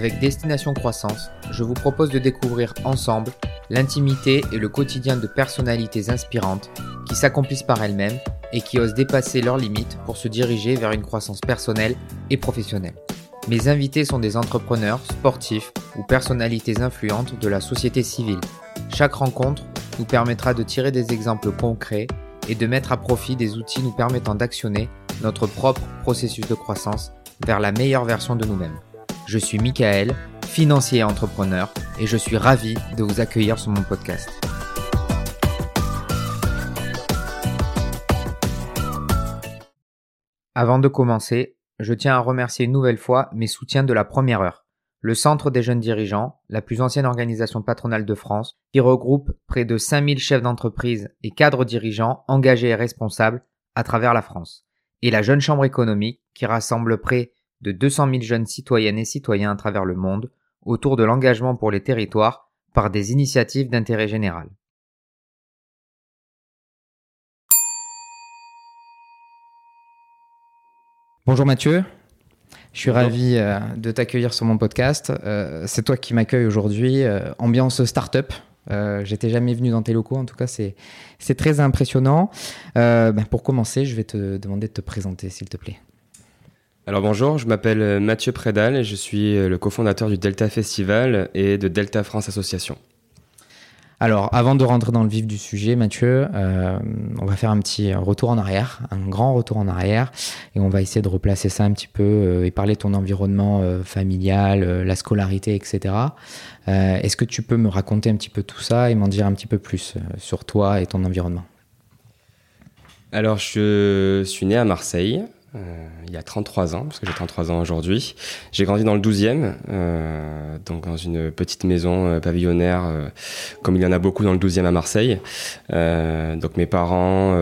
avec Destination Croissance, je vous propose de découvrir ensemble l'intimité et le quotidien de personnalités inspirantes qui s'accomplissent par elles-mêmes et qui osent dépasser leurs limites pour se diriger vers une croissance personnelle et professionnelle. Mes invités sont des entrepreneurs, sportifs ou personnalités influentes de la société civile. Chaque rencontre nous permettra de tirer des exemples concrets et de mettre à profit des outils nous permettant d'actionner notre propre processus de croissance vers la meilleure version de nous-mêmes. Je suis Michael, financier et entrepreneur, et je suis ravi de vous accueillir sur mon podcast. Avant de commencer, je tiens à remercier une nouvelle fois mes soutiens de la première heure. Le Centre des jeunes dirigeants, la plus ancienne organisation patronale de France, qui regroupe près de 5000 chefs d'entreprise et cadres dirigeants engagés et responsables à travers la France. Et la Jeune Chambre économique, qui rassemble près de 200 000 jeunes citoyennes et citoyens à travers le monde autour de l'engagement pour les territoires par des initiatives d'intérêt général. Bonjour Mathieu, je suis ravi euh, de t'accueillir sur mon podcast. Euh, c'est toi qui m'accueilles aujourd'hui. Euh, ambiance start-up. J'étais jamais venu dans tes locaux, en tout cas c'est très impressionnant. Ben, pour commencer, je vais te demander de te présenter s'il te plaît. Alors bonjour, je m'appelle euh, Mathieu Prédal et je suis euh, le cofondateur du Delta Festival et de Delta France Association. Alors, avant de rentrer dans le vif du sujet, Mathieu, euh, on va faire un petit retour en arrière, un grand retour en arrière, et on va essayer de replacer ça un petit peu et parler de ton environnement familial, la scolarité, etc. Est-ce que tu peux me raconter un petit peu tout ça et m'en dire un petit peu plus sur toi et ton environnement? Alors, je suis né à Marseille. Euh, il y a 33 ans, parce que j'ai 33 ans aujourd'hui. J'ai grandi dans le 12e, euh, donc dans une petite maison euh, pavillonnaire, euh, comme il y en a beaucoup dans le 12e à Marseille. donc mes parents,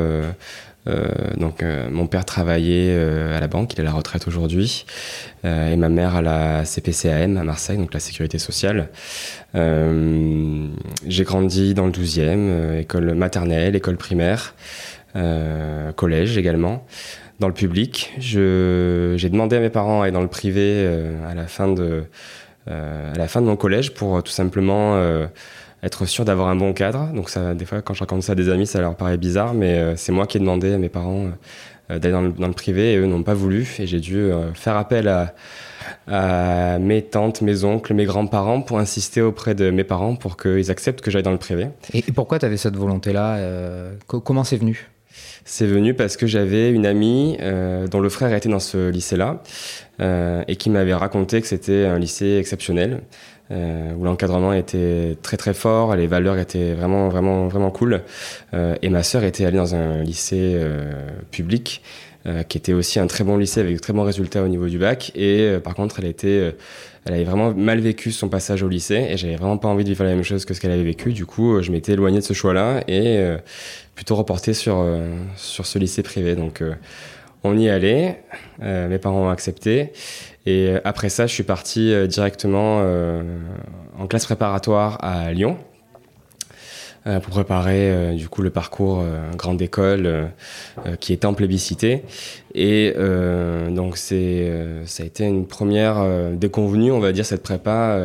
donc mon père travaillait à la banque, il est à la retraite aujourd'hui, et ma mère à la CPCAM à Marseille, donc la sécurité sociale. j'ai grandi dans le 12e, école maternelle, école primaire, collège également dans le public. J'ai demandé à mes parents d'aller dans le privé euh, à, la fin de, euh, à la fin de mon collège pour euh, tout simplement être sûr d'avoir un bon cadre. Donc des fois, quand je raconte ça à des amis, ça leur paraît bizarre, mais c'est moi qui ai demandé à mes parents d'aller dans, le privé et eux n'ont pas voulu. Et j'ai dû faire appel à, mes tantes, mes oncles, mes grands-parents pour insister auprès de mes parents pour qu'ils acceptent que j'aille dans le privé. Et pourquoi tu avais cette volonté-là Comment c'est venu? C'est venu parce que j'avais une amie euh, dont le frère était dans ce lycée-là euh, et qui m'avait raconté que c'était un lycée exceptionnel. Euh, où l'encadrement était très très fort, les valeurs étaient vraiment vraiment vraiment cool. Et ma sœur était allée dans un lycée public euh, qui était aussi un très bon lycée avec de très bons résultats au niveau du bac. Et par contre, elle était elle avait vraiment mal vécu son passage au lycée et j'avais vraiment pas envie de vivre la même chose que ce qu'elle avait vécu. Du coup, je m'étais éloigné de ce choix-là et plutôt reporté sur, euh, sur ce lycée privé. Donc euh, on y allait, euh, mes parents ont accepté. Et après ça, je suis parti directement en classe préparatoire à Lyon pour préparer du coup le parcours grande école qui était en plébiscité. Et donc c'est ça a été une première déconvenue on va dire cette prépa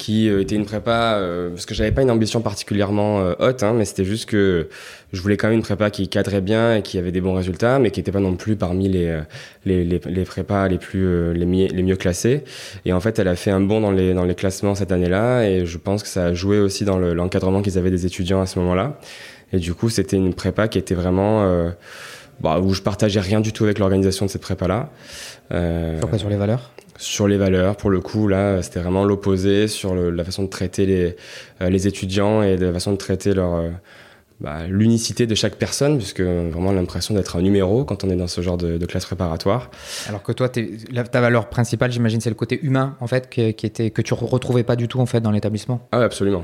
qui était une prépa parce que j'avais pas une ambition particulièrement haute hein, mais c'était juste que je voulais quand même une prépa qui cadrait bien et qui avait des bons résultats, mais qui n'était pas non plus parmi les, euh, les, les, les prépas les plus euh, les, mieux, les mieux classés. Et en fait, elle a fait un bond dans les, dans les classements cette année-là, et je pense que ça a joué aussi dans l'encadrement qu'ils avaient des étudiants à ce moment-là. Et du coup, c'était une prépa qui était vraiment euh, bah, où je partageais rien du tout avec l'organisation de cette prépa-là. Euh, sur quoi? Sur les valeurs? Sur les valeurs, pour le coup, là, c'était vraiment l'opposé sur le, la façon de traiter les, les étudiants et la façon de traiter leur, bah, l'unicité de chaque personne, puisque vraiment l'impression d'être un numéro quand on est dans ce genre de, classe préparatoire. Alors que toi, ta valeur principale, j'imagine, c'est le côté humain, en fait, qui, était, que tu retrouvais pas du tout, en fait, dans l'établissement? Ah, absolument.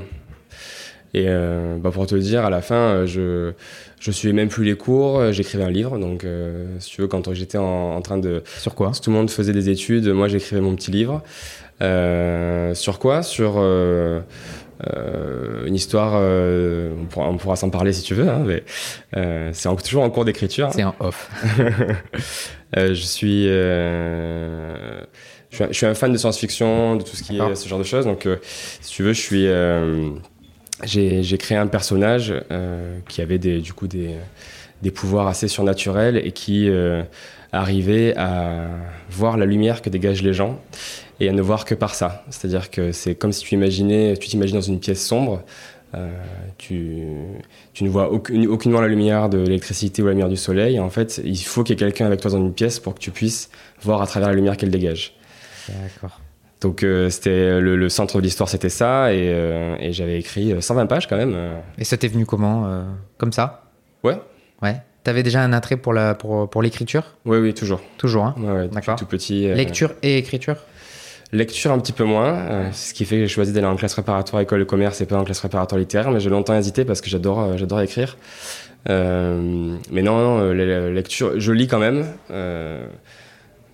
Et euh, bah pour te dire, à la fin, euh, je je suivais même plus les cours, euh, j'écrivais un livre. Donc, si tu veux, quand j'étais en, train de sur quoi Tout le monde faisait des études, moi j'écrivais mon petit livre. sur quoi Sur euh, une histoire, euh, on pourra, pourra s'en parler si tu veux, hein, mais euh, c'est toujours en cours d'écriture. C'est un off. je suis je suis, un, fan de science-fiction, de tout ce qui est ce genre de choses. Donc, si tu veux, je suis j'ai créé un personnage euh, qui avait des, du coup des, des, pouvoirs assez surnaturels et qui euh, arrivait à voir la lumière que dégagent les gens et à ne voir que par ça. C'est-à-dire que c'est comme si tu imaginais, tu t'imagines dans une pièce sombre, euh, tu, tu, ne vois aucune, aucunement la lumière de l'électricité ou la lumière du soleil. en fait, il faut qu'il y ait quelqu'un avec toi dans une pièce pour que tu puisses voir à travers la lumière qu'elle dégage. D'accord. Donc euh, c'était le, centre de l'histoire, c'était ça, et, euh, j'avais écrit 120 euh, pages quand même. Et ça t'est venu comment Comme ça? Ouais. Ouais. T'avais déjà un attrait pour la pour, pour l'écriture? Oui, oui, toujours. Toujours, hein ouais, D'accord. Tout petit. Lecture et écriture? Lecture un petit peu moins, ce qui fait que j'ai choisi d'aller en classe préparatoire école de commerce et pas en classe préparatoire littéraire, mais j'ai longtemps hésité parce que j'adore j'adore écrire. mais non, non, lecture, je lis quand même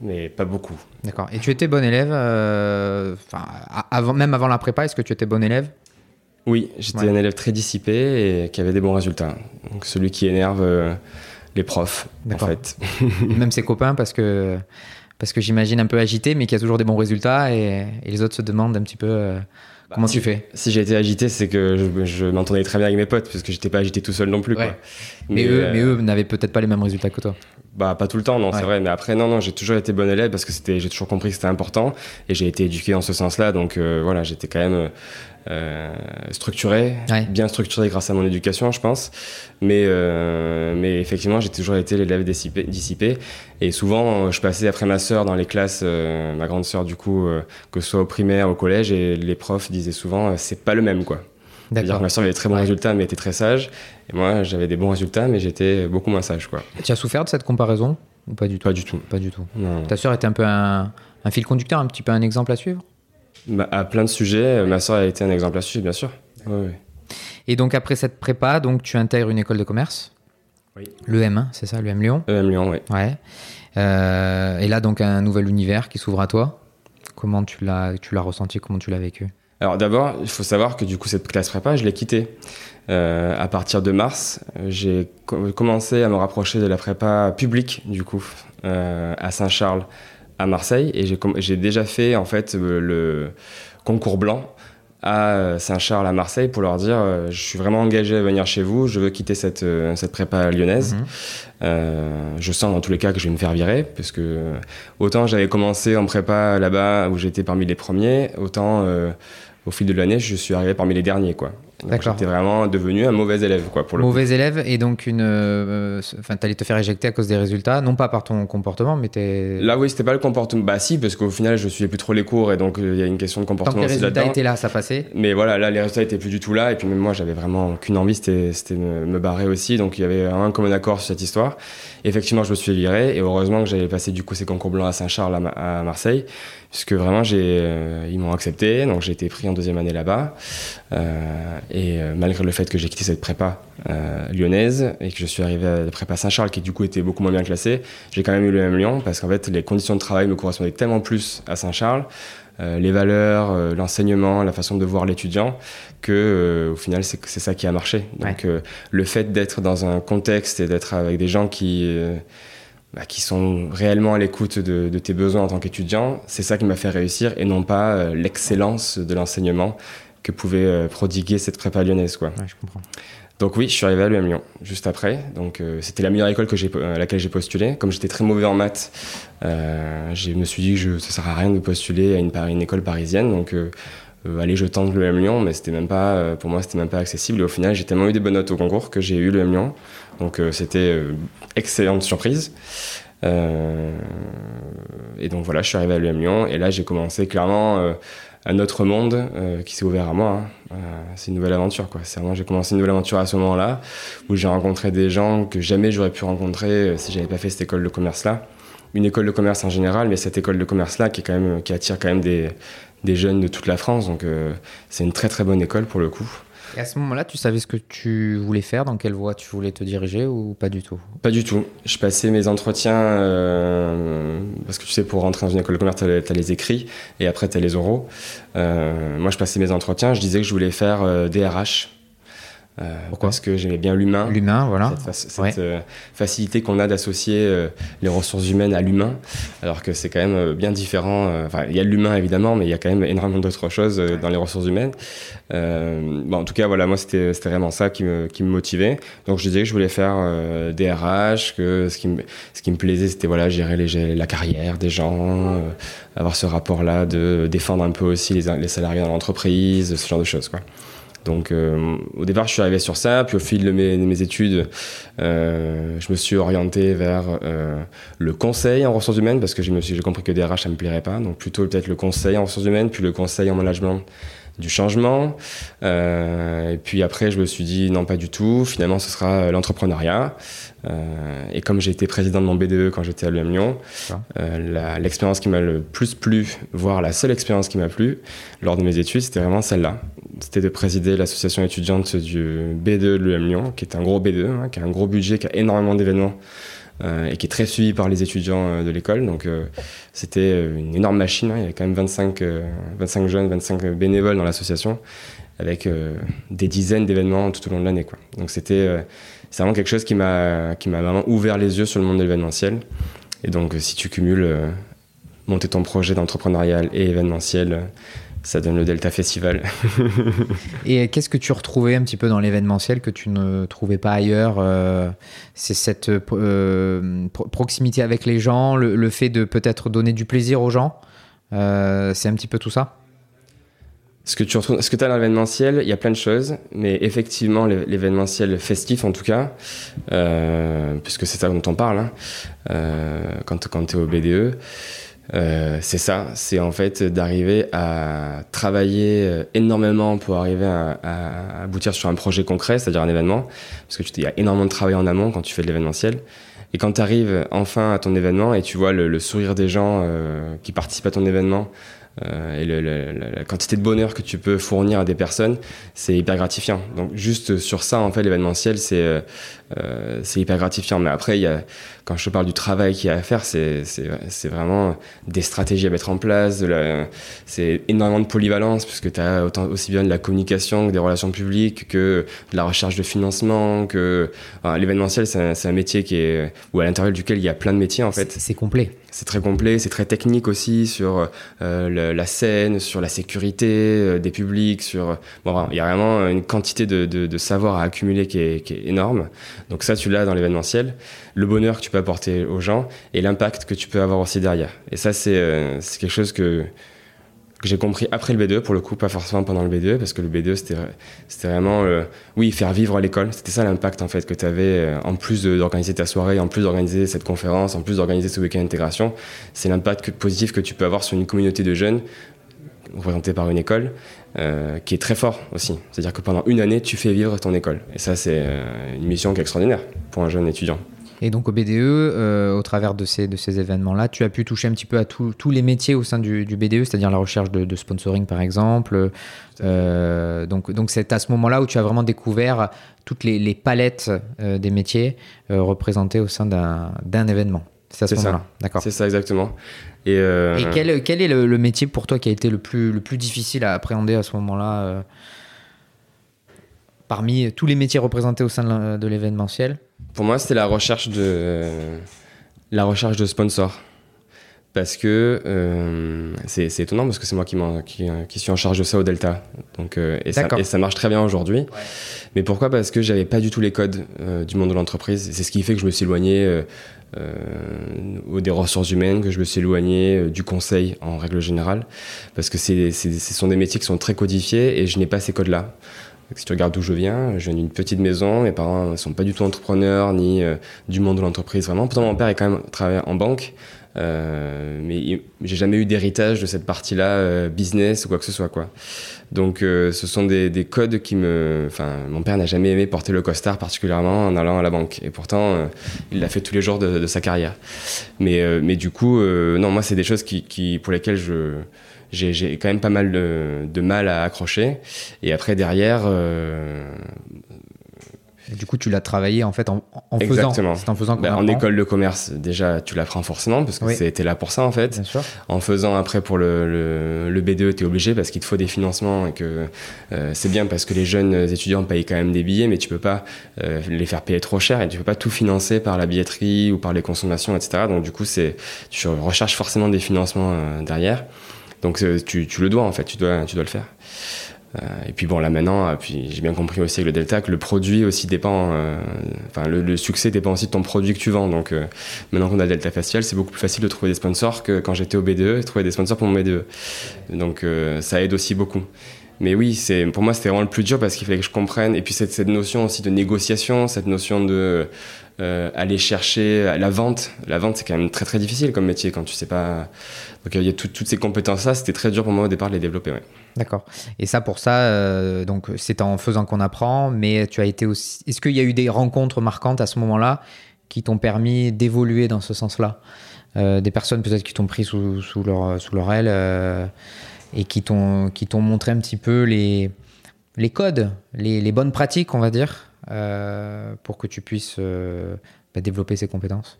mais pas beaucoup. D'accord. Et tu étais bon élève, euh, avant, même avant la prépa, est-ce que tu étais bon élève? Oui, j'étais un élève très dissipé et qui avait des bons résultats. Donc celui qui énerve euh, les profs, en fait. même ses copains, parce que, parce que j'imagine un peu agité, mais qui a toujours des bons résultats et, les autres se demandent un petit peu. Euh, bah, comment tu fais? Si j'ai été agité, c'est que je, m'entendais très bien avec mes potes, parce que j'étais pas agité tout seul non plus. Quoi. Mais, eux, mais eux n'avaient peut-être pas les mêmes résultats que toi. Bah pas tout le temps, non, c'est vrai. Mais après, non, non, j'ai toujours été bon élève parce que c'était, j'ai toujours compris que c'était important et j'ai été éduqué dans ce sens-là. Donc euh, voilà, j'étais quand même euh, structuré, bien structuré grâce à mon éducation, je pense. Mais euh, mais effectivement, j'ai toujours été l'élève dissipé, dissipé. Et souvent, je passais après ma sœur dans les classes, ma grande sœur du coup, que ce soit au primaire, au collège, et les profs disaient souvent, c'est pas le même quoi. Que ma soeur avait très bons résultats, mais était très sage. Et moi, j'avais des bons résultats, mais j'étais beaucoup moins sage. Quoi. Tu as souffert de cette comparaison ou pas du tout? Pas du tout. Pas du tout. Ta soeur était un peu un, fil conducteur, un petit peu un exemple à suivre? Bah, À plein de sujets, ma soeur a été un exemple à suivre, bien sûr. Et donc, après cette prépa, donc, tu intègres une école de commerce? Oui. L'EM, c'est ça, l'EM Lyon? EM Lyon, oui. Ouais. Euh, et là, donc, un nouvel univers qui s'ouvre à toi? Comment tu l'as, tu l'as ressenti? Comment tu l'as vécu? Alors d'abord, il faut savoir que du coup cette classe prépa, je l'ai quittée. Euh, à partir de mars, j'ai commencé à me rapprocher de la prépa publique du coup euh, à Saint-Charles, à Marseille, et j'ai déjà fait en fait le concours blanc à Saint-Charles, à Marseille, pour leur dire je suis vraiment engagé à venir chez vous, je veux quitter cette, cette prépa lyonnaise. Mhm. Euh, je sens dans tous les cas que je vais me faire virer, parce que autant j'avais commencé en prépa là-bas où j'étais parmi les premiers, autant au fil de l'année, je suis arrivé parmi les derniers, quoi. J'étais vraiment devenu un mauvais élève, quoi, pour le Mauvais élève, et donc une. Euh, enfin, t'allais te faire éjecter à cause des résultats, non pas par ton comportement, mais t'es. Là, oui, c'était pas le comportement. Bah, si, parce qu'au final, je suivais plus trop les cours, et donc euh, il y a une question de comportement. Tant que les résultats étaient là, ça passait. Mais voilà, là, les résultats étaient plus du tout là, et puis même moi, j'avais vraiment qu'une envie, c'était me, me, barrer aussi, donc il y avait un commun accord sur cette histoire. effectivement, je me suis viré, et heureusement que j'avais passé du coup ces concours blancs à Saint-Charles, à, Marseille, puisque vraiment, j'ai, euh, ils m'ont accepté, donc j'ai été pris en deuxième année là-bas, et malgré le fait que j'ai quitté cette prépa euh, lyonnaise et que je suis arrivé à la prépa Saint-Charles qui du coup était beaucoup moins bien classée, j'ai quand même eu le même Lyon parce qu'en fait les conditions de travail me correspondaient tellement plus à Saint-Charles, euh, les valeurs, euh, l'enseignement, la façon de voir l'étudiant, que au final c'est ça qui a marché. Donc le fait d'être dans un contexte et d'être avec des gens qui bah, qui sont réellement à l'écoute de, de, tes besoins en tant qu'étudiant, c'est ça qui m'a fait réussir et non pas l'excellence de l'enseignement que pouvait euh, prodiguer cette prépa lyonnaise. Quoi. je comprends. Donc oui, je suis arrivé à l'UM Lyon juste après. Donc euh, c'était la meilleure école que j'ai, à laquelle j'ai postulé. Comme j'étais très mauvais en maths, euh, je me suis dit que je, ça sert à rien de postuler à une, une école parisienne. Donc allez, je tente l'UM Lyon, mais c'était même pas, pour moi, c'était même pas accessible. Et au final, j'ai tellement eu des bonnes notes au concours que j'ai eu l'UM Lyon. Donc c'était excellente surprise. et donc voilà, je suis arrivé à Lyon. Et là, j'ai commencé clairement un autre monde euh, qui s'est ouvert à moi. Hein. Euh, c'est une nouvelle aventure, quoi. C'est vraiment, j'ai commencé une nouvelle aventure à ce moment-là, où j'ai rencontré des gens que jamais j'aurais pu rencontrer euh, si j'avais pas fait cette école de commerce-là. Une école de commerce en général, mais cette école de commerce-là qui, est quand même, qui attire quand même des, des jeunes de toute la France. Donc, c'est une très très bonne école pour le coup. Et à ce moment-là, tu savais ce que tu voulais faire, dans quelle voie tu voulais te diriger ou pas du tout? Pas du tout. Je passais mes entretiens, euh, parce que tu sais, pour rentrer dans une école de commerce, tu as, les écrits et après tu as les oraux. Euh, moi, je passais mes entretiens, je disais que je voulais faire DRH. Euh, parce que j'aimais bien l'humain. L'humain, voilà. Cette, euh, facilité qu'on a d'associer euh, les ressources humaines à l'humain, alors que c'est quand même bien différent. Enfin, il y a l'humain évidemment, mais il y a quand même énormément d'autres choses dans les ressources humaines. bon, en tout cas, voilà, moi c'était vraiment ça qui me, qui me motivait. Donc je disais que je voulais faire des RH, que ce qui me, ce qui me plaisait, c'était voilà, gérer les, la carrière des gens, avoir ce rapport-là de défendre un peu aussi les, les salariés dans l'entreprise, ce genre de choses, quoi. Donc euh, au départ, je suis arrivé sur ça, puis au fil de mes, études, euh, je me suis orienté vers euh, le conseil en ressources humaines parce que j'ai compris que DRH ça me plairait pas, donc plutôt peut-être le conseil en ressources humaines, puis le conseil en management du changement. et puis après, je me suis dit non, pas du tout. Finalement, ce sera l'entrepreneuriat. et comme j'ai été président de mon BDE quand j'étais à l'UM Lyon, l'expérience qui m'a le plus plu, voire la seule expérience qui m'a plu lors de mes études, c'était vraiment celle-là c'était de présider l'association étudiante du B2 de l'UM Lyon, qui est un gros B2, hein, qui a un gros budget, qui a énormément d'événements euh, et qui est très suivi par les étudiants euh, de l'école. Donc euh, c'était une énorme machine, hein. il y avait quand même 25, 25 jeunes, 25 bénévoles dans l'association, avec des dizaines d'événements tout au long de l'année. Donc c'était c'est vraiment quelque chose qui m'a vraiment ouvert les yeux sur le monde de l'événementiel. Et donc si tu cumules monter ton projet d'entrepreneurial et événementiel, ça donne le Delta Festival. et qu'est-ce que tu retrouvais un petit peu dans l'événementiel que tu ne trouvais pas ailleurs euh, C'est cette euh, proximité avec les gens, le, fait de peut-être donner du plaisir aux gens. Euh, c'est un petit peu tout ça? Ce que tu retrouves, ce que tu as dans l'événementiel, il y a plein de choses, mais effectivement, l'événementiel festif en tout cas, puisque c'est ça dont on parle, hein, quand, quand tu es au BDE, euh, c'est ça, c'est en fait d'arriver à travailler euh, énormément pour arriver à, aboutir sur un projet concret, c'est-à-dire un événement, parce que il y a énormément de travail en amont quand tu fais de l'événementiel. Et quand tu arrives enfin à ton événement et tu vois le, sourire des gens euh, qui participent à ton événement, euh, et la quantité de bonheur que tu peux fournir à des personnes, c'est hyper gratifiant. Donc juste sur ça, en fait, l'événementiel, c'est euh, c'est hyper gratifiant. Mais après, y a, quand je te parle du travail qu'il y a à faire, c'est vraiment des stratégies à mettre en place, c'est énormément de polyvalence, puisque tu as autant, aussi bien de la communication que des relations publiques, que de la recherche de financement, que l'événementiel, c'est un, un, métier qui est, ou à l'intérieur duquel il y a plein de métiers, en fait. C'est complet c'est très complet, c'est très technique aussi sur euh, la scène, sur la sécurité euh, des publics, sur bon, il y a vraiment une quantité de, de, savoir à accumuler qui est, qui est, énorme. Donc ça, tu l'as dans l'événementiel, le bonheur que tu peux apporter aux gens et l'impact que tu peux avoir aussi derrière. Et ça, c'est euh, quelque chose que j'ai compris après le B2, pour le coup, pas forcément pendant le B2, parce que le B2, c'était, vraiment, euh, oui, faire vivre l'école. C'était ça l'impact, en fait, que tu avais, euh, en plus d'organiser ta soirée, en plus d'organiser cette conférence, en plus d'organiser ce week-end d'intégration. C'est l'impact positif que tu peux avoir sur une communauté de jeunes, représentée par une école, euh, qui est très fort aussi. C'est-à-dire que pendant une année, tu fais vivre ton école. Et ça, c'est une mission qui est extraordinaire pour un jeune étudiant. Et donc au BDE, euh, au travers de ces, de ces événements-là, tu as pu toucher un petit peu à tous les métiers au sein du, BDE, c'est-à-dire la recherche de, sponsoring par exemple. Euh, donc donc c'est à ce moment-là où tu as vraiment découvert toutes les, palettes euh, des métiers représentés au sein d'un événement. C'est à ce moment-là, d'accord. C'est ça exactement. Et, quel, quel, est le, métier pour toi qui a été le plus, le plus difficile à appréhender à ce moment-là parmi tous les métiers représentés au sein de l'événementiel? Pour moi, c'était la recherche de la recherche de sponsors. Parce que euh, c'est étonnant parce que c'est moi qui, qui, qui, suis en charge de ça au Delta. Donc, euh, et, ça, et, ça, marche très bien aujourd'hui. Mais pourquoi? Parce que j'avais pas du tout les codes euh, du monde de l'entreprise. C'est ce qui fait que je me suis éloigné des ressources humaines, que je me suis éloigné du conseil en règle générale. Parce que ce sont des métiers qui sont très codifiés et je n'ai pas ces codes-là. Si tu regardes d'où je viens, je viens d'une petite maison, mes parents ne sont pas du tout entrepreneurs ni euh, du monde de l'entreprise vraiment. Pourtant, mon père est quand même travaillé en banque, euh, mais j'ai jamais eu d'héritage de cette partie-là, euh, business ou quoi que ce soit. Quoi. Donc, ce sont des, des, codes qui me. Enfin, mon père n'a jamais aimé porter le costard, particulièrement en allant à la banque. Et pourtant, il l'a fait tous les jours de, sa carrière. Mais, mais du coup, non, moi, c'est des choses qui, pour lesquelles je j'ai quand même pas mal de, mal à accrocher. Et après, derrière. Et du coup, tu l'as travaillé en fait en, en Exactement. faisant. En faisant Ben, en école de commerce, déjà, tu l'apprends forcément parce que Oui. c'était là pour ça en fait. Bien sûr. En faisant après pour le, le, le B2, tu es obligé parce qu'il te faut des financements et que euh, c'est bien parce que les jeunes étudiants payent quand même des billets, mais tu peux pas euh, les faire payer trop cher et tu peux pas tout financer par la billetterie ou par les consommations, etc. Donc du coup, c'est tu recherches forcément des financements euh, derrière. Donc tu, tu le dois en fait, tu dois, tu dois le faire. Euh, et puis bon, là maintenant, euh, puis j'ai bien compris aussi avec le Delta que le produit aussi dépend, euh, enfin le, succès dépend aussi de ton produit que tu vends. Donc maintenant qu'on a Delta Facial, c'est beaucoup plus facile de trouver des sponsors que quand j'étais au BDE, et trouver des sponsors pour mon BDE. Donc ça aide aussi beaucoup. Mais oui, c'est pour moi c'était vraiment le plus dur parce qu'il fallait que je comprenne. Et puis cette, cette notion aussi de négociation, cette notion de euh, aller chercher la vente. La vente c'est quand même très très difficile comme métier quand tu sais pas. Donc il y a tout- toutes ces compétences là, c'était très dur pour moi au départ de les développer. Ouais. D'accord. Et ça, pour ça, euh, donc c'est en faisant qu'on apprend, mais tu as été aussi. Est-ce qu'il y a eu des rencontres marquantes à ce moment-là qui t'ont permis d'évoluer dans ce sens-là? Euh, Des personnes peut-être qui t'ont pris sous, sous leur, aile euh, et qui t'ont montré un petit peu les, les codes, les, bonnes pratiques, on va dire, euh, pour que tu puisses euh, bah, développer ces compétences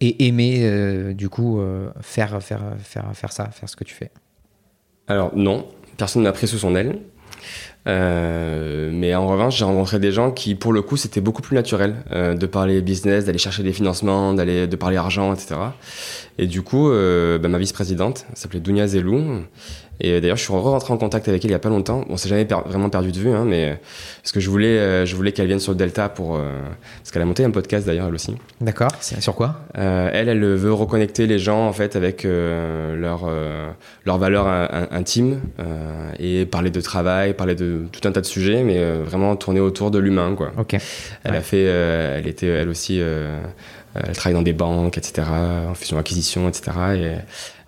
et aimer, euh, du coup, euh, faire, faire, faire, faire ça, faire ce que tu fais. Alors non, personne ne m'a pris sous son aile. Euh, mais en revanche, j'ai rencontré des gens qui, pour le coup, c'était beaucoup plus naturel euh, de parler business, d'aller chercher des financements, d'aller de parler argent, etc. Et du coup, euh, bah, ma vice-présidente s'appelait Dounia Zelou. Et euh, d'ailleurs, je suis rentré en contact avec elle il y a pas longtemps. On s'est jamais per- vraiment perdu de vue, hein, mais euh, parce que je voulais, euh, je voulais qu'elle vienne sur le Delta pour euh, parce qu'elle a monté un podcast d'ailleurs elle aussi. D'accord. Sur quoi? Euh, elle, elle veut reconnecter les gens en fait avec euh, leurs euh, leurs valeurs in- in- intimes euh, et parler de travail, parler de tout un tas de sujets, mais euh, vraiment tourner autour de l'humain quoi. Ok. Elle Ouais. a fait, euh, elle était elle aussi, euh, euh, elle travaille dans des banques, etc. En fusion acquisition, etc. Et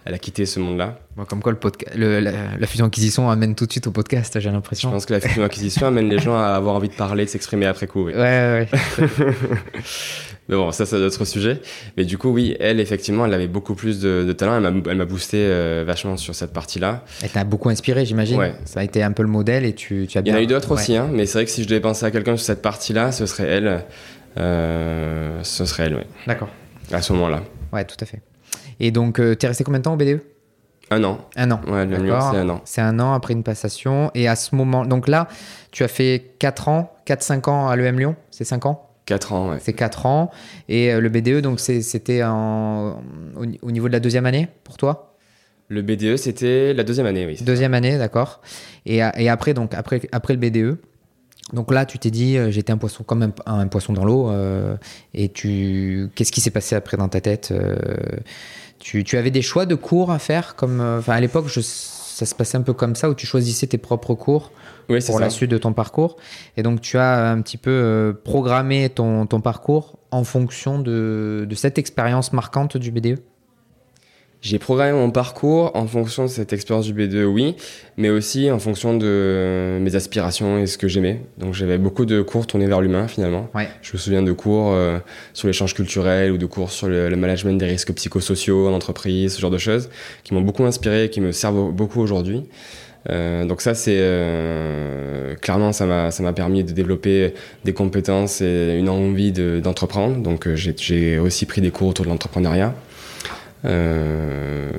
elle a quitté ce monde-là. Bon, comme quoi le podcast, le- la, la fusion-acquisition amène tout de suite au podcast, j'ai Je l'impression. pense que la fusion acquisition amène les gens à avoir envie de parler, de s'exprimer après coup. oui. Ouais, ouais, ouais. Mais bon, ça, c'est d'autres sujets. Mais du coup, oui, elle, effectivement, elle avait beaucoup plus de, de talent. Elle m'a- Elle m'a boosté euh, vachement sur cette partie-là. Elle t'a beaucoup inspiré, j'imagine. Ouais. Ça a été un peu le modèle et tu, tu as Il y bien. en a eu d'autres Ouais. aussi, hein, mais c'est vrai que si je devais penser à quelqu'un sur cette partie-là, ce serait elle. Euh, ce serait elle, oui. D'accord. À ce moment-là. Ouais, tout à fait. Et donc, tu t'es resté combien de temps au BDE Un an. Un an. Ouais, le c'est un an. C'est un an après une passation. Et à ce moment. Donc là, tu as fait 4 ans, 4-5 ans à l'EM Lyon C'est 5 ans? Quatre ans, ouais. C'est 4 ans. Et euh, le BDE, donc c'était en- au, au niveau de la deuxième année pour toi? Le BDE, c'était la deuxième année, oui. Deuxième année, d'accord. Et, et après, donc, après, après le BDE, donc là, tu t'es dit, euh, j'étais un poisson comme un, un poisson dans l'eau. euh, et tu, qu'est-ce qui s'est passé après dans ta tête euh, tu, tu avais des choix de cours à faire comme, euh, enfin, à l'époque, je- ça se passait un peu comme ça, où tu choisissais tes propres cours Oui, pour ça. la suite de ton parcours. Et donc, tu as un petit peu euh, programmé ton, ton parcours en fonction de, de cette expérience marquante du. BDE. J'ai programmé mon parcours en fonction de cette expérience du B2, oui, mais aussi en fonction de mes aspirations et ce que j'aimais. Donc j'avais beaucoup de cours tournés vers l'humain finalement. Ouais. Je me souviens de cours euh, sur l'échange culturel ou de cours sur le, le management des risques psychosociaux en entreprise, ce genre de choses, qui m'ont beaucoup inspiré et qui me servent beaucoup aujourd'hui. Euh, donc ça, c'est euh, clairement, ça m'a ça m'a permis de développer des compétences et une envie de- d'entreprendre. donc euh, j'ai aussi pris des cours autour de l'entrepreneuriat. Euh,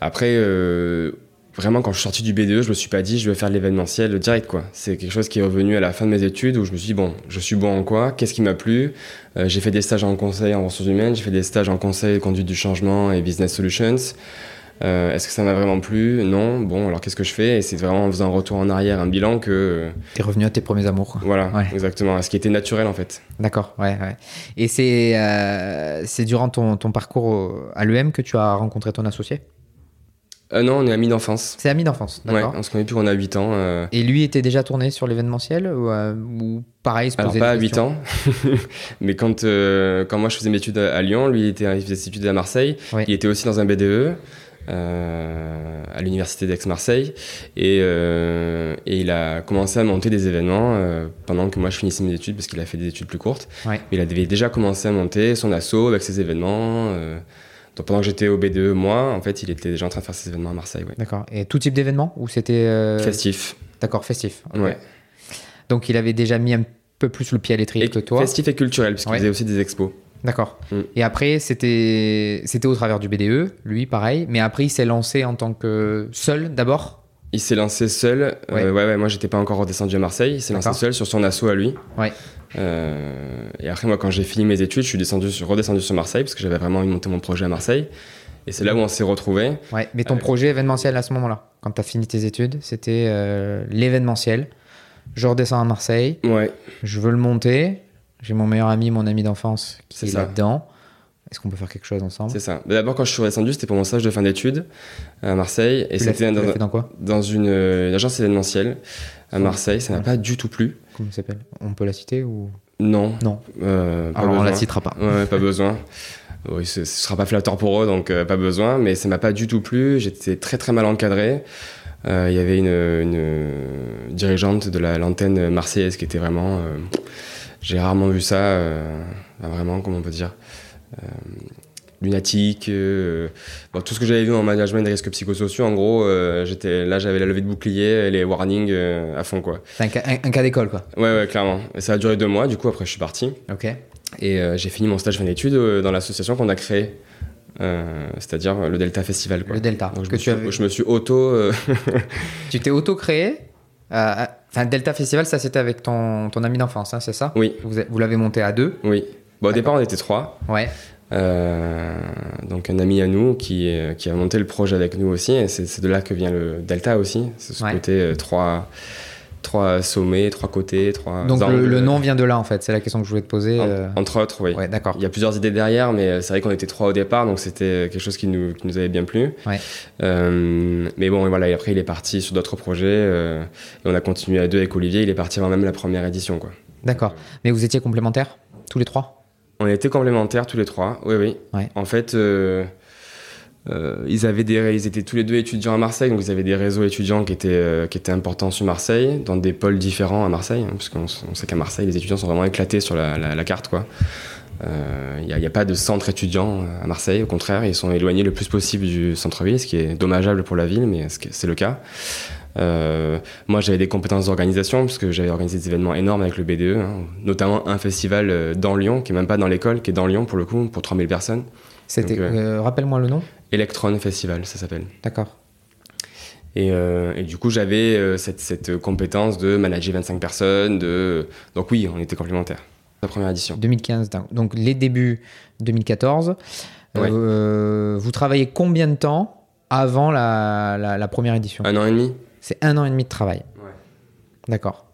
après, euh, vraiment, quand je suis sorti du BDE, je me suis pas dit je vais faire l'événementiel direct, quoi. C'est quelque chose qui est revenu à la fin de mes études où je me suis dit bon, je suis bon en quoi? Qu'est-ce qui m'a plu? Euh, J'ai fait des stages en conseil en ressources humaines, j'ai fait des stages en conseil, conduite du changement et business solutions. Euh, Est-ce que ça m'a vraiment plu? Non. Bon, alors qu'est-ce que je fais? Et c'est vraiment en faisant un retour en arrière, un bilan que. euh, T'es revenu à tes premiers amours. voilà, Ouais. exactement. À ce qui était naturel en fait. D'accord, ouais, ouais. Et c'est euh, c'est durant ton, ton parcours à l'EM que tu as rencontré ton associé? Euh, non, on est amis d'enfance. C'est ami d'enfance, Ouais, d'accord. on se connaît depuis qu'on a 8 ans. euh, Et lui était déjà tourné sur l'événementiel ou, euh, ou pareil, se Alors posait pas à des 8 questions? ans, mais quand, quand moi je faisais mes études à à Lyon, lui il, était, il faisait ses études à Marseille, Oui. il était aussi dans un BDE euh, à l'université d'Aix-Marseille et, euh, et il a commencé à monter des événements euh, pendant que moi je finissais mes études parce qu'il a fait des études plus courtes. Ouais. Mais il avait déjà commencé à monter son asso avec ses événements. donc pendant que j'étais au BDE, moi, en fait, il était déjà en train de faire ses événements à Marseille. Ouais. D'accord. Et tout type d'événement ou c'était Festif. D'accord, festif. Ouais. Donc il avait déjà mis un peu plus le pied à l'étrier que toi. Festif et culturel, parce qu'il faisait aussi des expos. D'accord. Mm. Et après, c'était au travers du BDE, lui, pareil. Mais après, il s'est lancé en tant que seul d'abord? Il s'est lancé seul. euh, Ouais. Ouais, ouais, moi j'étais pas encore redescendu à Marseille. Il s'est lancé seul sur son assaut à lui. Ouais. Euh, et après, moi, quand j'ai fini mes études, je suis descendu, sur- redescendu sur Marseille parce que j'avais vraiment envie de monter mon projet à Marseille. Et c'est là où on s'est retrouvés. Ouais. Mais ton Avec- projet événementiel à ce moment-là, quand tu as fini tes études, c'était euh, l'événementiel. Je redescends à Marseille, Ouais. je veux le monter. J'ai mon meilleur ami, mon ami d'enfance qui est là-dedans. Est-ce qu'on peut faire quelque chose ensemble? C'est ça. Mais D'abord, quand je suis redescendu, c'était pour mon stage de fin d'études à Marseille. Et c'était dans, dans quoi? Dans une, euh, une agence événementielle à. Marseille. Ça n'a Ouais. pas du tout plu. Comment ça s'appelle? On peut la citer ou? Non. Non. Euh, pas Alors on la citera pas. Ouais, pas besoin. Oui, ce, ce sera pas flatteur pour eux, donc euh, pas besoin. Mais ça m'a pas du tout plu. J'étais très très mal encadré. Euh, Il y avait une, une dirigeante de la l'antenne marseillaise qui était vraiment. J'ai rarement vu ça. euh, vraiment, comment on peut dire euh, lunatique. euh, bon, tout ce que j'avais vu en management des risques psychosociaux, en gros, j'étais là, j'avais la levée de bouclier et les warnings à fond, quoi. C'est un, cas- un- un cas d'école, quoi. Ouais, ouais, clairement. Et ça a duré deux mois. Du coup, après, je suis parti. Ok. Et j'ai fini mon stage fin d'études dans l'association qu'on a créée, euh, c'est-à-dire le Delta Festival. Quoi. Le Delta. Donc, je, que me tu, suis, avais- je me suis auto. euh, tu t'es auto-créé? euh, Enfin, Delta Festival, ça c'était avec ton, ton ami d'enfance, hein, c'est ça? Oui, Vous, l'avez monté à deux? Oui. Bon, au départ, on était trois. Ouais. Euh, donc, un ami à nous qui, euh, qui a monté le projet avec nous aussi. Et c'est de là que vient le Delta aussi. C'est ce Ouais. côté euh, trois, trois sommets, trois côtés, trois. Donc le, angles. le nom vient de là en fait, c'est la question que je voulais te poser. En- euh, Entre autres, oui. Ouais, d'accord. Il y a plusieurs idées derrière, mais euh, c'est vrai qu'on était trois au départ, donc c'était quelque chose qui nous, qui nous avait bien plu. Ouais. Euh, mais bon, et voilà, et après il est parti sur d'autres projets, euh, et on a continué à deux avec Olivier, il est parti avant même la première édition. Quoi. D'accord. Mais vous étiez complémentaires tous les trois? On était complémentaires tous les trois, oui, oui. Ouais. En fait, euh, euh, ils, avaient des, ils étaient tous les deux étudiants à Marseille, donc ils avaient des réseaux étudiants qui étaient, euh, qui étaient importants sur Marseille, dans des pôles différents à Marseille, hein, parce qu'on sait qu'à Marseille, les étudiants sont vraiment éclatés sur la, la- la carte. quoi. Il n'y a, pas de centre étudiant euh, à Marseille, au contraire, ils sont éloignés le plus possible du centre-ville, ce qui est dommageable pour la ville, mais c'est le cas. Euh, moi, j'avais des compétences d'organisation, parce que j'avais organisé des événements énormes avec le BDE, hein, notamment un festival euh, dans Lyon, qui est même pas dans l'école, qui est dans Lyon pour le coup, pour 3000 personnes. C'était. Euh, Rappelle-moi le nom. Electron Festival, ça s'appelle. D'accord. Et, euh, et du coup, j'avais euh, cette, cette compétence de manager 25 personnes. De... Donc oui, on était complémentaires. La première édition. 2015. donc- les débuts 2014. Ouais. Euh, vous travaillez combien de temps avant la, la- la première édition? Un an et demi C'est un an et demi de travail. Ouais. D'accord.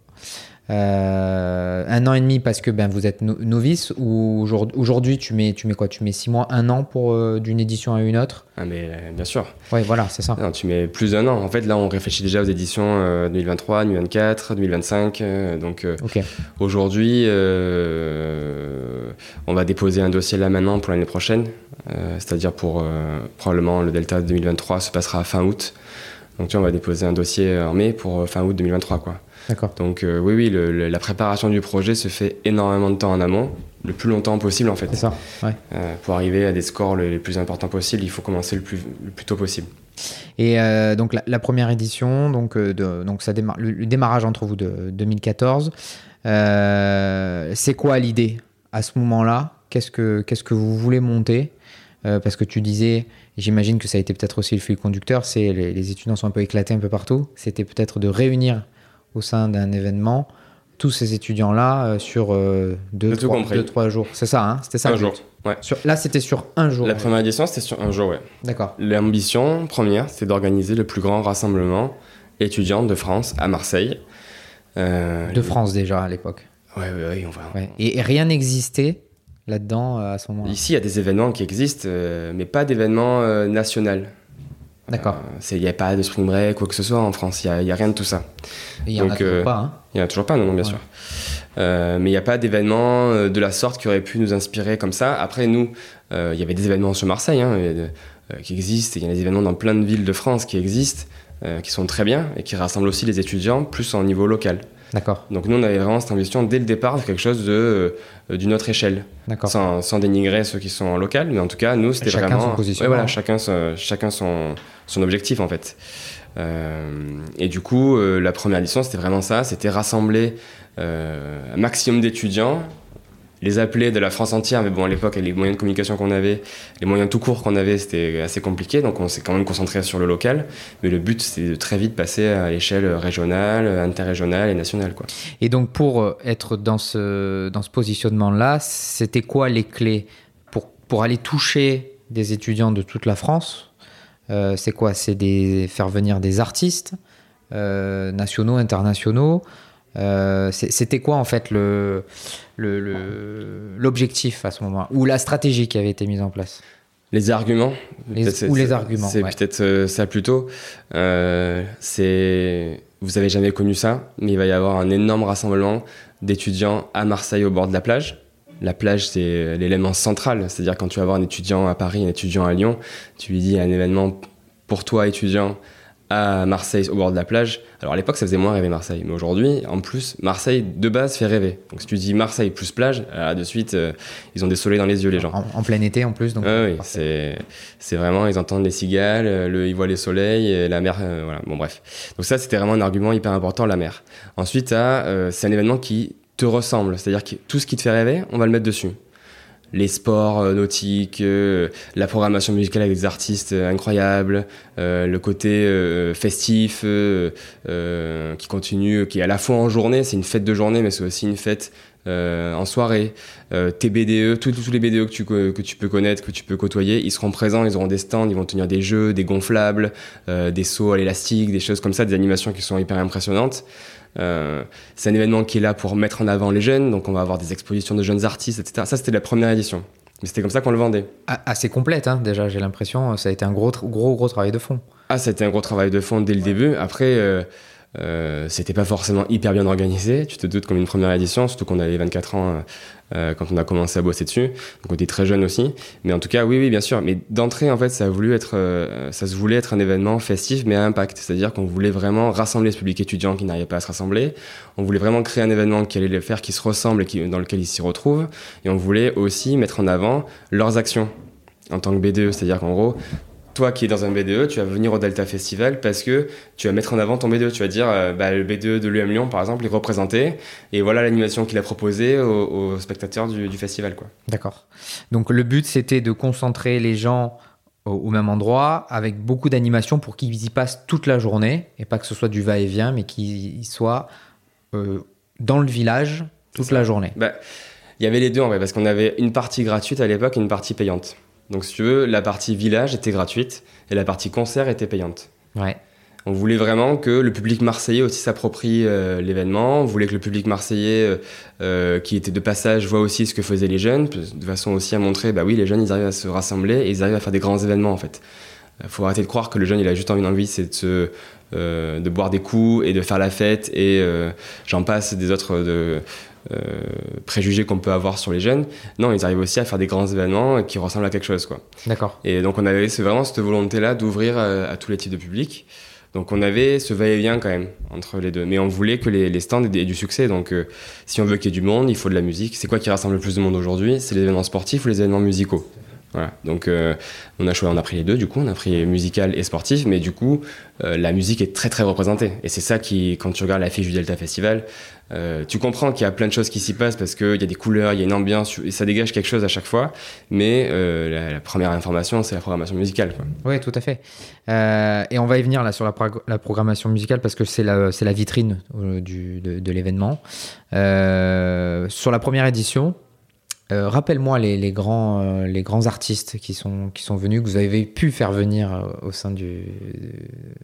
Euh, un an et demi parce que ben, vous êtes no- novice ou aujourd'hui tu mets, tu mets quoi? Tu mets six mois, un an pour euh, d'une édition à une autre? Ah, mais euh, bien sûr. Ouais, voilà, c'est ça. Non, tu mets plus d'un an. En fait, là, on réfléchit déjà aux éditions euh, 2023, 2024, 2025. euh, donc euh, aujourd'hui, on va déposer un dossier là maintenant pour l'année prochaine. C'est-à-dire pour probablement le Delta 2023 se passera fin août. Donc tu vois, on va déposer un dossier en mai pour fin août 2023. Quoi. D'accord. Donc euh, oui, oui, le- le- la préparation du projet se fait énormément de temps en amont, le plus longtemps possible en fait. C'est ça. Ouais. Euh, pour arriver à des scores le- les plus importants possibles, il faut commencer le plus, le plus tôt possible. Et euh, donc la, la première édition, donc, de, donc ça démarre, le, démarrage entre vous de 2014. euh, c'est quoi l'idée à ce moment-là? Qu'est-ce que qu'est-ce que vous voulez monter? Euh, Parce que tu disais, j'imagine que ça a été peut-être aussi le fil conducteur, c'est les, les étudiants sont un peu éclatés un peu partout. C'était peut-être de réunir au sein d'un événement tous ces étudiants-là euh, sur euh, deux, trois, compris. deux, trois jours. C'est ça, hein C'était ça un jour. but. Ouais. Sur, là, c'était sur un jour. La ouais. première édition, c'était sur un jour, ouais. D'accord. L'ambition première, c'était d'organiser le plus grand rassemblement étudiant de France à Marseille. Euh, De France déjà à l'époque. Ouais, ouais, ouais, on va. Ouais. Et, et rien n'existait là-dedans euh, à ce moment-là? Ici, il y a des événements qui existent, euh, mais pas d'événements national. D'accord. Euh, Il n'y a pas de spring break, quoi que ce soit en France. Il n'y a, rien de tout ça. Il y en a toujours euh, pas. Hein. Il n'y en a toujours pas, non, non bien Ouais. sûr. Euh, mais il n'y a pas d'événements de la sorte qui auraient pu nous inspirer comme ça. Après, nous, euh, il y avait des événements sur Marseille hein, qui existent. Il y a des événements dans plein de villes de France qui existent, euh, qui sont très bien et qui rassemblent aussi les étudiants, plus en niveau local. D'accord. Donc nous, on avait vraiment cette ambition dès le départ de quelque chose de d'une autre échelle. D'accord. Sans, sans dénigrer ceux qui sont en local, mais en tout cas, nous, c'était Chacun vraiment. son Ouais, positionnement. voilà, chacun, son- chacun son, son objectif en fait. Euh, et du coup, euh, la première édition, c'était vraiment ça c'était rassembler euh, un maximum d'étudiants, les appeler de la France entière, mais bon, à l'époque, les moyens de communication qu'on avait, les moyens tout courts qu'on avait, c'était assez compliqué, donc on s'est quand même concentré sur le local. Mais le but, c'était de très vite passer à l'échelle régionale, interrégionale et nationale. Quoi. Et donc, pour euh, être dans ce, dans ce positionnement-là, c'était quoi les clés pour, pour aller toucher des étudiants de toute la France? Euh, C'est quoi? C'est faire venir des artistes euh, nationaux, internationaux? Euh, C'était quoi en fait le le- l'objectif à ce moment Ou la stratégie qui avait été mise en place? Les arguments. Les- ou les arguments, C'est ouais. peut-être euh, ça plutôt. Euh, c'est. Vous avez jamais connu ça, mais il va y avoir un énorme rassemblement d'étudiants à Marseille au bord de la plage. La plage, c'est l'élément central. C'est-à-dire quand tu vas voir un étudiant à Paris, un étudiant à Lyon, tu lui dis un événement pour toi, étudiant, à Marseille au bord de la plage. Alors à l'époque, ça faisait moins rêver Marseille. Mais aujourd'hui, en plus, Marseille de base fait rêver. Donc si tu dis Marseille plus plage, là, de suite, euh, ils ont des soleils dans les yeux, les gens. en, en plein été en plus donc Ah oui, parfait. c'est vraiment, ils entendent les cigales, euh, le, ils voient les soleils, et la mer, euh, voilà, bon bref. Donc ça, c'était vraiment un argument hyper important, la mer. Ensuite, euh, c'est un événement qui te ressemble, c'est-à-dire que tout ce qui te fait rêver, on va le mettre dessus. Les sports euh, nautiques, euh, la programmation musicale avec des artistes euh, incroyables, le côté festif qui continue, qui est à la fois en journée, c'est une fête de journée, mais c'est aussi une fête euh, en soirée. Euh, tes BDE, tous, les BDE que tu, co- que tu peux connaître, que tu peux côtoyer, ils seront présents, ils auront des stands, ils vont tenir des jeux, des gonflables, euh, des sauts à l'élastique, des choses comme ça, des animations qui sont hyper impressionnantes. C'est un événement qui est là pour mettre en avant les jeunes, donc on va avoir des expositions de jeunes artistes, etc. Ça, c'était la première édition. Mais c'était comme ça qu'on le vendait. A- assez complète hein, déjà j'ai l'impression ça a été un gros gros gros travail de fond Ah, c'était un gros travail de fond dès le début. Après, euh, c'était pas forcément hyper bien organisé. Tu te doutes comme une première édition, surtout qu'on avait 24 ans euh, euh, quand on a commencé à bosser dessus. Donc on était très jeune aussi. Mais en tout cas, oui, oui, bien sûr. Mais d'entrée, en fait, euh, ça se voulait être un événement festif, mais à impact. C'est-à-dire qu'on voulait vraiment rassembler ce public étudiant qui n'arrivait pas à se rassembler. On voulait vraiment créer un événement qui allait les faire, qui se ressemble et dans lequel ils s'y retrouvent. Et on voulait aussi mettre en avant leurs actions en tant que BDE. C'est-à-dire qu'en gros, toi qui es dans un BDE, tu vas venir au Delta Festival parce que tu vas mettre en avant ton BDE. Tu vas dire, euh, bah, le BDE de l'UM Lyon, par exemple, est représenté. Et voilà l'animation qu'il a proposée aux, aux spectateurs du, du festival. Quoi. D'accord. Donc le but c'était de concentrer les gens au, au même endroit avec beaucoup d'animation pour qu'ils y passent toute la journée et pas que ce soit du va-et-vient mais qu'ils soient euh, dans le village toute la journée. Bah, il y avait les deux en vrai, parce qu'on avait une partie gratuite à l'époque et une partie payante. Donc si tu veux, la partie village était gratuite et la partie concert était payante. Ouais. On voulait vraiment que le public marseillais aussi s'approprie euh, l'événement. On voulait que le public marseillais euh, euh, qui était de passage voit aussi ce que faisaient les jeunes, de façon aussi à montrer, bah oui, les jeunes, ils arrivent à se rassembler et ils arrivent à faire des grands événements en fait. Il faut arrêter de croire que le jeune, il a juste envie d'envie, c'est de, se, euh, de boire des coups et de faire la fête et j'en passe des autres de, euh, préjugés qu'on peut avoir sur les jeunes. Non, ils arrivent aussi à faire des grands événements qui ressemblent à quelque chose, quoi. D'accord. Et donc on avait vraiment cette volonté-là d'ouvrir euh, à, tous les types de publics. Donc on avait ce va-et-vient quand même entre les deux. Mais on voulait que les, les stands aient, aient du succès. Donc euh, si on veut qu'il y ait du monde, il faut de la musique. C'est quoi qui rassemble le plus de monde aujourd'hui? C'est les événements sportifs ou les événements musicaux? Voilà. Donc euh, on a choisi, on a pris les deux. Du coup, on a pris musical et sportif. Mais du coup, euh, la musique est très très représentée. Et c'est ça qui, quand tu regardes l'affiche du Delta Festival, euh, tu comprends qu'il y a plein de choses qui s'y passent parce qu'il y a des couleurs, il y a une ambiance ça dégage quelque chose à chaque fois. Mais euh, la, première information, c'est la programmation musicale. Oui, tout à fait. Euh, et on va y venir là sur la, prog- la programmation musicale parce que c'est la, vitrine de, l'événement. Sur la première édition, rappelle-moi les, grands, artistes qui sont, venus, que vous avez pu faire venir au sein du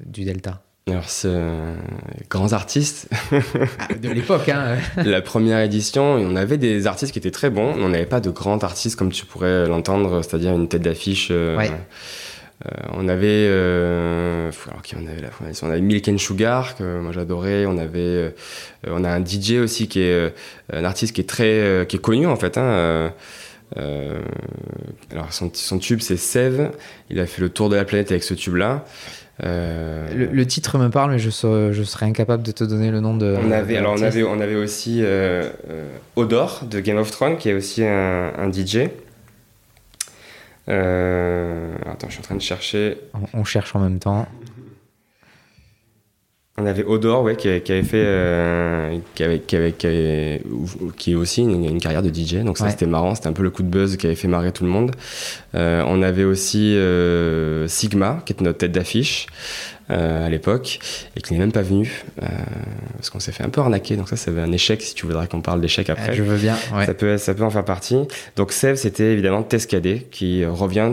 Delta. Alors, euh, grands artistes. de l'époque, hein. la première édition, on avait des artistes qui étaient très bons, mais on n'avait pas de grands artistes comme tu pourrais l'entendre, c'est-à-dire une tête d'affiche. euh, Ouais. euh, on avait, euh, alors qui on avait la On avait Milk and Sugar que moi j'adorais. On avait, euh, on a un DJ aussi qui est euh, un artiste qui est très, euh, qui est connu en fait. Hein, alors son, son tube c'est Sève. Il a fait le tour de la planète avec ce tube-là. Le, le, titre me parle, mais je serais, je serais, incapable de te donner le nom de. On avait, alors on avait, on avait aussi Odor de Game of Thrones, qui est aussi un, un DJ. attends, je suis en train de chercher. On, on cherche en même temps. On avait Odor, ouais, qui, avait fait, euh, qui, avait, qui, avait, qui, avait, qui, est aussi une, une, carrière de DJ, donc ça c'était marrant, c'était un peu le coup de buzz qui avait fait marrer tout le monde. Euh, on avait aussi euh, Sigma, qui était notre tête d'affiche à l'époque, et qui n'est même pas venu, parce qu'on s'est fait un peu arnaquer, donc ça c'est un échec, si tu voudrais qu'on parle d'échec après. je veux bien, ouais. ça, peut, ça peut en faire partie. Donc Sev, c'était évidemment Tescadé, qui revient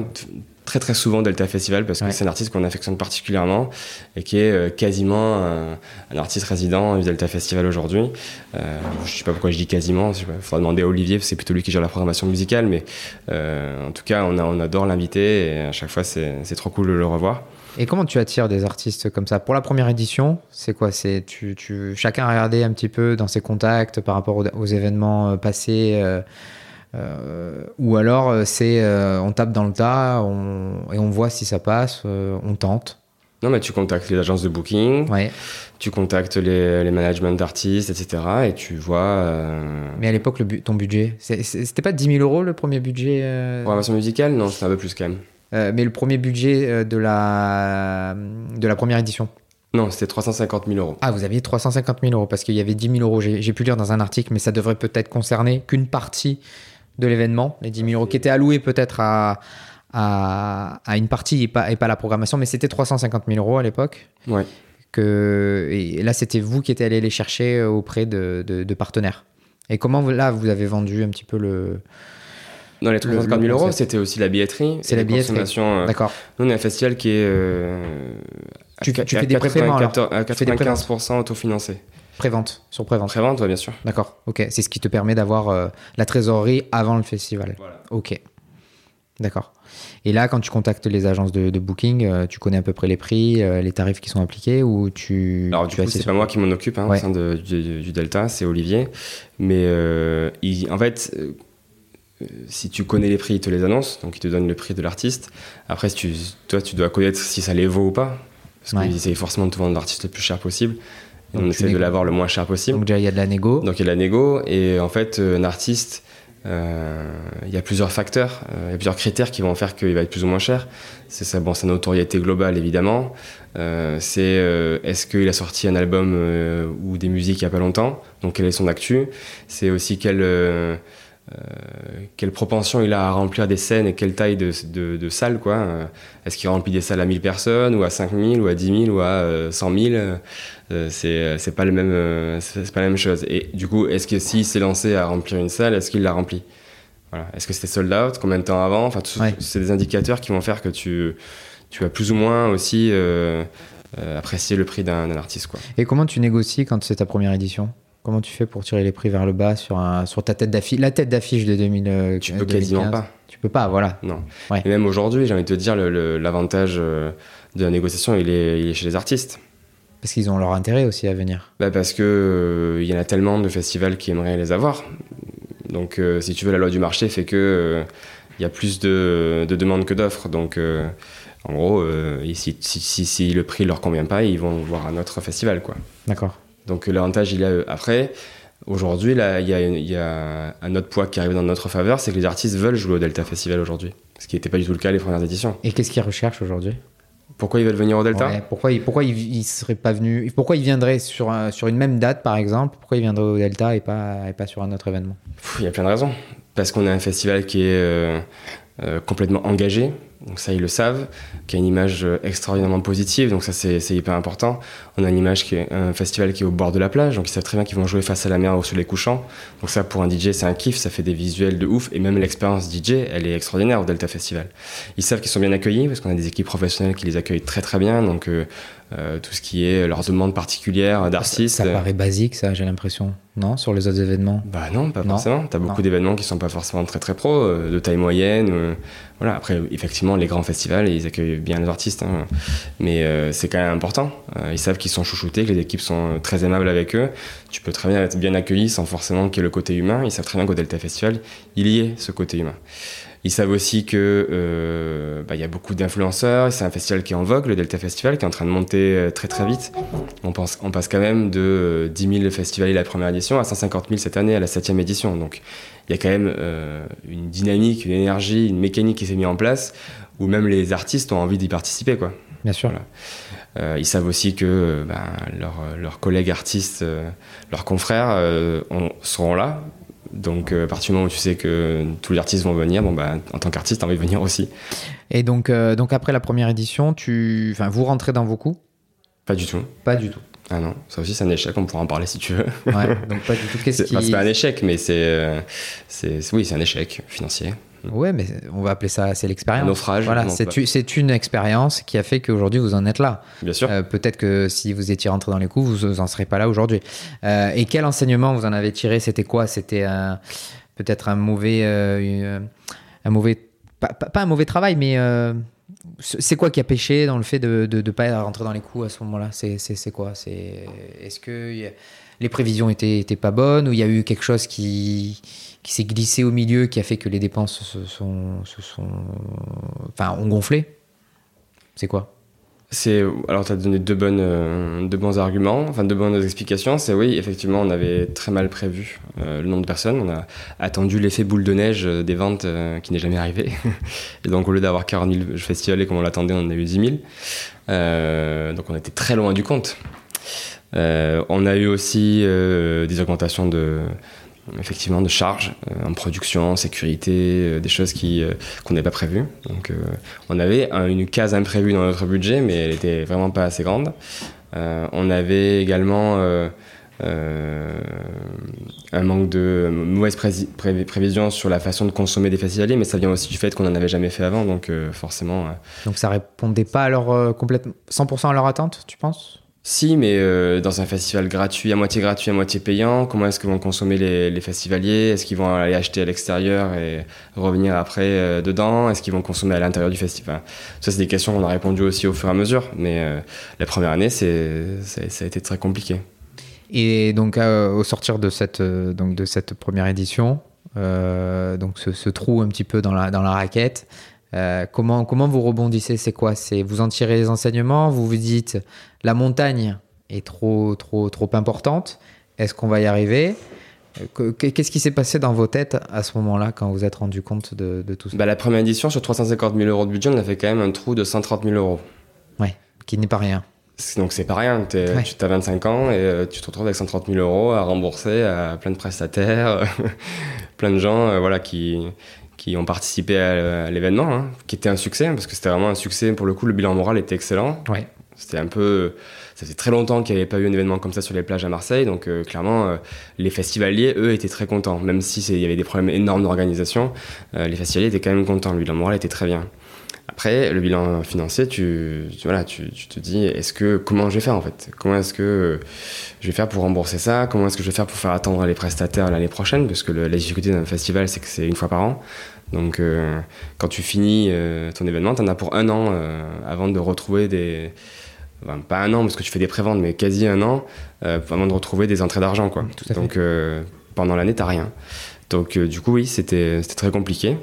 très très souvent Delta Festival parce que ouais. c'est un artiste qu'on affectionne particulièrement et qui est euh, quasiment un, un, artiste résident du Delta Festival aujourd'hui. Euh, je ne sais pas pourquoi je dis quasiment, il faudra demander à Olivier, c'est plutôt lui qui gère la programmation musicale, mais euh, en tout cas on, a, on adore l'inviter et à chaque fois c'est trop cool de le revoir. Et comment tu attires des artistes comme ça? Pour la première édition, c'est quoi? C'est tu, tu, chacun a regardé un petit peu dans ses contacts par rapport aux, aux événements passés euh, euh, ou alors c'est euh, on tape dans le tas on, et on voit si ça passe, euh, on tente. Non, mais tu contactes les agences de booking, ouais. tu contactes les, les managements d'artistes, etc. Et tu vois. Euh, mais à l'époque, bu ton budget, c'était pas 10 000 euros le premier budget euh... Programmation musicale Non, c'était un peu plus quand même. Euh, mais le premier budget de la, de la première édition non, c'était 350 000 euros. Ah, vous aviez 350 000 euros parce qu'il y avait 10 000 euros. J'ai pu lire dans un article, mais ça devrait peut-être concerner qu'une partie de l'événement, les 10 000 euros qui étaient alloués peut-être à, à, à, une partie et pas, et pas la programmation, mais c'était 350 000 euros à l'époque. Ouais. Que, et là, c'était vous qui étiez allé les chercher auprès de, de, de, partenaires. Et comment, là, vous avez vendu un petit peu le. Non, les 350 000 euros, c'était aussi la billetterie. C'est la billetterie. Euh, D'accord. Nous, on est un festival qui est. Euh, tu, tu fais des prépaiements à 95% autofinancé. Prévente, sur prévente. Prévente, ouais, bien sûr. D'accord, ok. C'est ce qui te permet d'avoir euh, la trésorerie avant le festival. Voilà. Ok. D'accord. Et là, quand tu contactes les agences de, de booking, euh, tu connais à peu près les prix, euh, les tarifs qui sont appliqués ou tu. Alors, du coup, c'est pas moi qui m'en occupe hein, Ouais. au sein de, du, du Delta, c'est Olivier. Mais euh, il- en fait, si tu connais les prix, il te les annonce, donc il te donne le prix de l'artiste. Après, si tu, toi, tu dois connaître si ça les vaut ou pas. Parce Ouais. qu'ils essayent forcément de te vendre l'artiste le plus cher possible. Et Donc, on essaie de l'avoir le moins cher possible. Donc déjà, il y a de la négo. Donc il y a de la négo et en fait euh, un artiste, euh, il y a plusieurs facteurs, euh, il y a plusieurs critères qui vont faire qu'il va être plus ou moins cher. C'est ça, bon, sa notoriété globale évidemment. Euh, c'est euh, est-ce qu'il a sorti un album euh, ou des musiques il y a pas longtemps, donc quelle est son actu? C'est aussi quelle euh, quelle propension il a à remplir des scènes et quelle taille de, de, de salle quoi. Euh, Est-ce qu'il remplit des salles à 1000 personnes ou à 5000 ou à 10 000 ou à euh, 100 000 euh, c'est c'est pas le même euh, c'est c'est pas la même chose. Et du coup est-ce que s'il s'est lancé à remplir une salle est-ce qu'il l'a rempli voilà. Est-ce que c'était sold out? Combien de temps avant? Enfin tout- Ouais. c'est des indicateurs qui vont faire que tu tu vas plus ou moins aussi apprécier le prix d'un d'un artiste quoi. Et comment tu négocies quand c'est ta première édition? Comment tu fais pour tirer les prix vers le bas sur, un, sur ta tête d'affiche La tête d'affiche de 2000, euh, tu peux 2015. quasiment pas Tu peux pas, voilà. non Ouais. et même aujourd'hui j'ai envie de te dire l'avantage euh, de la négociation il est, il est chez les artistes Parce qu'ils ont leur intérêt aussi à venir. Bah parce que euh, y en a tellement de festivals qui aimeraient les avoir. Donc euh, si tu veux, la loi du marché fait que euh, il y a plus de, de demandes que d'offres. Donc en gros, et si, si, si, si le prix leur convient pas, ils vont voir un autre festival quoi. D'accord. Donc euh, l'avantage il est à eux. Après, aujourd'hui là, il y, a, il y a un autre poids qui arrive dans notre faveur, c'est que les artistes veulent jouer au Delta Festival aujourd'hui. Ce qui n'était pas du tout le cas les premières éditions. Et qu'est-ce qu'ils recherchent aujourd'hui? Pourquoi ils veulent venir au Delta? Ouais, Pourquoi, ils, pourquoi ils, ils seraient pas venus? Pourquoi ils viendraient sur, un- sur une même date, par exemple? Pourquoi ils viendraient au Delta et pas, et pas sur un autre événement? Il y a plein de raisons. Parce qu'on a un festival qui est euh, euh, complètement engagé, donc ça ils le savent, qui a une image euh, extraordinairement positive, donc ça c'est hyper important. On a une image qui est un festival qui est au bord de la plage, donc ils savent très bien qu'ils vont jouer face à la mer au soleil couchant. Donc ça pour un DJ c'est un kiff, ça fait des visuels de ouf, et même l'expérience DJ elle est extraordinaire au Delta Festival. Ils savent qu'ils sont bien accueillis, parce qu'on a des équipes professionnelles qui les accueillent très très bien, donc euh, euh, tout ce qui est leurs demandes particulières d'artistes. Ça paraît basique, ça, j'ai l'impression. Non Sur les autres événements Bah non, pas Non. forcément. T'as beaucoup d'événements qui sont pas forcément très très pro, euh, de taille moyenne. euh, voilà. Après, effectivement, les grands festivals, ils accueillent bien les artistes, hein. mais euh, c'est quand même important. Euh, ils savent qu'ils sont chouchoutés, que les équipes sont euh, très aimables avec eux. Tu peux très bien être bien accueilli sans forcément qu'il y ait le côté humain. Ils savent très bien qu'au Delta Festival, il y ait ce côté humain. Ils savent aussi que euh, bah, il y a beaucoup d'influenceurs. C'est un festival qui est en vogue, le Delta Festival, qui est en train de monter euh, très très vite. On, pense, on passe quand même de 10 000 festivaliers la première édition à 150 000 cette année à la septième édition. Donc il y a quand même une dynamique, une énergie, une mécanique qui s'est mise en place où même les artistes ont envie d'y participer, quoi. Bien sûr. ils savent aussi que ben, leurs collègues artistes, leurs confrères seront là donc, euh, à partir du moment où tu sais que tous les artistes vont venir, bon, bah, en tant qu'artiste, tu as envie de venir aussi. Et donc, euh, donc après la première édition, tu... enfin, vous rentrez dans vos coûts Pas du tout. Pas du tout. Ah non, ça aussi c'est un échec, on pourra en parler si tu veux. Ouais, donc pas du tout. Qu'est-ce qui... c'est pas un échec, mais c'est, euh, c'est, oui, c'est un échec financier. Ouais, mais on va appeler ça, c'est l'expérience. Naufrage. Voilà, c'est une expérience qui a fait qu'aujourd'hui vous en êtes là. Bien sûr. Euh, peut-être que si vous étiez rentré dans les coups, vous n'en serez pas là aujourd'hui. Euh, et quel enseignement vous en avez tiré? C'était quoi? C'était peut-être un mauvais, euh, un mauvais, pas, un mauvais travail, mais c'est quoi qui a pêché dans le fait de ne pas rentrer dans les coups à ce moment-là? C'est quoi? C'est est-ce que les prévisions étaient, étaient pas bonnes ou il y a eu quelque chose qui qui s'est glissé au milieu, qui a fait que les dépenses se sont, sont enfin, ont gonflé C'est quoi? C'est alors tu as donné deux bonnes euh, deux bons arguments, enfin deux bonnes explications. C'est oui, effectivement, on avait très mal prévu euh, le nombre de personnes. On a attendu l'effet boule de neige euh, des ventes qui n'est jamais arrivé. Et donc au lieu d'avoir 40 000 festivals comme on l'attendait, on en a eu 10 000. donc on était très loin du compte. on a eu aussi des augmentations de effectivement de charges euh, en production, en sécurité, euh, des choses qui euh, qu'on n'avait pas prévues. Donc on avait une case imprévue dans notre budget, mais elle était vraiment pas assez grande. on avait également un manque de mauvaise prévision sur la façon de consommer des festivaliers, mais ça vient aussi du fait qu'on n'en avait jamais fait avant, donc forcément. Donc ça répondait pas à leur complètement 100% à leur attente, tu penses? Si, mais euh, dans un festival gratuit, à moitié gratuit, à moitié payant, comment est-ce que vont consommer les, festivaliers? Est-ce qu'ils vont aller acheter à l'extérieur et revenir après euh, dedans? Est-ce qu'ils vont consommer à l'intérieur du festival? Ça, c'est des questions qu'on a répondu aussi au fur et à mesure, mais euh, la première année, c'est, ça, a été très compliqué. Et donc, au sortir de cette, donc de cette première édition, donc ce, trou un petit peu dans la, dans la raquette, euh, comment, comment vous rebondissez? C'est quoi? C'est vous en tirez les enseignements? Vous vous dites la montagne est trop trop trop importante. Est-ce qu'on va y arriver? Euh, Qu'est-ce qui s'est passé dans vos têtes à ce moment-là quand vous êtes rendu compte de, tout ça? Bah, La première édition, sur 350 000 euros de budget, on a fait quand même un trou de 130 000 euros. Ouais, qui n'est pas rien. Donc c'est pas rien, tu as 25 ans et euh, tu te retrouves avec 130 000 euros à rembourser à plein de prestataires, plein de gens voilà, qui, qui ont participé à, l'événement, hein, qui était un succès, parce que c'était vraiment un succès. Pour le coup, le bilan moral était excellent. Ouais. C'était un peu. Ça faisait très longtemps qu'il n'y avait pas eu un événement comme ça sur les plages à Marseille, donc euh, clairement, euh, les festivaliers, eux, étaient très contents. Même s'il y avait des problèmes énormes d'organisation, euh, les festivaliers étaient quand même contents. Le bilan moral était très bien. Après, le bilan financier, tu, voilà, tu, te dis, est-ce que comment je vais faire en fait? Comment est-ce que je vais faire pour rembourser ça? Comment est-ce que je vais faire pour faire attendre les prestataires l'année prochaine? Parce que la difficulté d'un festival, c'est que c'est une fois par an. Donc, euh, quand tu finis euh, ton événement, tu en as pour un an euh, avant de retrouver des. pas un an parce que tu fais des préventes, mais quasi un an avant de retrouver des entrées d'argent. Quoi. Donc, pendant l'année, tu rien. Donc, du coup, oui, c'était très compliqué.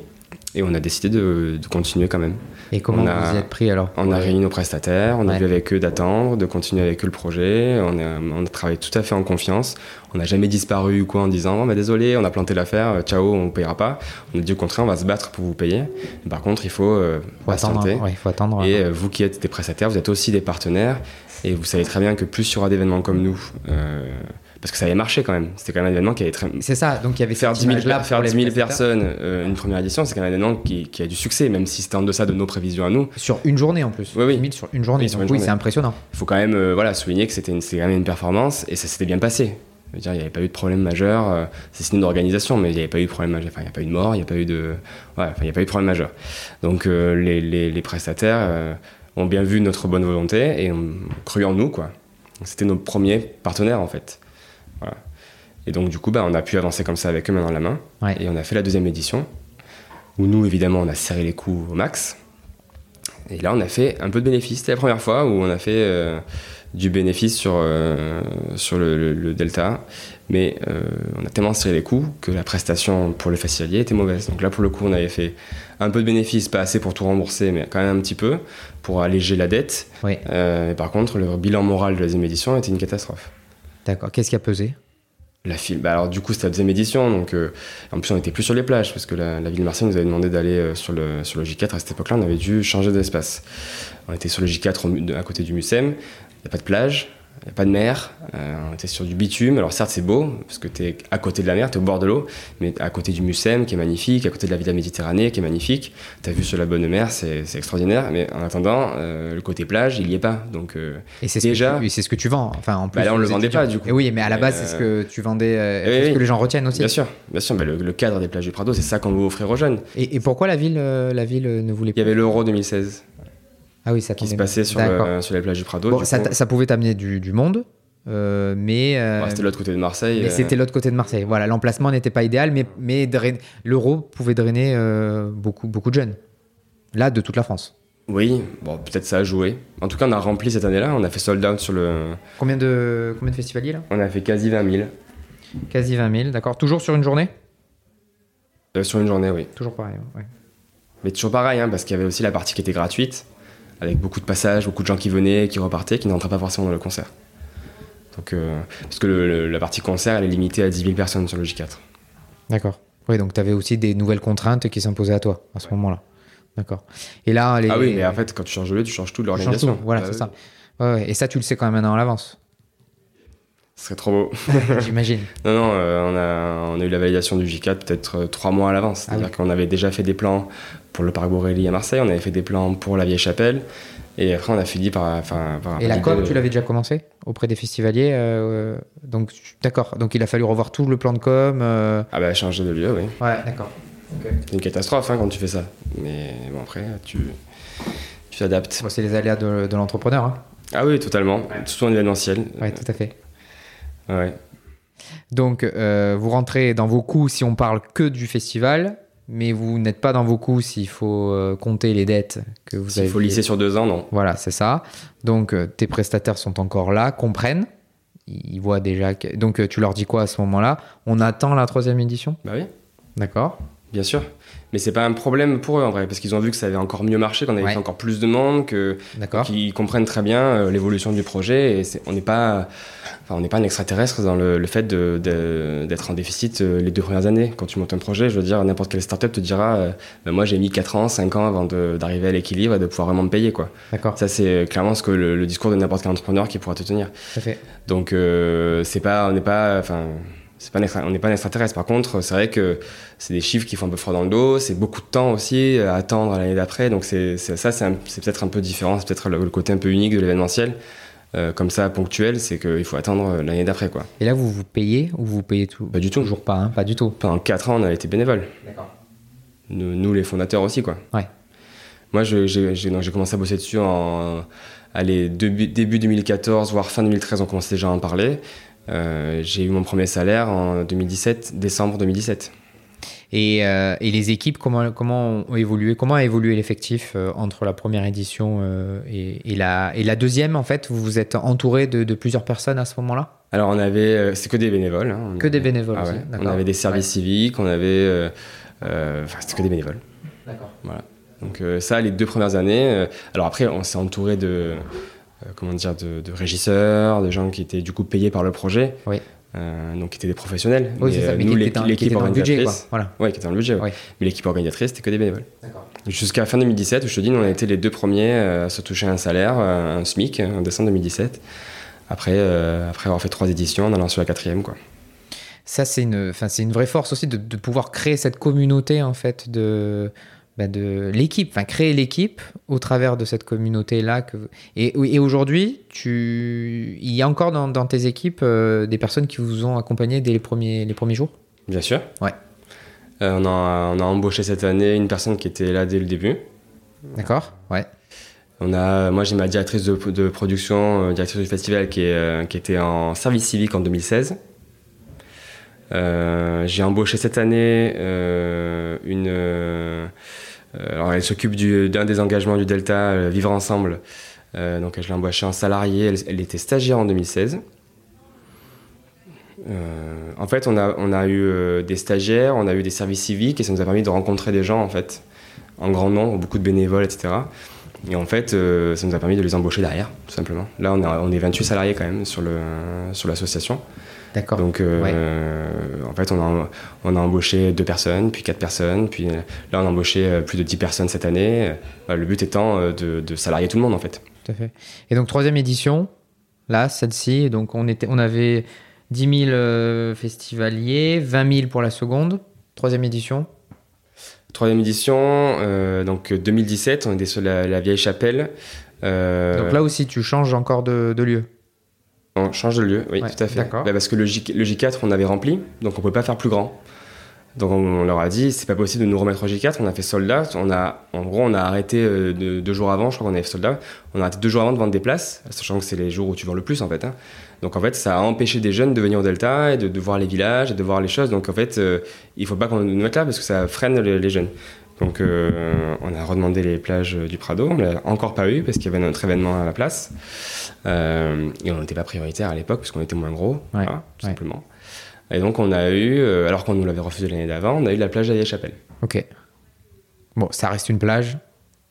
Et on a décidé de, continuer quand même. Et comment vous y êtes pris alors On a réuni nos prestataires, on a vu avec eux d'attendre, de continuer avec eux le projet. On a, on a travaillé tout à fait en confiance. On n'a jamais disparu ou quoi en disant oh, bah, désolé, on a planté l'affaire, euh, ciao, on ne payera pas. On a dit au contraire, on va se battre pour vous payer. par contre, il faut, euh, attendre. il faut attendre. Et euh, vous qui êtes des prestataires, vous êtes aussi des partenaires. Et vous savez très bien que plus il y aura d'événements comme nous, parce que ça avait marché quand même. C'était quand même un événement qui avait très. C'est ça, donc il y avait faire 10 000, faire 10 000 personnes euh, une première édition, c'est quand même un événement qui, qui, a du succès, même si c'était en deçà de nos prévisions à nous. Sur une journée en plus. Oui, oui. 10 000 sur une journée. Oui, oui c'est impressionnant. Il faut quand même euh, voilà, souligner que c'était quand même une performance et ça s'était bien passé. Je veux dire, il n'y avait pas eu de problème majeur. Euh, c'est signe d'organisation, mais il n'y avait pas eu de problème majeur. Enfin, il n'y a pas eu de mort, il n'y a pas eu de. Ouais, enfin, il n'y a pas eu de problème majeur. Donc, les, les, les, prestataires ont bien vu notre bonne volonté et ont cru en nous, quoi. C'était nos premiers partenaires, en fait. Voilà. Et donc, du coup, bah, on a pu avancer comme ça avec eux main dans la main. Et on a fait la deuxième édition, où nous, évidemment, on a serré les coups au max. Et là, on a fait un peu de bénéfices. C'était la première fois où on a fait euh, du bénéfice sur, euh, sur le, delta. Mais euh, on a tellement serré les coûts que la prestation pour le festivalier était mauvaise. Donc là, pour le coup, on avait fait un peu de bénéfice, pas assez pour tout rembourser, mais quand même un petit peu, pour alléger la dette. Oui. Et par contre, le bilan moral de la deuxième édition était une catastrophe. D'accord. Qu'est-ce qui a pesé? La film. Bah alors du coup c'était la deuxième édition, donc en plus on était plus sur les plages parce que la, ville de Marseille nous avait demandé d'aller sur, le, sur le J4 à cette époque-là, on avait dû changer d'espace. On était sur le J4 à côté du Mucem, il n'y a pas de plage, il n'y a pas de mer, euh, on était sur du bitume. Alors certes c'est beau, parce que tu es à côté de la mer, tu es au bord de l'eau, mais à côté du Mucem qui est magnifique, à côté de la Villa Méditerranée qui est magnifique, tu as vu sur la bonne mer, c'est extraordinaire, mais en attendant, euh, le côté plage, il n'y est pas. Donc, euh, et c'est déjà... ce que tu vends, enfin en plus. Bah là on le vendait pas du coup. Et oui, mais à la base c'est ce que tu vendais, c'est ce que les gens retiennent aussi. Bien sûr, bien sûr, le, cadre des plages du Prado, c'est ça qu'on veut offrir aux jeunes. Et, et pourquoi la ville, la ville ne voulait pas Il y avait l'Euro 2016. Ah oui, ça qui se passait sur, sur, les plages du Prado. ça, pouvait t'amener du, monde, euh, mais euh, c'était l'autre côté de Marseille. Mais euh. c'était l'autre côté de Marseille. Voilà, l'emplacement n'était pas idéal, mais, mais l'euro pouvait drainer beaucoup, beaucoup de jeunes. Là, de toute la France. Oui, bon, peut-être ça a joué. En tout cas, on a rempli cette année-là. On a fait sold out sur le. Combien de, combien de festivaliers là? On a fait quasi 20 000. Quasi 20 000, d'accord. Toujours sur une journée? Sur une journée, oui. Toujours pareil, ouais. Mais toujours pareil, hein, parce qu'il y avait aussi la partie qui était gratuite avec beaucoup de passages, beaucoup de gens qui venaient, qui repartaient, qui n'entraient pas forcément dans le concert. Donc, euh, parce que la partie concert, elle est limitée à 10 000 personnes sur le J4. D'accord. Oui, donc tu avais aussi des nouvelles contraintes qui s'imposaient à toi à ce moment-là. D'accord. Et là, les... Ah oui, mais en fait, quand tu changes de lieu, tu changes tout de l'organisation. Voilà, bah c'est ça. Ouais, et ça, tu le sais quand même maintenant à l'avance. Ce serait trop beau. J'imagine. non, non, euh, on, a, on, a, eu la validation du J4 peut-être euh, trois mois à l'avance. Ah C'est-à-dire qu'on avait déjà fait des plans pour le parc Borelli à Marseille, on avait fait des plans pour la Vieille Chapelle, et après on a fini par. Enfin, et la com, tu l'avais déjà commencé auprès des festivaliers euh, Donc, d'accord. Donc il a fallu revoir tout le plan de com. Ah bah changer de lieu, oui. Ouais, d'accord. C'est une catastrophe hein, quand tu fais ça. Mais bon, après, tu tu t'adaptes. c'est les aléas de, l'entrepreneur. Hein. Ah oui, totalement. Surtout en événementiel. Oui, tout à fait. Ouais. Donc, euh, vous rentrez dans vos coûts si on parle que du festival, mais vous n'êtes pas dans vos coûts s'il faut euh, compter les dettes que vous avez. Il faut lisser sur deux ans, non Voilà, c'est ça. Donc, euh, tes prestataires sont encore là, comprennent. Ils voient déjà. Que... Donc, tu leur dis quoi à ce moment-là? On attend la troisième édition? Bah oui. D'accord. Bien sûr. Mais c'est pas un problème pour eux en vrai, parce qu'ils ont vu que ça avait encore mieux marché, qu'on avait fait encore plus de monde, que qu'ils comprennent très bien euh, l'évolution du projet. Et on n'est pas, enfin, on n'est pas un extraterrestre dans le, fait d'être en déficit euh, les deux premières années. Quand tu montes un projet, je veux dire, n'importe quelle startup te dira, euh, ben, moi j'ai mis 4 ans, 5 ans avant d'arriver à l'équilibre et de pouvoir vraiment me payer quoi. Ça c'est clairement ce que le, discours de n'importe quel entrepreneur qui pourra te tenir. fait. Donc c'est pas, on n'est pas, enfin pas on n'est pas un extraterrestre. Par contre, c'est vrai que c'est des chiffres qui font un peu froid dans le dos. C'est beaucoup de temps aussi à attendre l'année d'après. Donc c'est, ça, c'est, peut-être un peu différent. C'est peut-être le, côté un peu unique de l'événementiel. Euh, comme ça, ponctuel, c'est qu'il faut attendre l'année d'après. Quoi. Et là, vous vous payez ou vous payez tout? Pas du tout. Toujours pas, hein pas du tout. Pendant 4 ans, on a été bénévole. D'accord. Nous, les fondateurs aussi. Quoi. Ouais. Moi, j'ai, commencé à bosser dessus en allez, début, début 2014, voire fin 2013, on commençait déjà à en parler. Euh, j'ai eu mon premier salaire en 2017, décembre 2017. Et, euh, et, les équipes, comment, comment ont évolué Comment a évolué l'effectif euh, entre la première édition et, et, la, et la deuxième En fait, vous vous êtes entouré de, de plusieurs personnes à ce moment-là? Alors, on avait. c'est que des bénévoles. Hein. que des bénévoles ah On avait des services civiques, on avait. Enfin, c'était que des bénévoles. D'accord. Voilà. Donc, ça, les deux premières années. alors, après, on s'est entouré de. Euh, comment dire, de, régisseurs, de gens qui étaient du coup payés par le projet. Oui. Euh, donc qui étaient des professionnels. Oui, c'est ça, mais nous, l'équipe organisatrice, voilà. ouais, qui était dans le budget. Ouais. Mais l'équipe organisatrice, c'était que des bénévoles. Jusqu'à fin 2017, où je te dis, nous, on a été les deux premiers euh, à se toucher un salaire, un SMIC, en décembre 2017. Après, après avoir fait trois éditions, en allant sur la quatrième, quoi. Ça, c'est une, une vraie force aussi de, de, pouvoir créer cette communauté, en fait, de, bah, de l'équipe, enfin créer l'équipe au travers de cette communauté-là. Que... Et, et aujourd'hui, tu... il y a encore dans, tes équipes euh, des personnes qui vous ont accompagné dès les premiers, les premiers jours? Bien sûr. Ouais. Euh, on, a, on, a, embauché cette année une personne qui était là dès le début. D'accord, ouais. On a, moi, j'ai ma directrice de, de production, euh, directrice du festival, qui, est, qui était en service civique en 2016. j'ai embauché cette année une, alors elle s'occupe d'un des engagements du Delta, euh, Vivre ensemble, donc, je l'ai embauchée en salarié. Elle, était stagiaire en 2016. en fait, on a, eu des stagiaires, on a eu des services civiques et ça nous a permis de rencontrer des gens, en fait, en grand nombre, beaucoup de bénévoles, etc. Et en fait, euh, ça nous a permis de les embaucher derrière, tout simplement. Là, on, est 28 salariés quand même sur l'association. D'accord. Donc, euh, en fait, on a, on a embauché deux personnes, puis quatre personnes, puis là, on a embauché euh, plus de 10 personnes cette année. Le but étant de, de salarier tout le monde, en fait. Tout à fait. Et donc, troisième édition, là, celle-ci, donc on, était, on avait 10 000 festivaliers, 20 000 pour la seconde, troisième édition. Troisième édition, euh, donc 2017, on était sur la, vieille chapelle. Euh, donc là aussi, tu changes encore de, lieu On change de lieu, oui, tout à fait. Bah, parce que le, J, le J4, on avait rempli, donc on ne pouvait pas faire plus grand. Donc on, leur a dit, c'est pas possible de nous remettre au J4. On a fait soldat. On a, en gros, on a arrêté euh, deux jours avant. Je crois qu'on avait fait soldat. On a arrêté deux jours avant de vendre des places, sachant que c'est les jours où tu vends le plus en fait. Hein. Donc en fait, ça a empêché des jeunes de venir au Delta et de, voir les villages et de voir les choses. Donc en fait, euh, il faut pas qu'on nous mette là parce que ça freine les, jeunes. Donc euh, on a redemandé les plages du Prado, on l'a encore pas eu parce qu'il y avait notre événement à la place. et on n'était pas prioritaire à l'époque parce qu'on était moins gros, tout simplement. Et donc on a eu, euh, alors qu'on nous l'avait refusé l'année d'avant, on a eu la plage à Chapelle. Ok. Bon, ça reste une plage.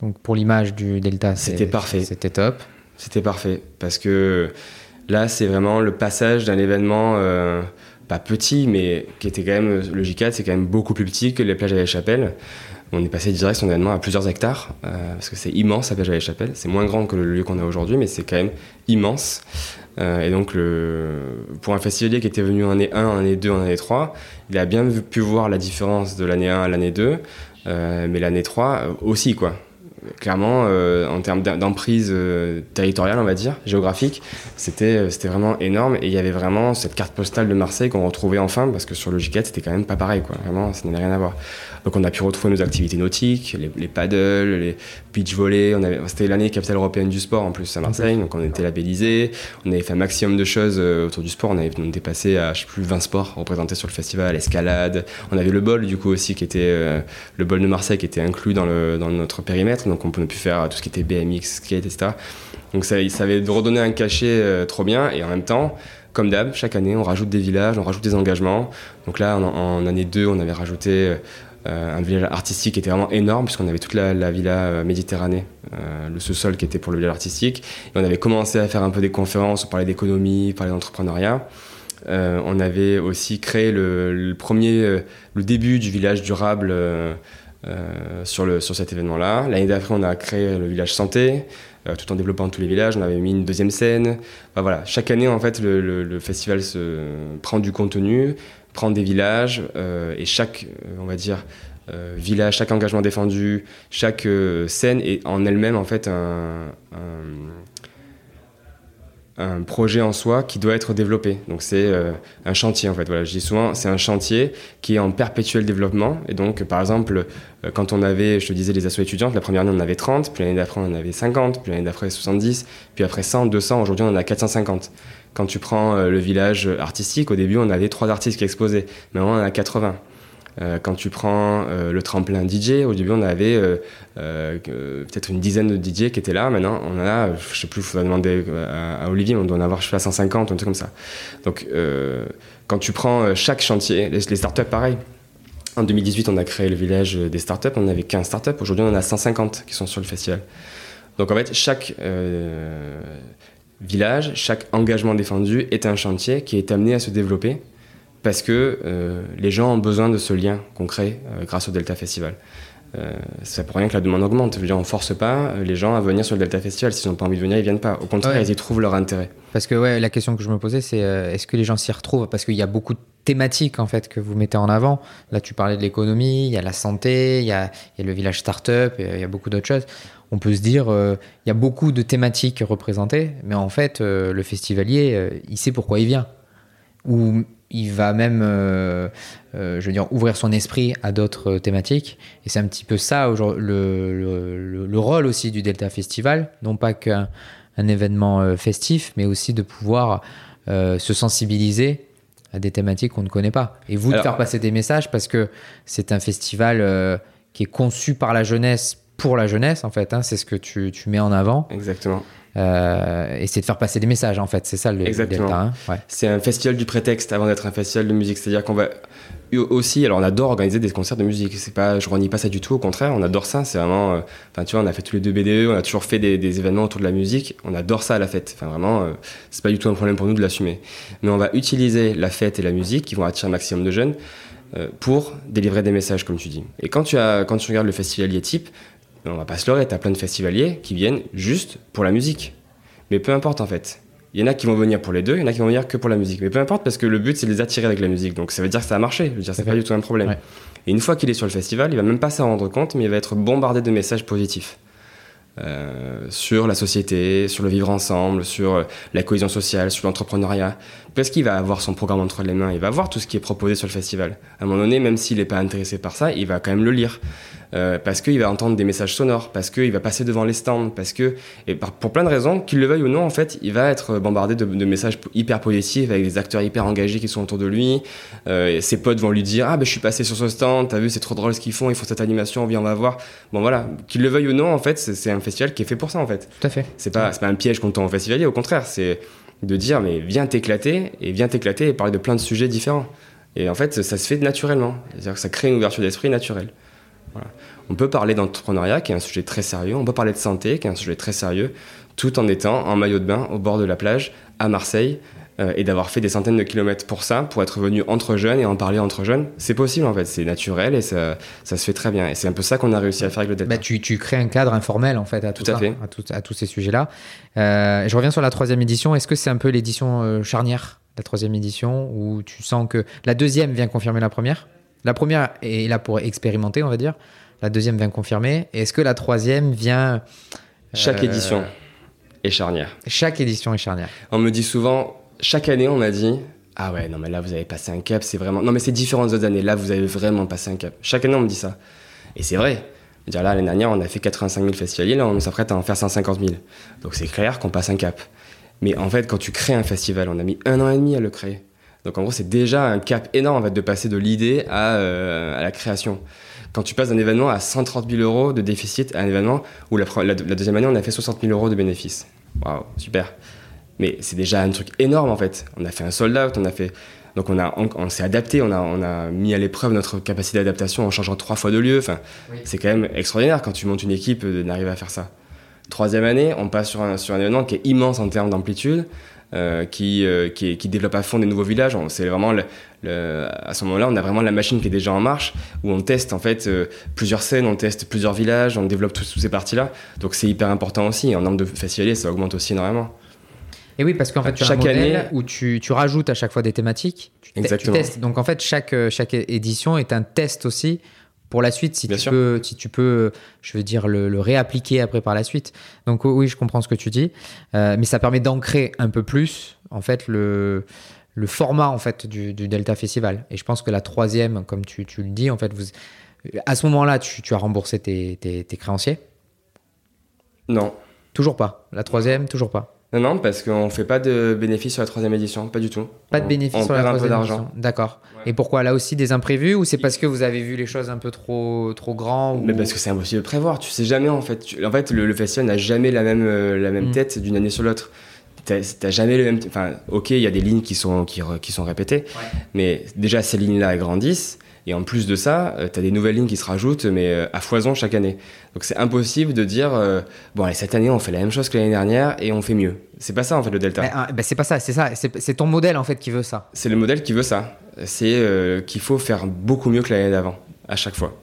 Donc pour l'image du Delta, c'était parfait. C'était top. C'était parfait parce que là, c'est vraiment le passage d'un événement euh, pas petit, mais qui était quand même le J4, c'est quand même beaucoup plus petit que les plages à la Chapelle. On est passé direct son événement à plusieurs hectares euh, parce que c'est immense à la Chapelle. C'est moins grand que le lieu qu'on a aujourd'hui, mais c'est quand même immense. Euh, et donc, le, pour un festivalier qui était venu en année 1, année 2, en année 3, il a bien pu voir la différence de l'année 1 à l'année 2, euh, mais l'année 3 aussi, quoi clairement, euh, en termes d'emprise euh, territoriale, on va dire, géographique, c'était euh, c'était vraiment énorme. Et il y avait vraiment cette carte postale de Marseille qu'on retrouvait enfin, parce que sur J4, c'était quand même pas pareil, quoi. Vraiment, ça n'avait rien à voir. Donc on a pu retrouver nos activités nautiques, les, les paddles, les beach volley. C'était l'année capitale européenne du sport en plus à Marseille, donc on était labellisé. On avait fait un maximum de choses autour du sport. On avait on était passé à je sais plus 20 sports représentés sur le festival, l'escalade. On avait le bol du coup aussi qui était le bol de Marseille qui était inclus dans, le, dans notre périmètre. On pouvait pu faire tout ce qui était BMX, skate, etc. Donc ça, ça avait redonné un cachet euh, trop bien et en même temps, comme d'hab, chaque année, on rajoute des villages, on rajoute des engagements. Donc là, en, année 2, on avait rajouté euh, un village artistique qui était vraiment énorme, puisqu'on avait toute la, villa euh, Méditerranée, le sous-sol qui était pour le village artistique. Et on avait commencé à faire un peu des conférences, on parlait d'économie, on parlait d'entrepreneuriat. on avait aussi créé le, premier, le début du village durable euh, sur, le, sur cet événement-là. L'année d'après, on a créé le village santé, euh, tout en développant tous les villages. On avait mis une deuxième scène. voilà, chaque année, en fait, le, festival se prend du contenu, prend des villages, euh, et chaque, on va dire, village, chaque engagement défendu, chaque scène est en elle-même, en fait, un projet en soi qui doit être développé. Donc c'est euh, un chantier en fait. Voilà, je dis souvent, c'est un chantier qui est en perpétuel développement. Et donc par exemple, euh, quand on avait, je te disais, les assos étudiantes, la première année on avait 30, puis l'année d'après on en avait 50, puis l'année d'après 70, puis après 100, 200, aujourd'hui on en a 450. Quand tu prends euh, le village artistique, au début on avait trois artistes qui exposaient, maintenant on en a 80. Euh, quand tu prends euh, le tremplin DJ, au début on avait euh, peut-être une dizaine de DJ qui étaient là. Maintenant on en a, je sais plus, il faudrait demander à, Olivier, on doit en avoir je sais 150 ou un truc comme ça. Donc quand tu prends chaque chantier, les, startups pareil. En 2018 on a créé le village des startups, on avait 15 startups, aujourd'hui on en a 150 qui sont sur le festival. Donc en fait chaque village, chaque engagement défendu est un chantier qui est amené à se développer parce que euh, les gens ont besoin de ce lien concret euh, grâce au Delta Festival. Euh, c'est pour rien que la demande augmente. Je veux dire, on force pas euh, les gens à venir sur le Delta Festival. S'ils n'ont pas envie de venir, ils viennent pas. Au contraire, ils y trouvent leur intérêt. Parce que ouais, la question que je me posais, c'est est-ce que les gens s'y retrouvent? Parce qu'il y a beaucoup de thématiques en fait que vous mettez en avant. Là, tu parlais de l'économie, il y a la santé, il y a, y a, le village startup, il y a beaucoup d'autres choses. On peut se dire, il y a beaucoup de thématiques représentées, mais en fait, le festivalier, il sait pourquoi il vient. Ou il va même, euh, euh, je veux dire, ouvrir son esprit à d'autres thématiques. Et c'est un petit peu ça le, le, rôle aussi du Delta Festival, non pas qu'un événement euh, festif, mais aussi de pouvoir se sensibiliser à des thématiques qu'on ne connaît pas. Et vous, de faire passer des messages, parce que c'est un festival qui est conçu par la jeunesse, pour la jeunesse, en fait. Hein, c'est ce que tu, tu, mets en avant. Exactement. Et c'est de faire passer des messages en fait. C'est ça le, Exactement. Delta. Hein. C'est un festival du prétexte avant d'être un festival de musique. C'est-à-dire qu'on va aussi, alors on adore organiser des concerts de musique. C'est pas, je renie pas ça du tout. Au contraire, on adore ça. C'est vraiment, enfin tu vois, on a fait tous les deux BDE, on a toujours fait des, des, événements autour de la musique. On adore ça à la fête. Enfin vraiment, c'est pas du tout un problème pour nous de l'assumer. Mais on va utiliser la fête et la musique qui vont attirer un maximum de jeunes euh, pour délivrer des messages, comme tu dis. Et quand tu, as, quand tu regardes le festivalier type, on va pas se leurrer, tu as plein de festivaliers qui viennent juste pour la musique. Mais peu importe en fait. Il y en a qui vont venir pour les deux, il y en a qui vont venir que pour la musique. Mais peu importe parce que le but c'est de les attirer avec la musique. Donc ça veut dire que ça a marché. Je veux dire, c'est pas du tout un problème. Et une fois qu'il est sur le festival, il va même pas s'en rendre compte, mais il va être bombardé de messages positifs. Euh, sur la société, sur le vivre ensemble, sur euh, la cohésion sociale, sur l'entrepreneuriat. Parce qu'il va avoir son programme entre les mains, il va voir tout ce qui est proposé sur le festival. À un moment donné, même s'il n'est pas intéressé par ça, il va quand même le lire. Euh, parce qu'il va entendre des messages sonores, parce qu'il va passer devant les stands, parce que, et pour plein de raisons, qu'il le veuille ou non, en fait, il va être bombardé de, messages hyper positifs avec des acteurs hyper engagés qui sont autour de lui. Euh, ses potes vont lui dire Ah, ben je suis passé sur ce stand, t'as vu, c'est trop drôle ce qu'ils font, ils font cette animation, viens, on va voir. Bon, voilà, qu'il le veuille ou non, en fait, c'est un festival qui est fait pour ça, en fait. Tout à fait. C'est pas, pas un piège contre ton festivalier, au contraire, c'est de dire Mais viens t'éclater, et viens t'éclater et parler de plein de sujets différents. Et en fait, ça se fait naturellement. C'est-à-dire que ça crée une ouverture d'esprit naturelle. Voilà. On peut parler d'entrepreneuriat, qui est un sujet très sérieux, on peut parler de santé, qui est un sujet très sérieux, tout en étant en maillot de bain au bord de la plage à Marseille, euh, et d'avoir fait des centaines de kilomètres pour ça, pour être venu entre jeunes et en parler entre jeunes. C'est possible en fait, c'est naturel et ça, ça, se fait très bien. Et c'est un peu ça qu'on a réussi à faire avec le Delta. Bah, tu, tu, crées un cadre informel en fait à tout, à, fait. À, tous ces sujets-là. Euh, je reviens sur la troisième édition. Est-ce que c'est un peu l'édition euh, charnière, la troisième édition, où tu sens que la deuxième vient confirmer la première? La première est là pour expérimenter, on va dire. La deuxième vient confirmer. Est-ce que la troisième vient... Chaque édition est charnière. Chaque édition est charnière. On me dit souvent, chaque année, on m'a dit Ah ouais, non, mais là, vous avez passé un cap, c'est vraiment. Non, mais c'est différent des autres années. Là, vous avez vraiment passé un cap. Chaque année, on me dit ça. Et c'est vrai. Dire là, l'année dernière, on a fait 85 000 festivaliers, là, on s'apprête à en faire 150 000. Donc c'est clair qu'on passe un cap. Mais en fait, quand tu crées un festival, on a mis un an et demi à le créer. Donc en gros, c'est déjà un cap énorme en fait, de passer de l'idée à, euh, à, la création. Quand tu passes d'un événement à 130 000 euros de déficit à un événement où la, la deuxième année, on a fait 60 000 euros de bénéfices. Waouh, super. Mais c'est déjà un truc énorme en fait. On a fait un sold out, on a fait. Donc on, a, on, s'est adapté, on a, on a mis à l'épreuve notre capacité d'adaptation en changeant trois fois de lieu. Enfin, C'est quand même extraordinaire quand tu montes une équipe d'arriver à faire ça. Troisième année, on passe sur un, sur un événement qui est immense en termes d'amplitude, euh, qui, euh, qui, qui, développe à fond des nouveaux villages. C'est vraiment le, à ce moment-là, on a vraiment la machine qui est déjà en marche, où on teste en fait euh, plusieurs scènes, on teste plusieurs villages, on développe toutes ces parties-là. Donc c'est hyper important aussi. En nombre de festivaliers, ça augmente aussi énormément. Et oui, parce qu'en fait, tu as chaque un modèle année, où tu, tu, rajoutes à chaque fois des thématiques. Tu, Exactement. Tu testes. Donc en fait, chaque, chaque édition est un test aussi pour la suite, si, tu peux, si tu peux, je veux dire, le, le, réappliquer après par la suite. Donc oui, je comprends ce que tu dis, euh, mais ça permet d'ancrer un peu plus, en fait, le, le format en fait du, du, Delta Festival. Et je pense que la troisième, comme tu, tu le dis, en fait, vous, à ce moment-là, tu, tu, as remboursé tes, tes, tes créanciers Non. Toujours pas. La troisième, toujours pas. Non, non, parce qu'on ne fait pas de bénéfices sur la troisième édition, pas du tout. Pas de bénéfices sur la troisième édition. D'accord. Et pourquoi là aussi des imprévus ou c'est parce que vous avez vu les choses un peu trop trop grands Mais parce que c'est impossible de prévoir. Tu sais jamais en fait. En fait, le, festival n'a jamais la même euh, la même mm. tête d'une année sur l'autre. T'as jamais le même. Enfin, ok, il y a des lignes qui sont qui, qui sont répétées, mais déjà ces lignes-là grandissent. Et en plus de ça, euh, tu as des nouvelles lignes qui se rajoutent, mais euh, à foison chaque année. Donc c'est impossible de dire, euh, bon, allez, cette année, on fait la même chose que l'année dernière et on fait mieux. C'est pas ça, en fait, le Delta. Bah, c'est pas ça, c'est ça. C'est ton modèle, en fait, qui veut ça. C'est le modèle qui veut ça. C'est qu'il faut faire beaucoup mieux que l'année d'avant, à chaque fois.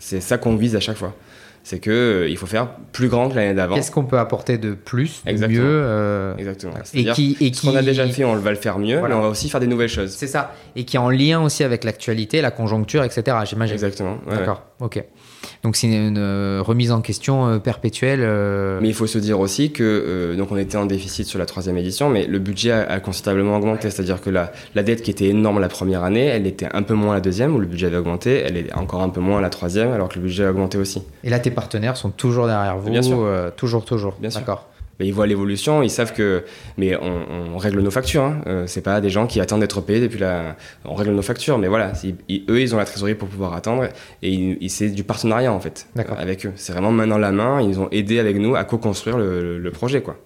C'est ça qu'on vise à chaque fois c'est que euh, il faut faire plus grand que l'année d'avant. Qu'est-ce qu'on peut apporter de plus, de mieux euh, Exactement. Et qui, et ce qu'on a déjà fait, on va le faire mieux, mais on va aussi faire des nouvelles choses. C'est ça. Et qui est en lien aussi avec l'actualité, la conjoncture, etc. J'imagine. Exactement. D'accord. Ok. Donc c'est une euh, remise en question euh, perpétuelle. Euh. Mais il faut se dire aussi que donc on était en déficit sur la troisième édition, mais le budget a, considérablement augmenté. C'est-à-dire que la, la, dette qui était énorme la première année, elle était un peu moins la deuxième où le budget avait augmenté. Elle est encore un peu moins la troisième alors que le budget a augmenté aussi. Et là, tes partenaires sont toujours derrière vous. Bien sûr. toujours, toujours. Bien sûr. Ils voient l'évolution, ils savent que. Mais on, règle nos factures. Hein. Euh, c'est pas des gens qui attendent d'être payés depuis la. On règle nos factures, mais voilà, eux, ils ont la trésorerie pour pouvoir attendre et c'est du partenariat en fait avec eux. C'est vraiment main dans la main. Ils ont aidé avec nous à co-construire le, projet, quoi.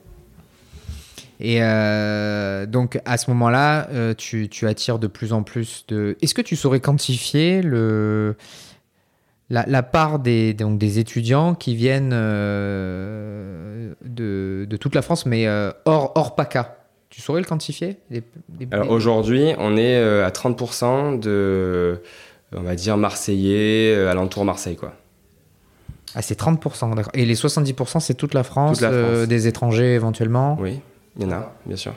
Et euh, donc à ce moment-là, euh, tu, tu attires de plus en plus de. Est-ce que tu saurais quantifier le la, la part des donc des étudiants qui viennent euh, de, de toute la France, mais euh, hors hors PACA Tu saurais le quantifier Les- les- Alors aujourd'hui, on est euh, à 30% de, on va dire, Marseillais, alentour Marseille, quoi. Ah, c'est 30%, d'accord. Et les 70%, c'est toute la France, Toute la France. euh, des étrangers éventuellement? Oui, il y en a, bien sûr.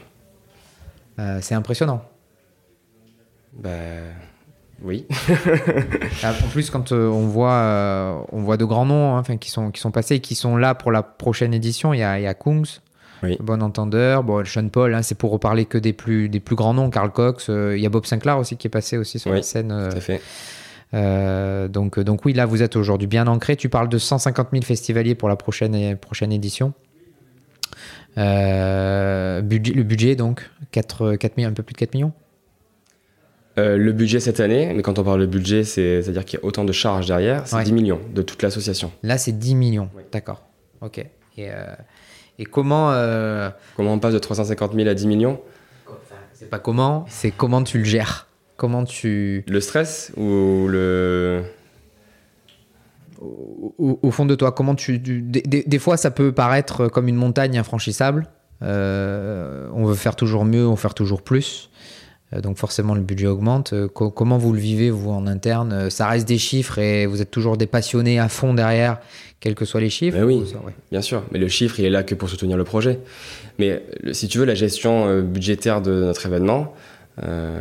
C'est impressionnant. Bah, oui. Ah, En plus, quand euh, on voit, euh, on voit de grands noms hein, enfin, qui, sont, qui sont passés et qui sont là pour la prochaine édition, il y a, il y a Kungs, Oui. Bon Entendeur, bon, Sean Paul, hein, c'est pour reparler que des plus, des plus grands noms, Carl Cox, euh, il y a Bob Sinclair aussi qui est passé aussi sur Oui, la scène. Tout à fait. euh, donc, donc oui, là, vous êtes aujourd'hui bien ancré. Tu parles de 150 000 festivaliers pour la prochaine, prochaine édition. Euh, budget, le budget, donc, 4, 4 millions, un peu plus de 4 millions? Euh, le budget cette année, mais quand on parle de budget, c'est- c'est-à-dire qu'il y a autant de charges derrière, c'est Ouais. 10 millions de toute l'association. Là, c'est 10 millions. Oui. D'accord. Ok. Et, euh, et comment. euh, Comment on passe de 350 000 à 10 millions? C'est pas comment, c'est comment tu le gères? Comment tu. Le stress ou le... Au, au- au fond de toi, comment tu. tu- des, des- des fois, ça peut paraître comme une montagne infranchissable. Euh, on veut faire toujours mieux, on veut faire toujours plus. Euh, donc, forcément, le budget augmente. Euh, co- comment vous le vivez, vous, en interne? Euh, Ça reste des chiffres et vous êtes toujours des passionnés à fond derrière, quels que soient les chiffres? Ben oui. ou ça, ouais. Bien sûr, mais le chiffre, il est là que pour soutenir le projet. Mais le- si tu veux, la gestion budgétaire de notre événement, euh,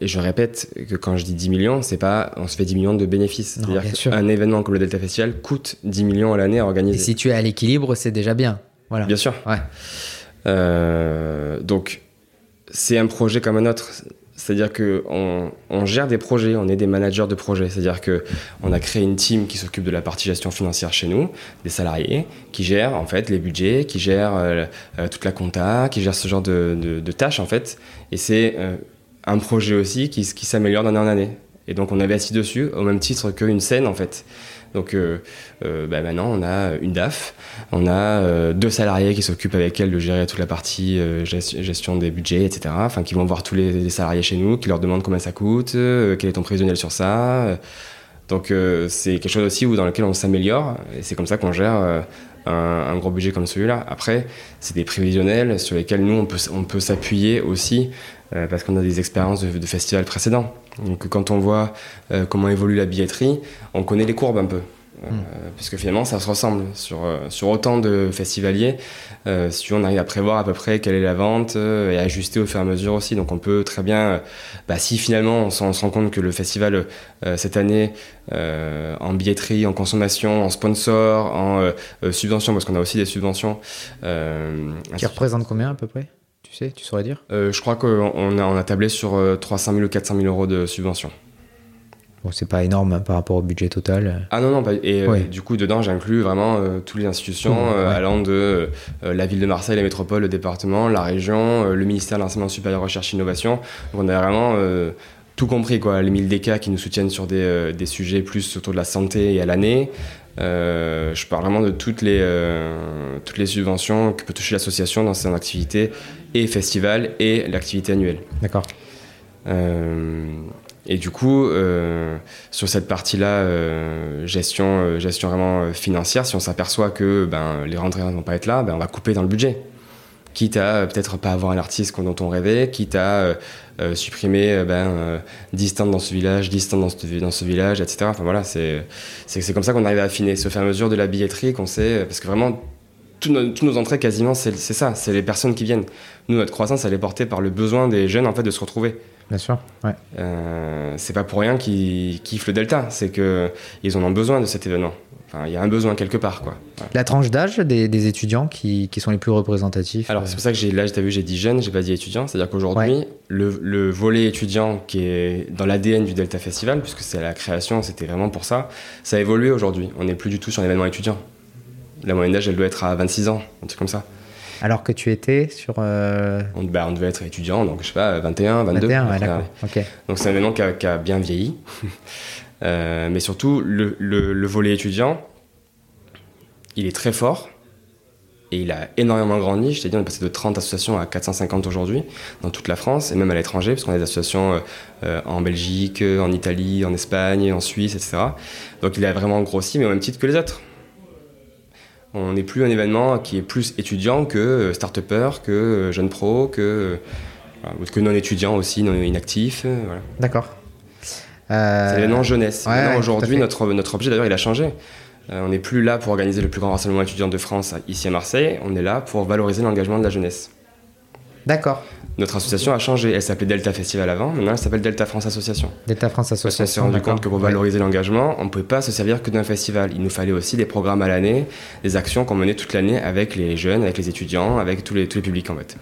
et je répète que quand je dis 10 millions, c'est pas on se fait 10 millions de bénéfices. C'est-à-dire qu'un événement comme le Delta Festival coûte 10 millions à l'année à Et organiser. si tu es à l'équilibre, c'est déjà bien. Voilà. Bien sûr. Ouais. Euh, donc, c'est un projet comme un autre. C'est-à-dire que on, gère des projets, on est des managers de projets. C'est-à-dire que on a créé une team qui s'occupe de la partie gestion financière chez nous, des salariés, qui gèrent en fait les budgets, qui gèrent euh, euh, toute la compta, qui gèrent ce genre de, de- tâches en fait. Et c'est euh, un projet aussi qui, qui s'améliore d'année en année. Et donc on investit dessus au même titre qu'une scène en fait. Donc euh, euh, bah, maintenant on a une DAF, on a euh, deux salariés qui s'occupent avec elle de gérer toute la partie gest- gestion des budgets, etc. Enfin qui vont voir tous les, salariés chez nous, qui leur demandent combien ça coûte, quel est ton prévisionnel sur ça. Donc c'est quelque chose aussi où, dans lequel on s'améliore et c'est comme ça qu'on gère un, gros budget comme celui-là. Après c'est des prévisionnels sur lesquels nous on peut, s'appuyer aussi parce qu'on a des expériences de festivals précédents. Donc quand on voit euh, comment évolue la billetterie, on connaît les courbes un peu. Euh, Puisque finalement ça se ressemble sur, euh, sur autant de festivaliers. Euh, si on arrive à prévoir à peu près quelle est la vente euh, et ajuster au fur et à mesure aussi. Donc on peut très bien, bah, si finalement on, s'en- on se rend compte que le festival euh, cette année euh, en billetterie, en consommation, en sponsor, en subvention, parce qu'on a aussi des subventions. euh, Qui représente combien à peu près? Tu sais, tu saurais dire euh, je crois qu'on on a, on a tablé sur euh, 300 000 ou 400 000 euros de subventions. Bon, c'est pas énorme hein, par rapport au budget total. Ah non, non, et euh, du coup, dedans, j'inclus vraiment euh, toutes les institutions Mmh, euh, ouais. allant de euh, la ville de Marseille, la métropole, le département, la région, euh, le ministère de l'Enseignement supérieur, Recherche et Innovation. Donc, on a vraiment euh, tout compris, quoi. Les 1000 DK qui nous soutiennent sur des, euh, des sujets plus autour de la santé et à l'année. Euh, je parle vraiment de toutes les, euh, toutes les subventions que peut toucher l'association dans son activité et festival et l'activité annuelle. D'accord. Euh, et du coup, euh, sur cette partie-là, euh, gestion, euh, gestion vraiment financière, si on s'aperçoit que ben, les rentrées ne vont pas être là, ben, on va couper dans le budget. Quitte à peut-être pas avoir un artiste dont on rêvait, quitte à supprimer ben, euh, 10 stands dans ce village, 10 stands dans ce, dans ce village, etc. Enfin voilà, c'est comme ça qu'on arrive à affiner. Ce fur et à mesure de la billetterie qu'on sait, parce que vraiment, tous nos, tous nos entrées quasiment, c'est ça, c'est les personnes qui viennent. Nous, notre croissance, elle est portée par le besoin des jeunes en fait de se retrouver. Bien sûr. Ouais. Euh, c'est pas pour rien qu'ils kiffent le Delta, c'est que ils en ont besoin de cet événement. Enfin, il y a un besoin quelque part, quoi. Ouais. La tranche d'âge des, des étudiants qui, qui sont les plus représentatifs. Alors, euh, c'est pour ça que j'ai, là, t'as vu, j'ai dit jeune, j'ai pas dit étudiant. C'est-à-dire qu'aujourd'hui, le, le volet étudiant qui est dans l'ADN du Delta Festival, puisque c'est la création, c'était vraiment pour ça, ça a évolué aujourd'hui. On n'est plus du tout sur un événement étudiant. La moyenne d'âge, elle doit être à 26 ans, un truc comme ça. Alors que tu étais sur. euh, On, bah, on devait être étudiant, donc je sais pas, 21, 22. 21, ouais, d'accord. Donc c'est un événement qui a, qui a bien vieilli. Euh, mais surtout, le, le- le volet étudiant, il est très fort. et il a énormément grandi. Je t'ai dit, on est passé de 30 associations à 450 aujourd'hui dans toute la France et même à l'étranger, parce qu'on a des associations euh, en Belgique, en Italie, en Espagne, en Suisse, etc. Donc il a vraiment grossi, mais au même titre que les autres. On n'est plus un événement qui est plus étudiant que start-upper, que jeune pro, que, que non étudiant aussi, non inactif. Voilà. D'accord. C'est l'événement jeunesse. aujourd'hui, notre, notre objet d'ailleurs, il a changé. Euh, on n'est plus là pour organiser le plus grand rassemblement étudiant de France ici à Marseille, on est là pour valoriser l'engagement de la jeunesse. D'accord. Notre association a changé. Elle s'appelait Delta Festival avant, maintenant elle s'appelle Delta France Association. Delta France Association. On s'est rendu compte que pour valoriser l'engagement, on ne pouvait pas se servir que d'un festival. Il nous fallait aussi des programmes à l'année, des actions qu'on menait toute l'année avec les jeunes, avec les étudiants, avec tous les, tous les publics en fait.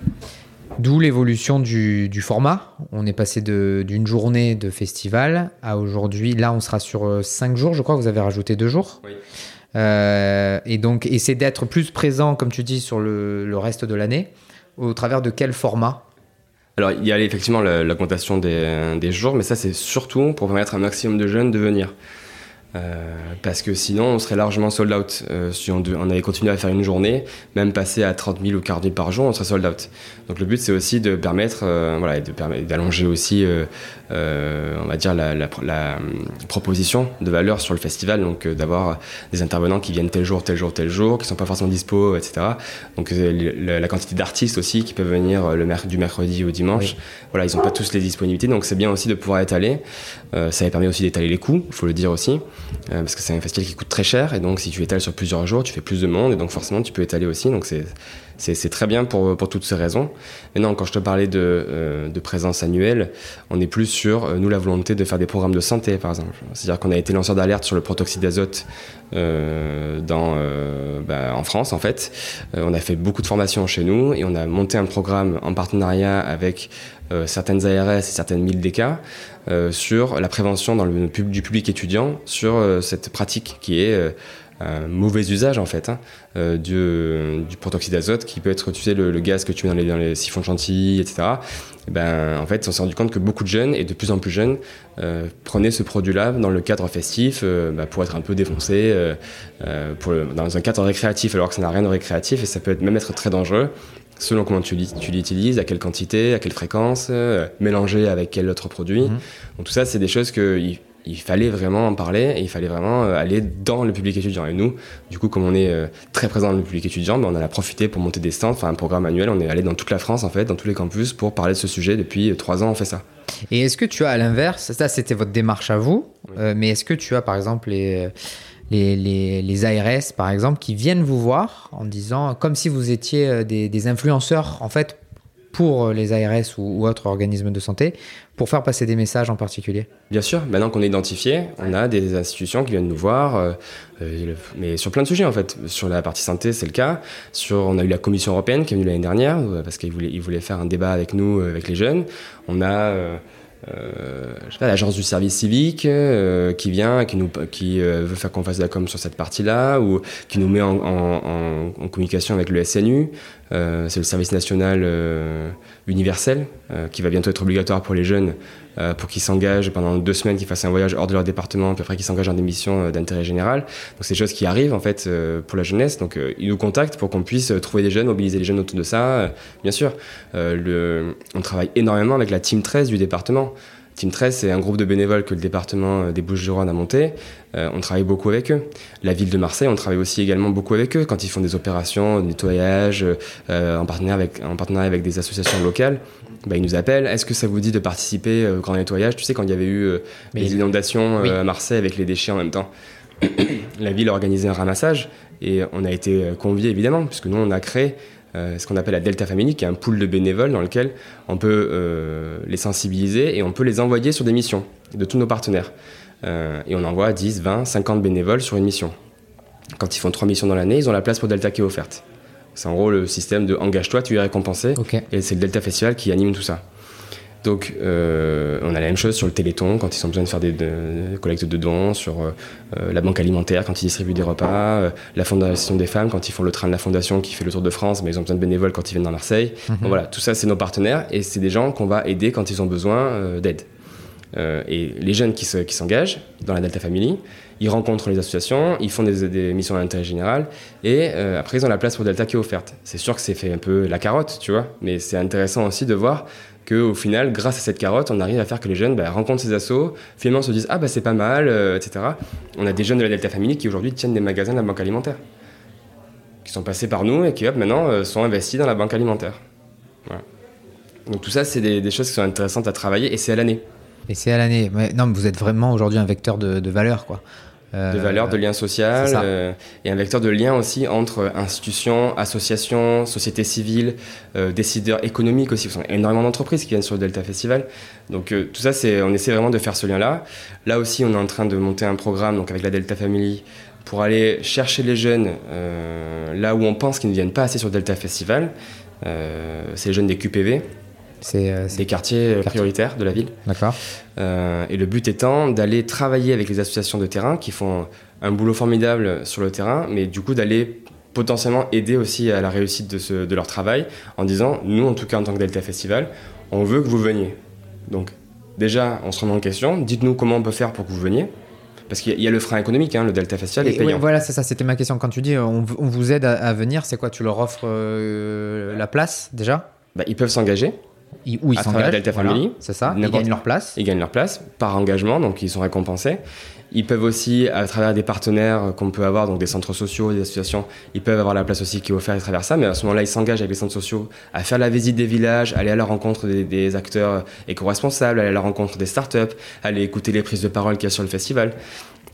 D'où l'évolution du, format. On est passé d'une journée de festival à aujourd'hui. Là, on sera sur euh, cinq jours, je crois. Vous avez rajouté deux jours. Oui. Euh, et donc, essayer d'être plus présent, comme tu dis, sur le, reste de l'année. Au travers de quel format alors, il y a effectivement l'augmentation des, des, jours, mais ça, c'est surtout pour permettre à un maximum de jeunes de venir. Euh, parce que sinon, on serait largement sold out. Euh, si on, avait continué à faire une journée, même passer à 30 000 ou 40 000 par jour, on serait sold out. Donc le but, c'est aussi de permettre, euh, voilà, d'allonger aussi, on va dire, la, proposition de valeur sur le festival. Donc d'avoir des intervenants qui viennent tel jour, tel jour, tel jour, qui sont pas forcément dispo, etc. Donc la, quantité d'artistes aussi qui peuvent venir le du mercredi au dimanche. Voilà, ils n'ont pas tous les disponibilités, donc c'est bien aussi de pouvoir étaler. ça permet aussi d'étaler les coûts, il faut le dire aussi. Euh, parce que c'est un festival qui coûte très cher et donc si tu étales sur plusieurs jours, tu fais plus de monde et donc forcément tu peux étaler aussi. Donc c'est très bien pour, toutes ces raisons. Maintenant, quand je te parlais de, euh, présence annuelle, on est plus sur, euh, nous, la volonté de faire des programmes de santé, par exemple. C'est-à-dire qu'on a été lanceur d'alerte sur le protoxyde d'azote bah, en France, en fait. on a fait beaucoup de formations chez nous et on a monté un programme en partenariat avec certaines ARS et certaines milles des cas euh, sur la prévention dans le du public étudiant sur euh, cette pratique qui est euh, un mauvais usage en fait hein, du, du, protoxyde d'azote qui peut être tu sais le, gaz que tu mets dans les, siphons de chantilly etc et ben en fait on s'est rendu compte que beaucoup de jeunes et de plus en plus jeunes prenaient ce produit là dans le cadre festif bah, pour être un peu défoncé dans un cadre récréatif alors que ça n'a rien de récréatif et ça peut même être très dangereux selon comment tu, l'utilises, à quelle quantité, à quelle fréquence, euh, mélanger avec quel autre produit. Mhm. Donc tout ça, c'est des choses qu'il il fallait vraiment en parler et il fallait vraiment euh, aller dans le public étudiant. Et nous, du coup, comme on est euh, très présent dans le public étudiant, ben, on en a profité pour monter des stands, enfin un programme annuel. On est allé dans toute la France, en fait, dans tous les campus pour parler de ce sujet. Depuis trois ans, on fait ça. Et est-ce que tu as à l'inverse, ça c'était votre démarche à vous, mais est-ce que tu as par exemple les les, les, ARS, par exemple, qui viennent vous voir en disant, comme si vous étiez euh, des, influenceurs, en fait, pour les ARS ou, autres organismes de santé, pour faire passer des messages en particulier Bien sûr, maintenant qu'on est identifié, on a des institutions qui viennent nous voir, euh, euh, mais sur plein de sujets en fait. Sur la partie santé, c'est le cas. Sur, on a eu la Commission européenne qui est venue l'année dernière, parce qu'ils voulaient, voulaient faire un débat avec nous, avec les jeunes. On a euh, pas, l'agence du service civique euh, qui vient, qui, euh, veut faire qu'on fasse de la com sur cette partie-là, ou qui nous met en, communication avec le SNU. C'est le service national universel, qui va bientôt être obligatoire pour les jeunes, pour qu'ils s'engagent pendant deux semaines, qu'ils fassent un voyage hors de leur département, puis après qu'ils s'engagent dans des missions d'intérêt général. Donc c'est des choses qui arrivent en fait pour la jeunesse. Donc ils nous contactent pour qu'on puisse trouver des jeunes, mobiliser les jeunes autour de ça. bien sûr, le, on travaille énormément avec la team 13 du département. Team 13, c'est un groupe de bénévoles que le département euh, des Bouches-du-Rhône a monté. Euh, on travaille beaucoup avec eux. La ville de Marseille, on travaille aussi également beaucoup avec eux quand ils font des opérations de nettoyage euh, en, partenariat avec, en partenariat avec des associations locales. Bah, ils nous appellent. Est-ce que ça vous dit de participer au grand nettoyage? Tu sais, quand il y avait eu les inondations à Marseille avec les déchets en même temps, la ville a organisé un ramassage et on a été conviés évidemment, puisque nous, on a créé euh, ce qu'on appelle la Delta Family, qui est un pool de bénévoles dans lequel on peut euh, les sensibiliser et on peut les envoyer sur des missions de tous nos partenaires. Euh, et on envoie 10, 20, 50 bénévoles sur une mission. Quand ils font trois missions dans l'année, ils ont la place pour Delta qui est offerte. C'est en gros le système de engage-toi, tu es récompensé. Et c'est le Delta Festival qui anime tout ça. Donc, euh, on a la même chose sur le Téléthon quand ils ont besoin de faire des, collectes de dons, sur euh, euh, la banque alimentaire quand ils distribuent des repas, la Fondation des femmes quand ils font le train de la Fondation qui fait le tour de France, mais ils ont besoin de bénévoles quand ils viennent dans Marseille. Mhm. voilà, tout ça, c'est nos partenaires et c'est des gens qu'on va aider quand ils ont besoin d'aide. et les jeunes qui s'engagent dans la Delta Family, ils rencontrent les associations, ils font des, missions d'intérêt général, et après ils ont la place pour Delta qui est offerte. C'est sûr que c'est fait un peu la carotte, tu vois, mais c'est intéressant aussi de voir qu'au final, grâce à cette carotte, on arrive à faire que les jeunes bah, rencontrent ces assos, finalement se disent ah bah c'est pas mal, etc. On a des jeunes de la Delta Family qui aujourd'hui tiennent des magasins de la banque alimentaire qui sont passés par nous et qui hop, maintenant euh, sont investis dans la banque alimentaire. Donc tout ça, c'est des, choses qui sont intéressantes à travailler et c'est à l'année. Et c'est à l'année. non, mais vous êtes vraiment aujourd'hui un vecteur de, de valeur, quoi. Euh, de valeur, de lien social euh, et un vecteur de lien aussi entre institutions, associations, sociétés civiles, décideurs économiques aussi. Il y a énormément d'entreprises qui viennent sur le Delta Festival. Donc tout ça, c'est, on essaie vraiment de faire ce lien-là. Là aussi, on est en train de monter un programme donc avec la Delta Family pour aller chercher les jeunes euh, là où on pense qu'ils ne viennent pas assez sur Delta Festival. Euh, c'est les jeunes des QPV, c'est euh, des quartiers prioritaires de la ville. D'accord. et le but étant d'aller travailler avec les associations de terrain qui font un boulot formidable sur le terrain, mais du coup d'aller potentiellement aider aussi à la réussite de, ce, de leur travail en disant, nous en tout cas en tant que Delta Festival, on veut que vous veniez. Donc déjà, on se remet en question, dites-nous comment on peut faire pour que vous veniez. Parce qu'il y, a le frein économique, hein, le Delta Facial est payant. voilà, c'est ça, c'était ma question. Quand tu dis on, vous aide à, venir, c'est quoi Tu leur offres euh, la place déjà? Bah, Ils peuvent s'engager. Ils, où ils s'engagent. Delta Family. C'est ça, ils gagnent leur place. Ils gagnent leur place par engagement, donc ils sont récompensés. Ils peuvent aussi, à travers des partenaires qu'on peut avoir, donc des centres sociaux, des associations, ils peuvent avoir la place aussi qui est offerte à travers ça. Mais à ce moment-là, ils s'engagent avec les centres sociaux à faire la visite des villages, aller à la rencontre des, acteurs éco-responsables, aller à la rencontre des startups, aller écouter les prises de parole qu'il y a sur le festival.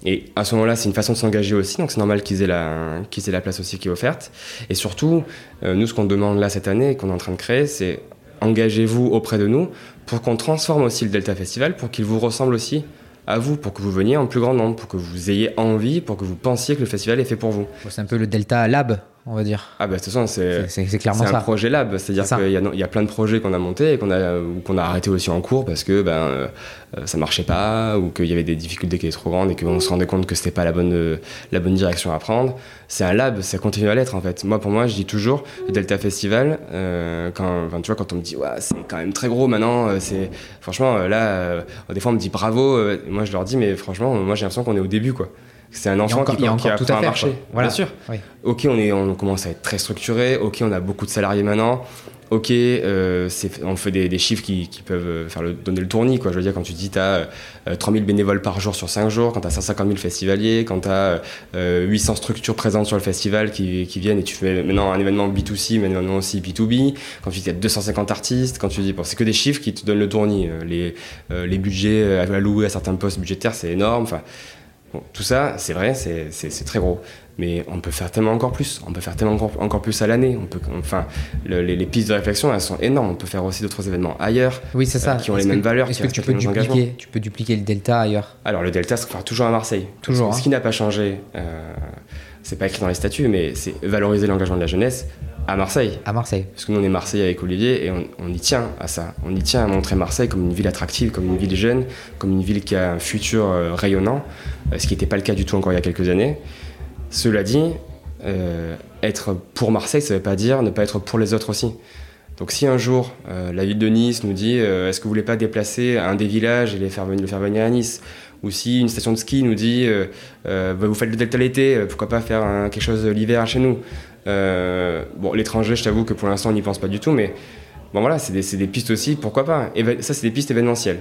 Et à ce moment-là, c'est une façon de s'engager aussi, donc c'est normal qu'ils aient, la, qu'ils aient la place aussi qui est offerte. Et surtout, euh, nous, ce qu'on demande là cette année et qu'on est en train de créer, c'est engagez-vous auprès de nous pour qu'on transforme aussi le Delta Festival, pour qu'il vous ressemble aussi à vous, pour que vous veniez en plus grand nombre, pour que vous ayez envie, pour que vous pensiez que le festival est fait pour vous. C'est un peu le Delta Lab on va dire. Ah bah de toute façon c'est c'est clairement un projet lab, c'est-à-dire qu'il y, y, a plein de projets qu'on a montés et qu'on a qu'on a arrêté aussi en cours parce que ben euh, ça marchait pas ou qu'il y avait des difficultés qui étaient trop grandes et qu'on se rendait compte que c'était pas la bonne la bonne direction à prendre. C'est un lab, ça continue à l'être en fait. Moi pour moi je dis toujours le Delta Festival euh, quand tu vois quand on me dit ouais, c'est quand même très gros maintenant euh, c'est franchement là des fois on me dit bravo moi je leur dis mais franchement moi j'ai l'impression qu'on est au début quoi. C'est un enfant qui, qui apprend tout à, marcher. Bien sûr. Ok, on, est, on commence à être très structuré. Ok, on a beaucoup de salariés maintenant. Ok, euh, on fait des, chiffres qui, peuvent euh, faire le, donner le tournis. Quoi. Je veux dire, quand tu dis tu as 3000 bénévoles par jour sur 5 jours, quand tu as 150 000 festivaliers, quand tu as 800 structures présentes sur le festival qui, viennent et tu fais maintenant un événement B2C, mais maintenant aussi B2B, quand tu dis qu'il y a 250 artistes, quand tu dis, bon, c'est que des chiffres qui te donnent le tournis. Euh, les, les budgets alloués à certains postes budgétaires, c'est énorme. Enfin, tout ça, c'est vrai, c'est très gros. Mais on peut faire tellement encore plus. On peut faire tellement encore, plus à l'année. On peut, enfin, les, pistes de réflexion, elles sont énormes. On peut faire aussi d'autres événements ailleurs. Oui, c'est ça. Euh, qui ont les mêmes valeurs. Est-ce que tu peux, dupliquer, tu peux dupliquer le delta ailleurs? Alors, le delta, ça fera toujours à Marseille. Toujours. Ce hein. qui n'a pas changé, euh, c'est pas écrit dans les statuts, mais c'est valoriser l'engagement de la jeunesse à Marseille. À Marseille. Parce que nous, on est Marseille avec Olivier et on, y tient à ça. On y tient à montrer Marseille comme une ville attractive, comme une ville jeune, comme une ville qui a un futur euh, rayonnant, euh, ce qui n'était pas le cas du tout encore il y a quelques années. Cela dit, euh, être pour Marseille, ça ne veut pas dire ne pas être pour les autres aussi. Donc si un jour la ville de Nice nous dit est-ce que vous voulez pas déplacer un des villages et les faire venir, le faire venir à Nice? Ou si une station de ski nous dit bah, vous faites le delta l'été, pourquoi pas faire quelque chose l'hiver chez nous euh, bon, l'étranger, je t'avoue que pour l'instant, on n'y pense pas du tout, mais bon, voilà, c'est des, pistes aussi, pourquoi pas. Et ça, c'est des pistes événementielles.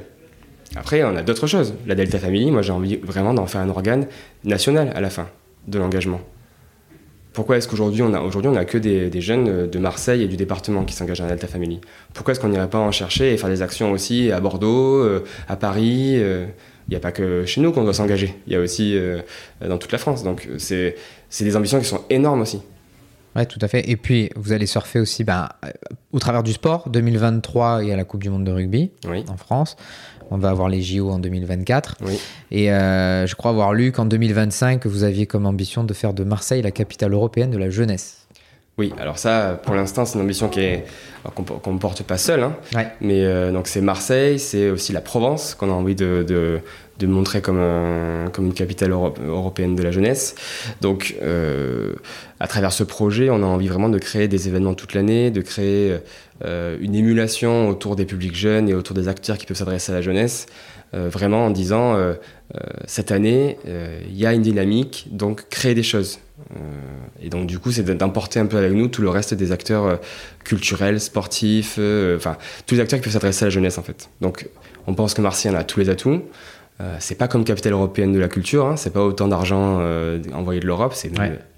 Après, on a d'autres choses. La Delta Family, moi, j'ai envie vraiment d'en faire un organe national à la fin de l'engagement. Pourquoi est-ce qu'aujourd'hui on a aujourd'hui on a que des, jeunes de Marseille et du département qui s'engagent dans la Delta Family? Pourquoi est-ce qu'on n'irait pas en chercher et faire des actions aussi à Bordeaux, euh, à Paris euh, Il n'y a pas que chez nous qu'on doit s'engager. Il y a aussi dans toute la France. Donc c'est des ambitions qui sont énormes aussi. Ouais, tout à fait. Et puis, vous allez surfer aussi ben, au travers du sport. 2023, il y a la Coupe du Monde de rugby en France. On va avoir les JO en 2024. Et euh, je crois avoir lu qu'en 2025, vous aviez comme ambition de faire de Marseille la capitale européenne de la jeunesse. Oui, alors ça, pour l'instant, c'est une ambition qu'on ne porte pas seul. Hein. Mais euh, donc c'est Marseille, c'est aussi la Provence qu'on a envie de, de montrer comme, comme une capitale européenne de la jeunesse. Donc, euh, à travers ce projet, on a envie vraiment de créer des événements toute l'année, de créer euh, une émulation autour des publics jeunes et autour des acteurs qui peuvent s'adresser à la jeunesse. vraiment en disant cette année, il y a une dynamique, donc créer des choses. Et donc du coup, c'est d'importer un peu avec nous tout le reste des acteurs culturels, sportifs, enfin tous les acteurs qui peuvent s'adresser à la jeunesse en fait. Donc on pense que Marseille en a tous les atouts. c'est pas comme capitale européenne de la culture, hein, c'est pas autant d'argent envoyé de l'Europe, c'est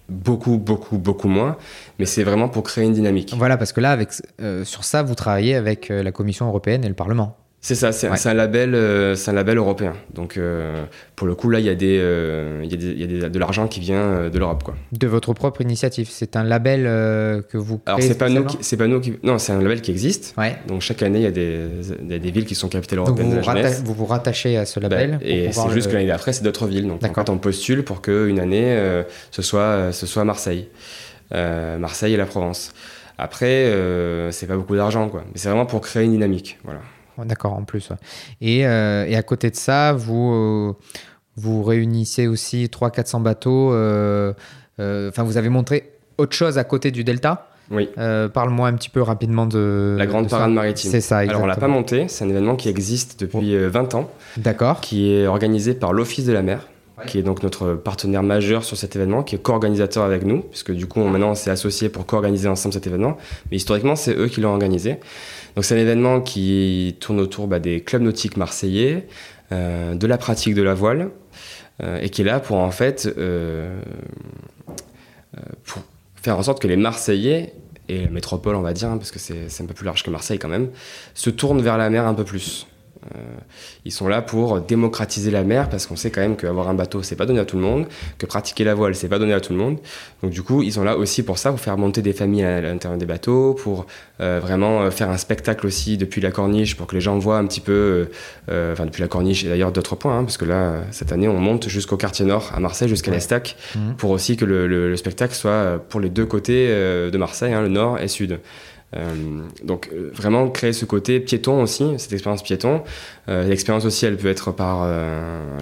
beaucoup, beaucoup, beaucoup moins, mais c'est vraiment pour créer une dynamique. Voilà, parce que là, avec, euh, sur ça, vous travaillez avec euh, la Commission européenne et le Parlement. C'est ça, c'est un label, euh, c'est un label européen. Donc euh, pour le coup là, il y a des, euh, y a, des, y a des, de l'argent qui vient de l'Europe quoi. De votre propre initiative, c'est un label que vous créez. Alors c'est pas nous, c'est pas nous qui, non, c'est un label qui existe. Ouais. Donc chaque année, il y a des, y a des villes qui sont capitales européennes vous de la jeunesse. Vous vous rattachez à ce bah, label. et c'est juste que l'année d'après, c'est d'autres villes. Donc en fait, on postule pour qu'une année, ce soit, ce soit Marseille, Marseille et la Provence. Après, c'est pas beaucoup d'argent quoi, mais c'est vraiment pour créer une dynamique, voilà. D'accord, en plus. Et, euh, et, à côté de ça, vous, euh, vous réunissez aussi 300-400 bateaux. Euh, enfin, vous avez montré autre chose à côté du Delta oui. Parle-moi un petit peu rapidement de. La Grande Parade Maritime. C'est ça, exactement. Alors, on l'a pas monté, c'est un événement qui existe depuis 20 ans. D'accord. Qui est organisé par l'Office de la mer. qui est donc notre partenaire majeur sur cet événement, qui est co-organisateur avec nous, puisque du coup, on, maintenant, on s'est associé pour co-organiser ensemble cet événement. Mais historiquement, c'est eux qui l'ont organisé. Donc c'est un événement qui tourne autour bah, des clubs nautiques marseillais, euh, de la pratique de la voile, euh, et qui est là pour en fait euh, faire en sorte que les Marseillais et la métropole, on va dire, hein, parce que c'est un peu plus large que Marseille quand même, se tournent vers la mer un peu plus. Euh, ils sont là pour démocratiser la mer parce qu'on sait quand même qu'avoir un bateau, c'est pas donné à tout le monde, que pratiquer la voile, c'est pas donné à tout le monde. Donc du coup, ils sont là aussi pour ça, pour faire monter des familles à l'intérieur des bateaux, pour euh, vraiment euh, faire un spectacle aussi depuis la corniche, pour que les gens voient un petit peu, enfin depuis la corniche et d'ailleurs d'autres points, hein, parce que là, cette année, on monte jusqu'au quartier nord, à Marseille, jusqu'à l'Estac, mmh. pour aussi que le, spectacle soit pour les deux côtés de Marseille, hein, le nord et sud. Euh, donc euh, vraiment créer ce côté piéton aussi, cette expérience piéton. Euh, l'expérience aussi, elle peut être par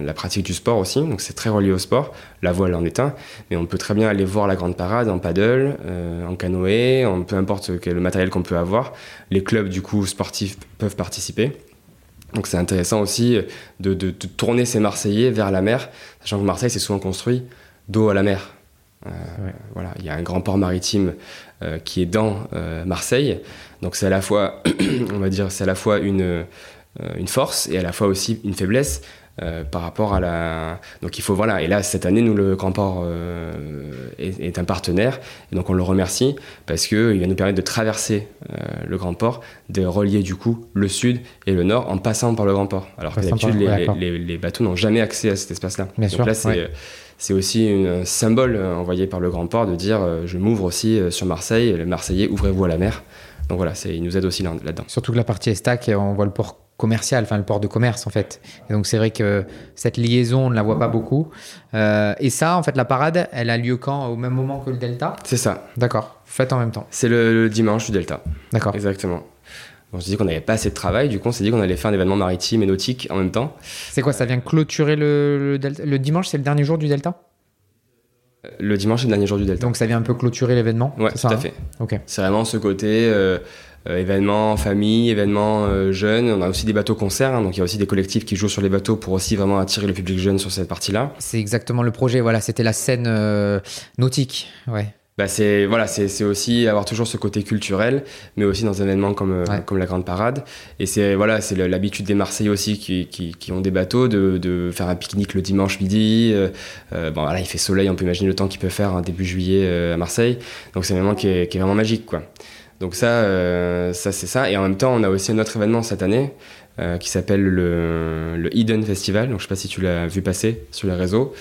la pratique du sport aussi, donc c'est très relié au sport. La voile en est un, mais on peut très bien aller voir la grande parade en paddle, en canoë, en peu importe quel matériel qu'on peut avoir. Les clubs du coup sportifs peuvent participer. Donc c'est intéressant aussi de, de, tourner ces Marseillais vers la mer, sachant que Marseille c'est souvent construit dos à la mer. Voilà, il y a un grand port maritime euh, qui est dans euh, Marseille. Donc c'est à la fois, on va dire, c'est à la fois une, euh, une force et à la fois aussi une faiblesse. par rapport à la. Donc il faut voilà. Et là cette année nous le Grand Port est, un partenaire et donc on le remercie parce que il va nous permettre de traverser le Grand Port, de relier du coup le sud et le nord en passant par le Grand Port. Alors que d'habitude les, les, bateaux n'ont jamais accès à cet espace-là. donc là c'est c'est aussi un symbole euh, envoyé par le Grand Port de dire euh, je m'ouvre aussi euh, sur Marseille, les Marseillais, ouvrez-vous à la mer. Donc voilà, il nous aide aussi là-dedans. Surtout que la partie Estac, on voit le port commercial, enfin le port de commerce en fait. Et donc c'est vrai que cette liaison, on ne la voit pas beaucoup. et ça, en fait, la parade, elle a lieu quand? Au même moment que le Delta? C'est ça. D'accord. Faites en même temps. C'est le, dimanche du Delta. D'accord. Exactement. On se dit qu'on n'avait pas assez de travail, du coup on s'est dit qu'on allait faire un événement maritime et nautique en même temps. C'est quoi Ça vient clôturer le, le, le dimanche C'est le dernier jour du Delta? Le dimanche est le dernier jour du Delta. Donc ça vient un peu clôturer l'événement Ouais, tout à hein? fait. C'est vraiment ce côté euh, euh, événement famille, événement euh, jeune. On a aussi des bateaux concerts, hein, donc il y a aussi des collectifs qui jouent sur les bateaux pour aussi vraiment attirer le public jeune sur cette partie-là. C'est exactement le projet, voilà, c'était la scène nautique, ouais bah c'est voilà c'est aussi avoir toujours ce côté culturel mais aussi dans un événement comme euh, comme la grande parade. Et c'est voilà c'est l'habitude des Marseillais aussi qui, qui, qui, ont des bateaux de, de faire un pique-nique le dimanche midi euh, euh, bon voilà il fait soleil on peut imaginer le temps qu'il peut faire hein, début juillet à Marseille. Donc c'est un événement qui est, qui est, vraiment magique quoi. Donc ça ça c'est ça. Et en même temps on a aussi un autre événement cette année euh, qui s'appelle le, le, Eden Festival. Donc, je ne sais pas si tu l'as vu passer sur les réseaux.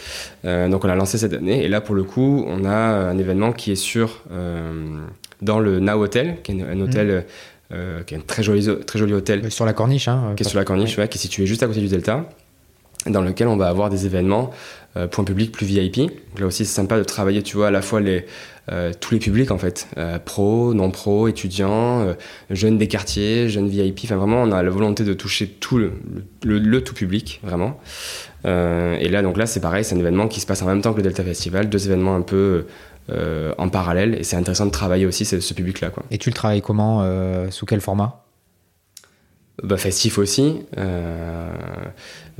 Euh, donc, on l'a lancé cette année. Et là, pour le coup, on a un événement qui est sur, euh, dans le Now Hotel, qui est un hôtel. Mmh. qui est un très joli, très joli hôtel. Sur la corniche, hein, Qui est sur la corniche, ouais, qui est situé juste à côté du Delta dans lequel on va avoir des événements pour un public plus VIP. Donc là aussi, c'est sympa de travailler, tu vois, à la fois les, euh, tous les publics en fait, euh, pro, non pro, étudiants, euh, jeunes des quartiers, jeunes VIP. Enfin, vraiment, on a la volonté de toucher tout le, tout public, vraiment. et là, donc là, c'est pareil, c'est un événement qui se passe en même temps que le Delta Festival, deux événements un peu en parallèle. Et c'est intéressant de travailler aussi ce, ce public-là. Et tu le travailles comment Sous quel format? Bah, festif aussi. Euh,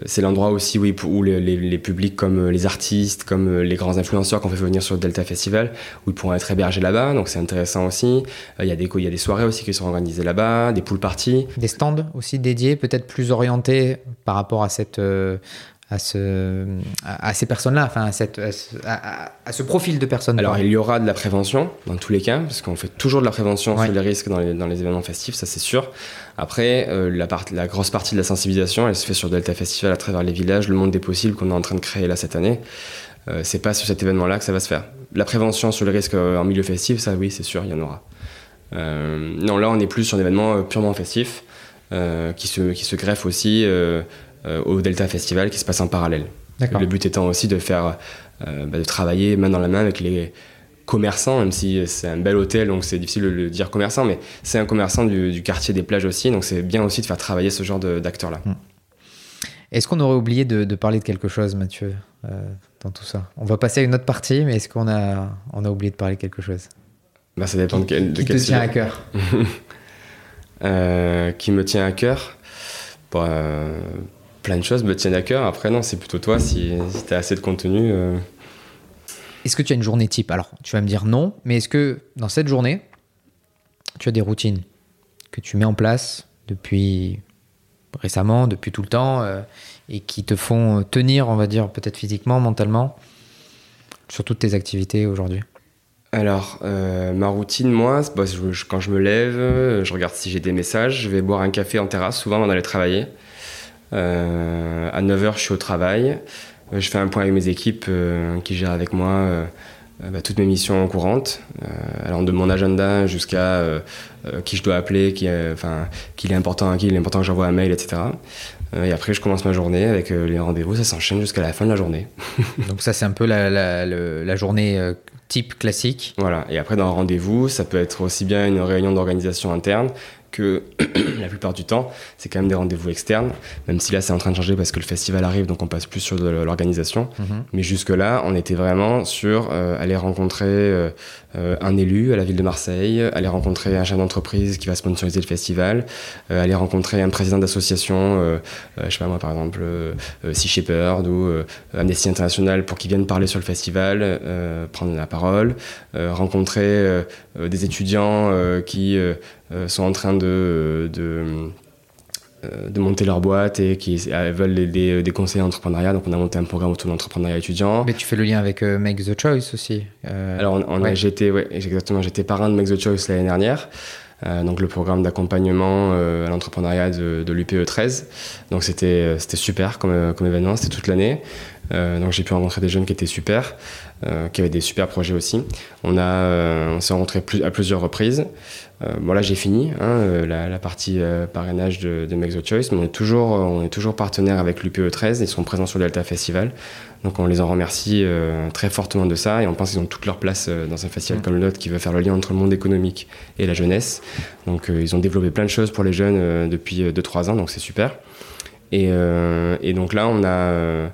c'est l'endroit aussi où, où les, les, publics comme les artistes, comme les grands influenceurs qu'on fait venir sur le Delta Festival, où ils pourront être hébergés là-bas, donc c'est intéressant aussi. Il y, a des, y a des soirées aussi qui sont organisées là-bas, des pool parties. Des stands aussi dédiés, peut-être plus orientés par rapport à cette, à, ce, à, ces personnes-là, enfin à, cette, à, ce profil de personnes. Alors il y aura de la prévention dans tous les cas, parce qu'on fait toujours de la prévention sur les risques dans les, dans les, événements festifs, ça c'est sûr. Après, euh, la, part, la grosse partie de la sensibilisation, elle se fait sur Delta Festival à travers les villages, le monde des possibles qu'on est en train de créer là cette année. Euh, c'est pas sur cet événement-là que ça va se faire. La prévention sur les risques euh, en milieu festif, ça oui, c'est sûr, il y en aura. non, là on est plus sur un événement purement festif, qui, se, qui se greffe aussi euh, au Delta Festival qui se passe en parallèle. Le but étant aussi de faire, euh, bah, de travailler main dans la main avec les commerçants, même si c'est un bel hôtel, donc c'est difficile de le dire commerçant, mais c'est un commerçant du, quartier des plages aussi, donc c'est bien aussi de faire travailler ce genre d'acteurs-là. Hmm. Est-ce qu'on aurait oublié de, parler de quelque chose, Mathieu, euh, dans tout ça? On va passer à une autre partie, mais est-ce qu'on a, on a oublié de parler de quelque chose? Bah, Ça dépend de, quel, qui te tient à cœur? Qui me tient à cœur? Bah, plein de choses me tiennent à cœur. Après, non, c'est plutôt toi, si, si tu as assez de contenu. Euh. Est-ce que tu as une journée type? Alors, tu vas me dire non, mais est-ce que dans cette journée, tu as des routines que tu mets en place depuis récemment, depuis tout le temps, euh, et qui te font tenir, on va dire, peut-être physiquement, mentalement, sur toutes tes activités aujourd'hui? Alors, euh, ma routine, moi, bah, quand je me lève, je regarde si j'ai des messages, je vais boire un café en terrasse, souvent avant d'aller travailler. Euh, à 9h, je suis au travail. Euh, je fais un point avec mes équipes euh, qui gèrent avec moi bah, toutes mes missions courantes, allant de mon agenda jusqu'à qui je dois appeler, qui, enfin, qu'il est important, qui il est important que j'envoie un mail, etc. et après, je commence ma journée avec les rendez-vous. Ça s'enchaîne jusqu'à la fin de la journée. Donc ça, c'est un peu la, la, la journée type classique. Voilà. Et après, dans un rendez-vous, ça peut être aussi bien une réunion d'organisation interne que la plupart du temps, c'est quand même des rendez-vous externes, même si là c'est en train de changer parce que le festival arrive, donc on passe plus sur de l'organisation. Mhm. Mais jusque-là, on était vraiment sur euh, aller rencontrer euh, euh, un élu à la ville de Marseille, aller rencontrer un chef d'entreprise qui va sponsoriser le festival, aller rencontrer un président d'association, je sais pas moi par exemple, Sea Shepherd ou Amnesty International pour qu'ils viennent parler sur le festival, prendre la parole, rencontrer des étudiants qui sont en train de, de, euh, de, monter leur boîte et qui veulent des, des conseils d'entrepreneuriat. Donc on a monté un programme autour de l'entrepreneuriat étudiant. Mais tu fais le lien avec euh, Make the Choice aussi. Alors on, j'étais, ouais, exactement, j'étais parrain de Make the Choice l'année dernière. donc le programme d'accompagnement à l'entrepreneuriat de, de l'UPE 13. Donc c'était, c'était super comme, comme événement, c'était toute l'année. Donc j'ai pu rencontrer des jeunes qui étaient super. Euh, qui avait des super projets aussi. On, a, euh, on s'est rencontrés à plusieurs reprises. Euh, bon là j'ai fini hein, la, partie parrainage de, de, Make the Choice, mais on est toujours, on est toujours partenaire avec l'UPE 13, ils sont présents sur le Delta Festival. Donc on les en remercie très fortement de ça et on pense qu'ils ont toute leur place dans un festival mm. comme le nôtre qui veut faire le lien entre le monde économique et la jeunesse. Donc ils ont développé plein de choses pour les jeunes depuis 2-3 ans, donc c'est super. Et, et, donc là on a euh,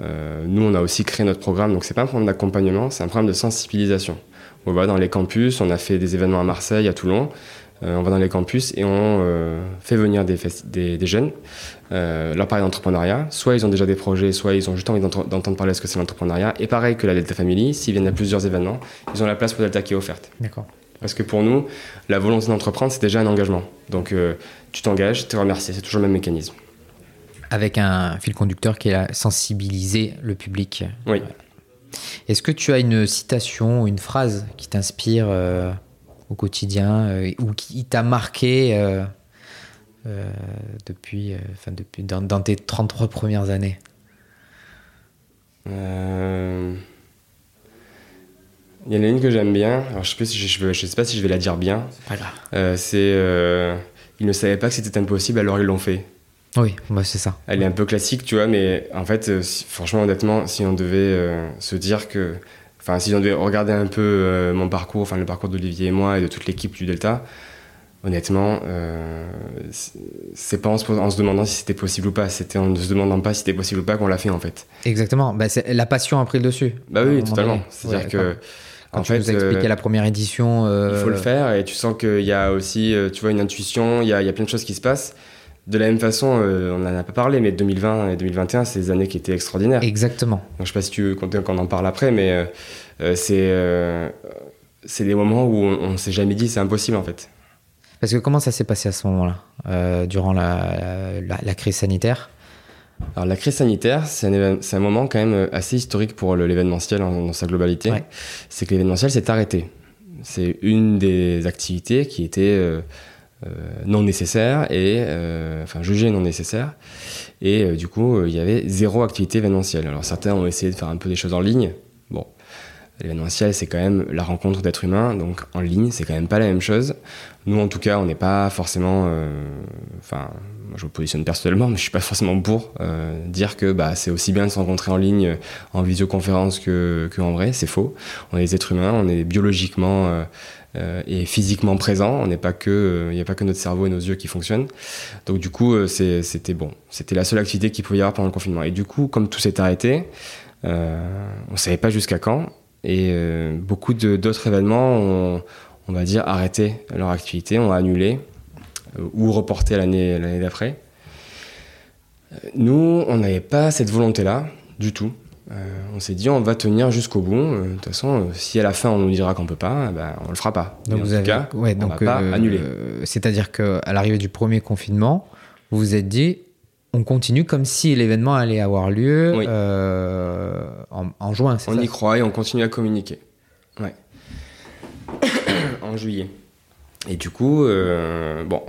nous, on a aussi créé notre programme, donc c'est pas un programme d'accompagnement, c'est un programme de sensibilisation. On va dans les campus, on a fait des événements à Marseille, à Toulon. Euh, on va dans les campus et on euh, fait venir des, des, jeunes, leur parler d'entrepreneuriat. Soit ils ont déjà des projets, soit ils ont juste envie d'entendre parler de ce que c'est l'entrepreneuriat. Et pareil que la Delta Family, s'ils viennent à plusieurs événements, ils ont la place pour Delta qui est offerte. D'accord. Parce que pour nous, la volonté d'entreprendre, c'est déjà un engagement. Donc tu t'engages, tu es remercié, c'est toujours le même mécanisme avec un fil conducteur qui est sensibiliser le public. Oui. Est-ce que tu as une citation ou une phrase qui t'inspire euh, au quotidien euh, ou qui t'a marqué euh, depuis, enfin depuis dans, tes 33 premières années? Il y en a une que j'aime bien. Alors, je ne sais, je, je, sais pas si je vais la dire bien. c'est Ils ne savaient pas que c'était impossible, alors ils l'ont fait. Oui, bah c'est ça. Elle est un peu classique, tu vois, mais en fait, euh, franchement, honnêtement, si on devait euh, se dire que. Enfin, si on devait regarder un peu euh, mon parcours, enfin le parcours d'Olivier et moi et de toute l'équipe du Delta, honnêtement, c'est pas en se, en se, demandant si c'était possible ou pas, c'était en ne se demandant pas si c'était possible ou pas qu'on l'a fait en fait. Exactement, bah, la passion a pris le dessus. Bah oui, totalement. C'est-à-dire que. Quand en tu fait, nous as expliqué la première édition. Il faut le faire et tu sens qu'il y a aussi, tu vois, une intuition, il y a, il y a plein de choses qui se passent. De la même façon, on n'en a pas parlé, mais 2020 et 2021, c'est des années qui étaient extraordinaires. Exactement. Donc, je sais pas si tu veux qu'on en parle après, mais c'est c'est des moments où on, ne s'est jamais dit c'est impossible en fait. Parce que comment ça s'est passé à ce moment-là, durant la, la, crise sanitaire? Alors la crise sanitaire, c'est un, un, moment quand même assez historique pour l'événementiel dans sa globalité. C'est que l'événementiel s'est arrêté. C'est une des activités qui était euh, euh, non nécessaire et euh, enfin jugée non nécessaire. Et du coup, il y avait zéro activité événementielle. Alors certains ont essayé de faire un peu des choses en ligne. Bon, l'événementiel, c'est quand même la rencontre d'êtres humains, donc en ligne, c'est quand même pas la même chose. Nous, en tout cas, on n'est pas forcément, enfin, je me positionne personnellement, mais je suis pas forcément pour euh, dire que bah, c'est aussi bien de se rencontrer en ligne, en visioconférence que, en vrai. C'est faux. On est des êtres humains, on est biologiquement euh, euh, et physiquement présents. On n'est pas que, il n'y a pas que notre cerveau et nos yeux qui fonctionnent. Donc du coup, c'était bon. C'était la seule activité qu'il pouvait y avoir pendant le confinement. Et du coup, comme tout s'est arrêté, on savait pas jusqu'à quand. Et beaucoup d'autres événements ont, on va dire, arrêté leur activité, ont annulé. Euh, ou reporter l'année d'après. Euh, nous, on n'avait pas cette volonté-là du tout. Euh, on s'est dit on va tenir jusqu'au bout. De toute façon, si à la fin on nous dira qu'on peut pas, ben, on le fera pas. Donc vous avez, cas, ouais, donc, va pas annuler. C'est-à-dire qu'à l'arrivée du premier confinement, vous vous êtes dit on continue comme si l'événement allait avoir lieu en, en, juin. On y croit et on continue à communiquer. Ouais. en juillet. Et du coup, euh, bon,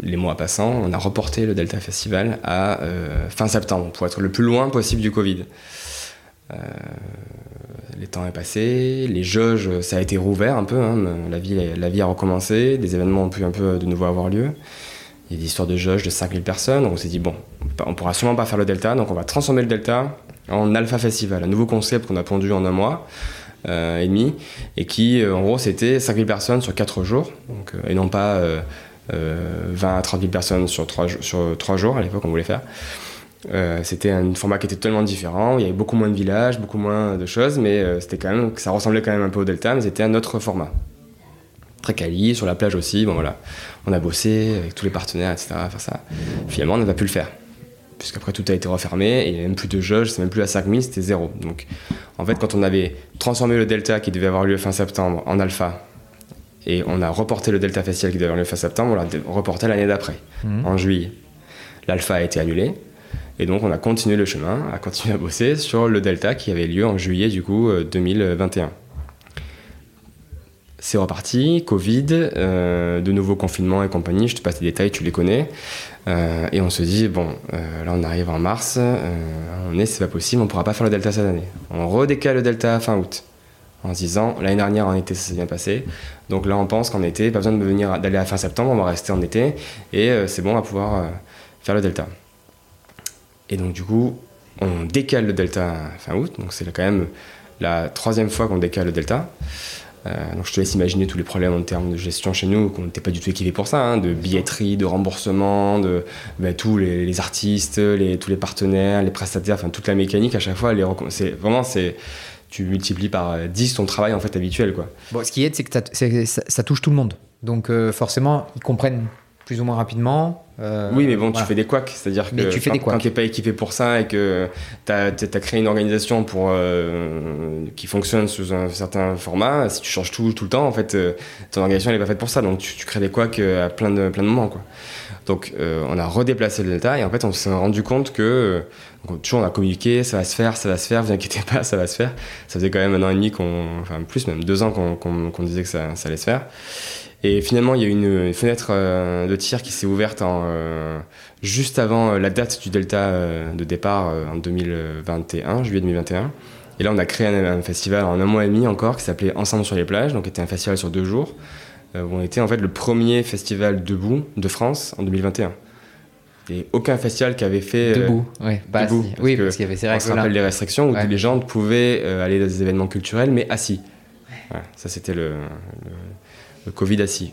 les mois passant, on a reporté le Delta Festival à euh, fin septembre pour être le plus loin possible du Covid. Euh, les temps est passé, les jauges, ça a été rouvert un peu, hein, la, vie, a recommencé, des événements ont pu un peu de nouveau avoir lieu. Il y a des histoires de jauges de 5000 personnes, donc on s'est dit, bon, on pourra sûrement pas faire le Delta, donc on va transformer le Delta en Alpha Festival, un nouveau concept qu'on a pondu en un mois. Euh, et demi, et qui, euh, en gros, c'était 5000 personnes sur 4 jours, euh, et non pas 20 à 30 000 personnes sur 3, sur 3 jours à l'époque on voulait faire. C'était un format qui était totalement différent. Il y avait beaucoup moins de villages, beaucoup moins de choses, mais c'était quand même, ça ressemblait quand même un peu au Delta, mais c'était un autre format. Très quali, sur la plage aussi. Bon voilà, on a bossé avec tous les partenaires, etc. à faire ça. Finalement, on n'a pas pu le faire puisqu'après tout a été refermé, et il n'y a même plus de jauge, c'est même plus à 5000, c'était zéro. Donc en fait, quand on avait transformé le Delta qui devait avoir lieu fin septembre en Alpha, et on a reporté le Delta Festival qui devait avoir lieu fin septembre, on l'a reporté l'année d'après, mhm. en juillet. L'Alpha a été annulé, et donc on a continué le chemin, a continué à bosser sur le Delta qui avait lieu en juillet du coup 2021. Euh, c'est reparti, Covid, euh, de nouveaux confinements et compagnie, je te passe les détails, tu les connais. Euh, et on se dit, bon, là on arrive en mars, on est, c'est pas possible, on pourra pas faire le Delta cette année. On redécale le Delta fin août, en se disant, l'année dernière en été ça s'est bien passé, donc là on pense qu'en été, pas besoin de venir d'aller à fin septembre, on va rester en été, et c'est bon, on va pouvoir faire le Delta. Et donc du coup, on décale le Delta fin août, donc c'est quand même la troisième fois qu'on décale le Delta. Euh, donc je te laisse imaginer tous les problèmes en termes de gestion chez nous, qu'on n'était pas du tout équipé pour ça, hein, de billetterie, de remboursement, de ben, tous les, artistes, tous les partenaires, les prestataires, enfin toute la mécanique à chaque fois, c'est vraiment c'est tu multiplies par 10 ton travail en fait habituel quoi. Bon, ce qui est, c'est que ça, touche tout le monde, donc euh, forcément ils comprennent plus ou moins rapidement. Euh, oui, mais bon, tu fais des couacs, c'est-à-dire que tu fais quand, tu n'es pas équipé pour ça et que tu as, créé une organisation pour, euh, qui fonctionne sous un certain format, si tu changes tout, tout le temps, en fait, euh, ton organisation n'est pas faite pour ça, donc tu, crées des couacs à plein de, plein de moments. Quoi. Donc on a redéplacé le delta et en fait on s'est rendu compte que, toujours on a communiqué, ça va se faire, ça va se faire, vous inquiétez pas, ça va se faire. Ça faisait quand même un an et demi, enfin plus même deux ans qu'on disait que ça, ça allait se faire. Et finalement, il y a eu une, fenêtre euh, de tir qui s'est ouverte en, euh, juste avant euh, la date du Delta de départ en 2021, juillet 2021. Et là, on a créé un, festival en un mois et demi encore qui s'appelait Ensemble sur les plages, donc était un festival sur deux jours, où on était en fait le premier festival debout de France en 2021. Et aucun festival qui avait fait debout, ouais, pas debout, assis. oui, parce qu'il y avait ces règles. On se rappelle les restrictions où les gens pouvaient aller dans des événements culturels, mais assis. ça, c'était le, le Covid assis.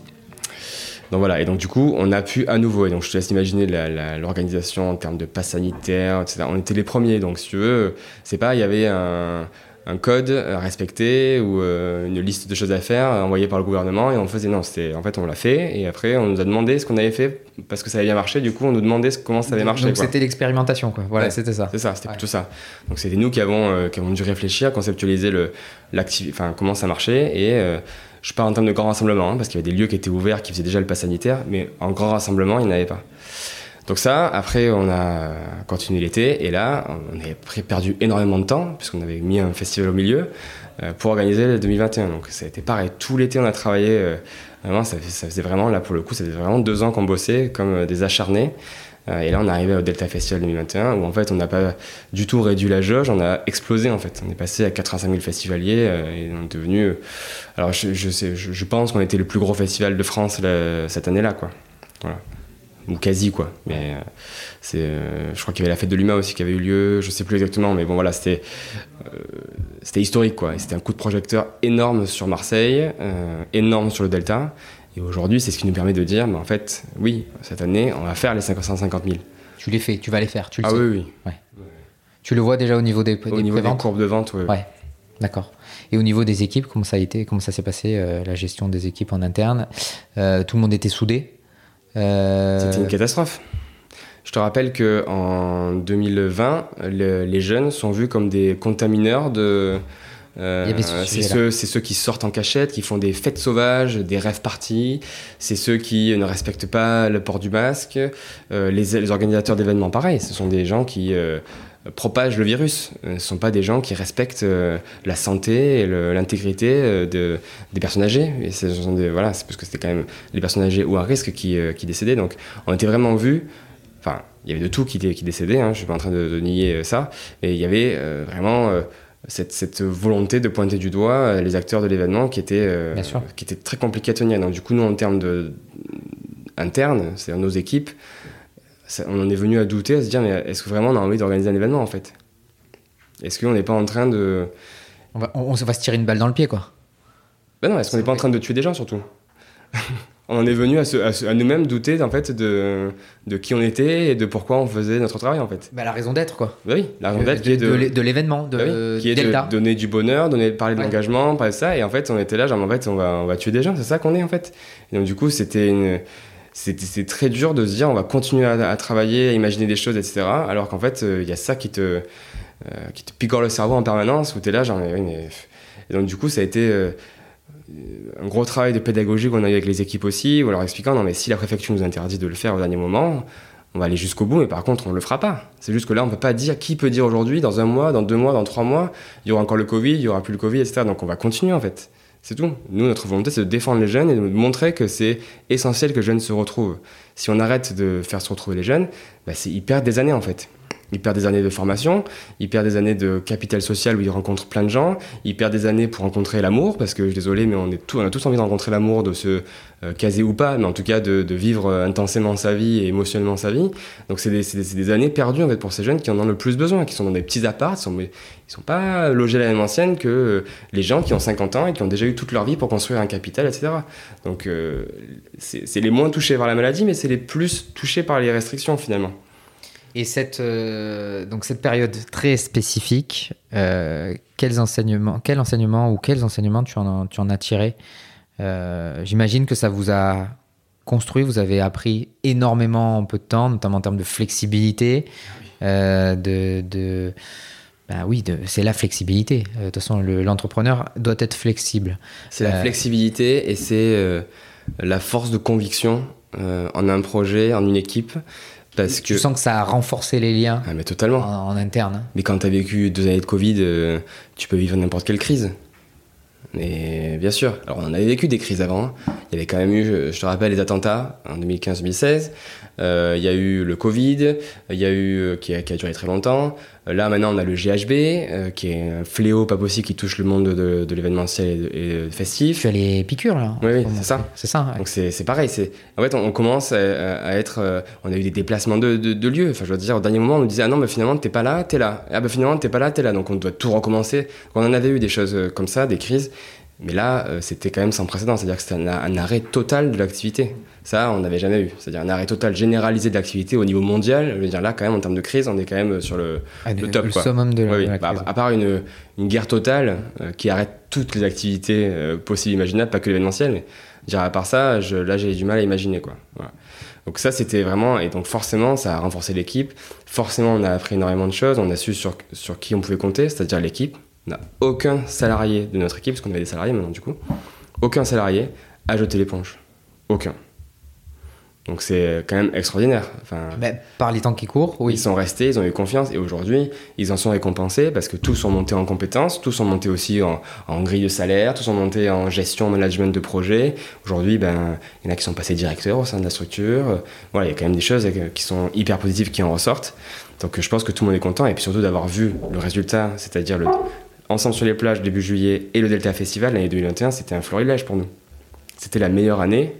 Donc voilà, et donc du coup, on a pu à nouveau, et donc je te laisse imaginer l'organisation en termes de pass sanitaire, etc. On était les premiers, donc si tu veux, c'est pas, il y avait un, un code à respecter ou euh, une liste de choses à faire envoyée par le gouvernement et on faisait non c'était en fait on l'a fait et après on nous a demandé ce qu'on avait fait parce que ça avait bien marché. Du coup on nous demandait comment ça avait marché donc c'était l'expérimentation quoi. Voilà c'était ça. c'est ça c'était plutôt ça. Donc c'était nous qui avons euh, qui avons dû réfléchir conceptualiser le enfin comment ça marchait et euh, je parle en termes de grand rassemblement hein, parce qu'il y avait des lieux qui étaient ouverts qui faisaient déjà le pass sanitaire mais en grand rassemblement il n'y en avait pas donc ça, après, on a continué l'été, et là, on a perdu énormément de temps, puisqu'on avait mis un festival au milieu, euh, pour organiser le 2021. Donc ça a été pareil, tout l'été, on a travaillé, euh, vraiment, ça, faisait vraiment, là, pour le coup, ça faisait vraiment deux ans qu'on bossait comme euh, des acharnés. Et là, on est arrivé au Delta Festival 2021, où en fait, on n'a pas du tout réduit la jauge, on a explosé, en fait. On est passé à 85 000 festivaliers, et on est devenu... alors, je, pense qu'on était le plus gros festival de France cette année-là, quoi. Ou quasi quoi. Mais euh, euh, je crois qu'il y avait la fête de l'humain aussi qui avait eu lieu, je sais plus exactement, mais bon voilà, euh, c'était historique quoi. c'était un coup de projecteur énorme sur Marseille, énorme sur le Delta. Et aujourd'hui, c'est ce qui nous permet de dire, mais en fait, oui, cette année, on va faire les 550 000. Tu les fais, tu vas les faire, tu le ah sais. oui, oui. Ouais. Tu le vois déjà au niveau des, au niveau des courbes de vente, oui. Ouais. D'accord. Et au niveau des équipes, comment ça a été, comment ça s'est passé la gestion des équipes en interne? Tout le monde était soudé euh, C'était une catastrophe. Je te rappelle que en 2020, les jeunes sont vus comme des contamineurs de. Euh, c'est ceux, ceux, qui sortent en cachette, qui font des fêtes sauvages, des rêves parties. C'est ceux qui ne respectent pas le port du masque. Euh, les, les, organisateurs d'événements, pareil. Ce sont des gens qui propagent le virus. Ce ne sont pas des gens qui respectent euh, la santé et l'intégrité euh, de, des personnes âgées. Et ce sont des, voilà, c'est parce que c'était quand même les personnes âgées ou à risque qui, euh, qui décédaient. Donc on était vraiment vus. Enfin, il y avait de tout qui, qui décédait, hein, je ne suis pas en train de, nier ça. Et il y avait vraiment cette, cette, volonté de pointer du doigt les acteurs de l'événement qui, était qui était très compliqué à tenir. Donc du coup, nous, en termes de, internes, c'est-à-dire nos équipes, on en est venu à douter, à se dire, mais est-ce que vraiment on a envie d'organiser un événement en fait? Est-ce qu'on n'est pas en train de. On va, on, va, se tirer une balle dans le pied quoi. Ben non, est-ce qu'on n'est pas en train de tuer des gens surtout? On en est venu à, à, nous-mêmes douter en fait de, de qui on était et de pourquoi on faisait notre travail en fait. Bah, la raison d'être quoi. Bah oui, la raison d'être qui est de, de l'événement, de, bah qui est de donner du bonheur, donner, parler de l'engagement, parler de ça. Et en fait, on était là, genre en fait, on va, on va tuer des gens, c'est ça qu'on est en fait. Et donc du coup, c'était une c'est très dur de se dire on va continuer à, travailler, à imaginer des choses, etc. Alors qu'en fait, euh, il y a ça qui te, euh, qui te picore le cerveau en permanence, où tu es là, genre, mais, Et donc, du coup, ça a été euh, un gros travail de pédagogie qu'on a eu avec les équipes aussi, où leur expliquant non, mais si la préfecture nous interdit de le faire au dernier moment, on va aller jusqu'au bout, mais par contre, on le fera pas. C'est juste que là, on ne peut pas dire qui peut dire aujourd'hui, dans un mois, dans deux mois, dans trois mois, il y aura encore le Covid, il y aura plus le Covid, etc. Donc, on va continuer en fait. C'est tout. Nous, notre volonté, c'est de défendre les jeunes et de montrer que c'est essentiel que les jeunes se retrouvent. Si on arrête de faire se retrouver les jeunes, bah, ils perdent des années en fait. Il perd des années de formation, il perd des années de capital social où il rencontre plein de gens, il perd des années pour rencontrer l'amour, parce que je suis désolé, mais on, est on a tous envie de rencontrer l'amour, de se euh, caser ou pas, mais en tout cas de, vivre euh, intensément sa vie et émotionnellement sa vie. Donc c'est des, années perdues en fait, pour ces jeunes qui en ont le plus besoin, qui sont dans des petits apparts, ils sont, sont pas logés à la même ancienne que euh, les gens qui ont 50 ans et qui ont déjà eu toute leur vie pour construire un capital, etc. Donc c'est les moins touchés par la maladie, mais c'est les plus touchés par les restrictions finalement. Et cette, euh, donc cette période très spécifique, euh, quels enseignements, quel enseignement ou quels enseignements tu en, tu en as tiré? Euh, J'imagine que ça vous a construit, vous avez appris énormément en peu de temps, notamment en termes de flexibilité, de, de bah oui, c'est la flexibilité. De toute façon, l'entrepreneur doit être flexible. C'est la flexibilité et c'est la force de conviction en un projet, en une équipe. Parce tu sens que ça a renforcé les liens ah, mais totalement. En, interne. Hein. Mais quand tu as vécu deux années de Covid, euh, tu peux vivre n'importe quelle crise. Et bien sûr, alors on avait vécu des crises avant. Hein. Il y avait quand même eu, je te rappelle, les attentats en 2015-2016. Euh, il y a eu le Covid, il y a eu euh, qui a, qui a duré très longtemps. Euh, là maintenant on a le GHB, qui est un fléau pas possible qui touche le monde de, de l'événementiel et, festif. Tu as les piqûres là. Oui, oui c'est ça. C'est ça. Donc c'est pareil. C'est en fait on, commence à, être, on a eu des déplacements de, de, lieux. Enfin je veux dire au dernier moment on nous disait ah non mais finalement t'es pas là, t'es là. Ah bah finalement t'es pas là, t'es là. Donc on doit tout recommencer. On en avait eu des choses comme ça, des crises. Mais là, c'était quand même sans précédent, c'est-à-dire que c'était un, arrêt total de l'activité. Ça, on n'avait jamais eu. C'est-à-dire un arrêt total généralisé de l'activité au niveau mondial. Je veux dire, là, quand même, en termes de crise, on est quand même sur le, Ah, le le, top. le quoi. summum de la, Oui, de la bah, crise. à part une, une guerre totale euh, qui arrête toutes les activités euh, possibles, imaginables, pas que l'événementiel, mais dirais, à part ça, je- là j'ai du mal à imaginer. Quoi. Voilà. Donc ça c'était vraiment, et donc forcément ça a renforcé l'équipe, forcément on a appris énormément de choses, on a su sur, sur qui on pouvait compter, c'est-à-dire l'équipe. On n'a aucun salarié de notre équipe, parce qu'on avait des salariés maintenant du coup, aucun salarié a jeté l'éponge. Aucun. Donc c'est quand même extraordinaire. Enfin, Ben, par les temps qui courent, oui. ils sont restés, ils ont eu confiance et aujourd'hui, ils en sont récompensés parce que tous sont montés en compétences, tous sont montés aussi en, en grille de salaire, tous sont montés en gestion, management de projet. Aujourd'hui, ben, il y en a qui sont passés directeurs au sein de la structure. Voilà, il y a quand même des choses qui sont hyper positives qui en ressortent. Donc je pense que tout le monde est content et puis surtout d'avoir vu le résultat, c'est-à-dire le Ensemble sur les plages début juillet et le Delta Festival l'année 2021, c'était un florilège pour nous. C'était la meilleure année,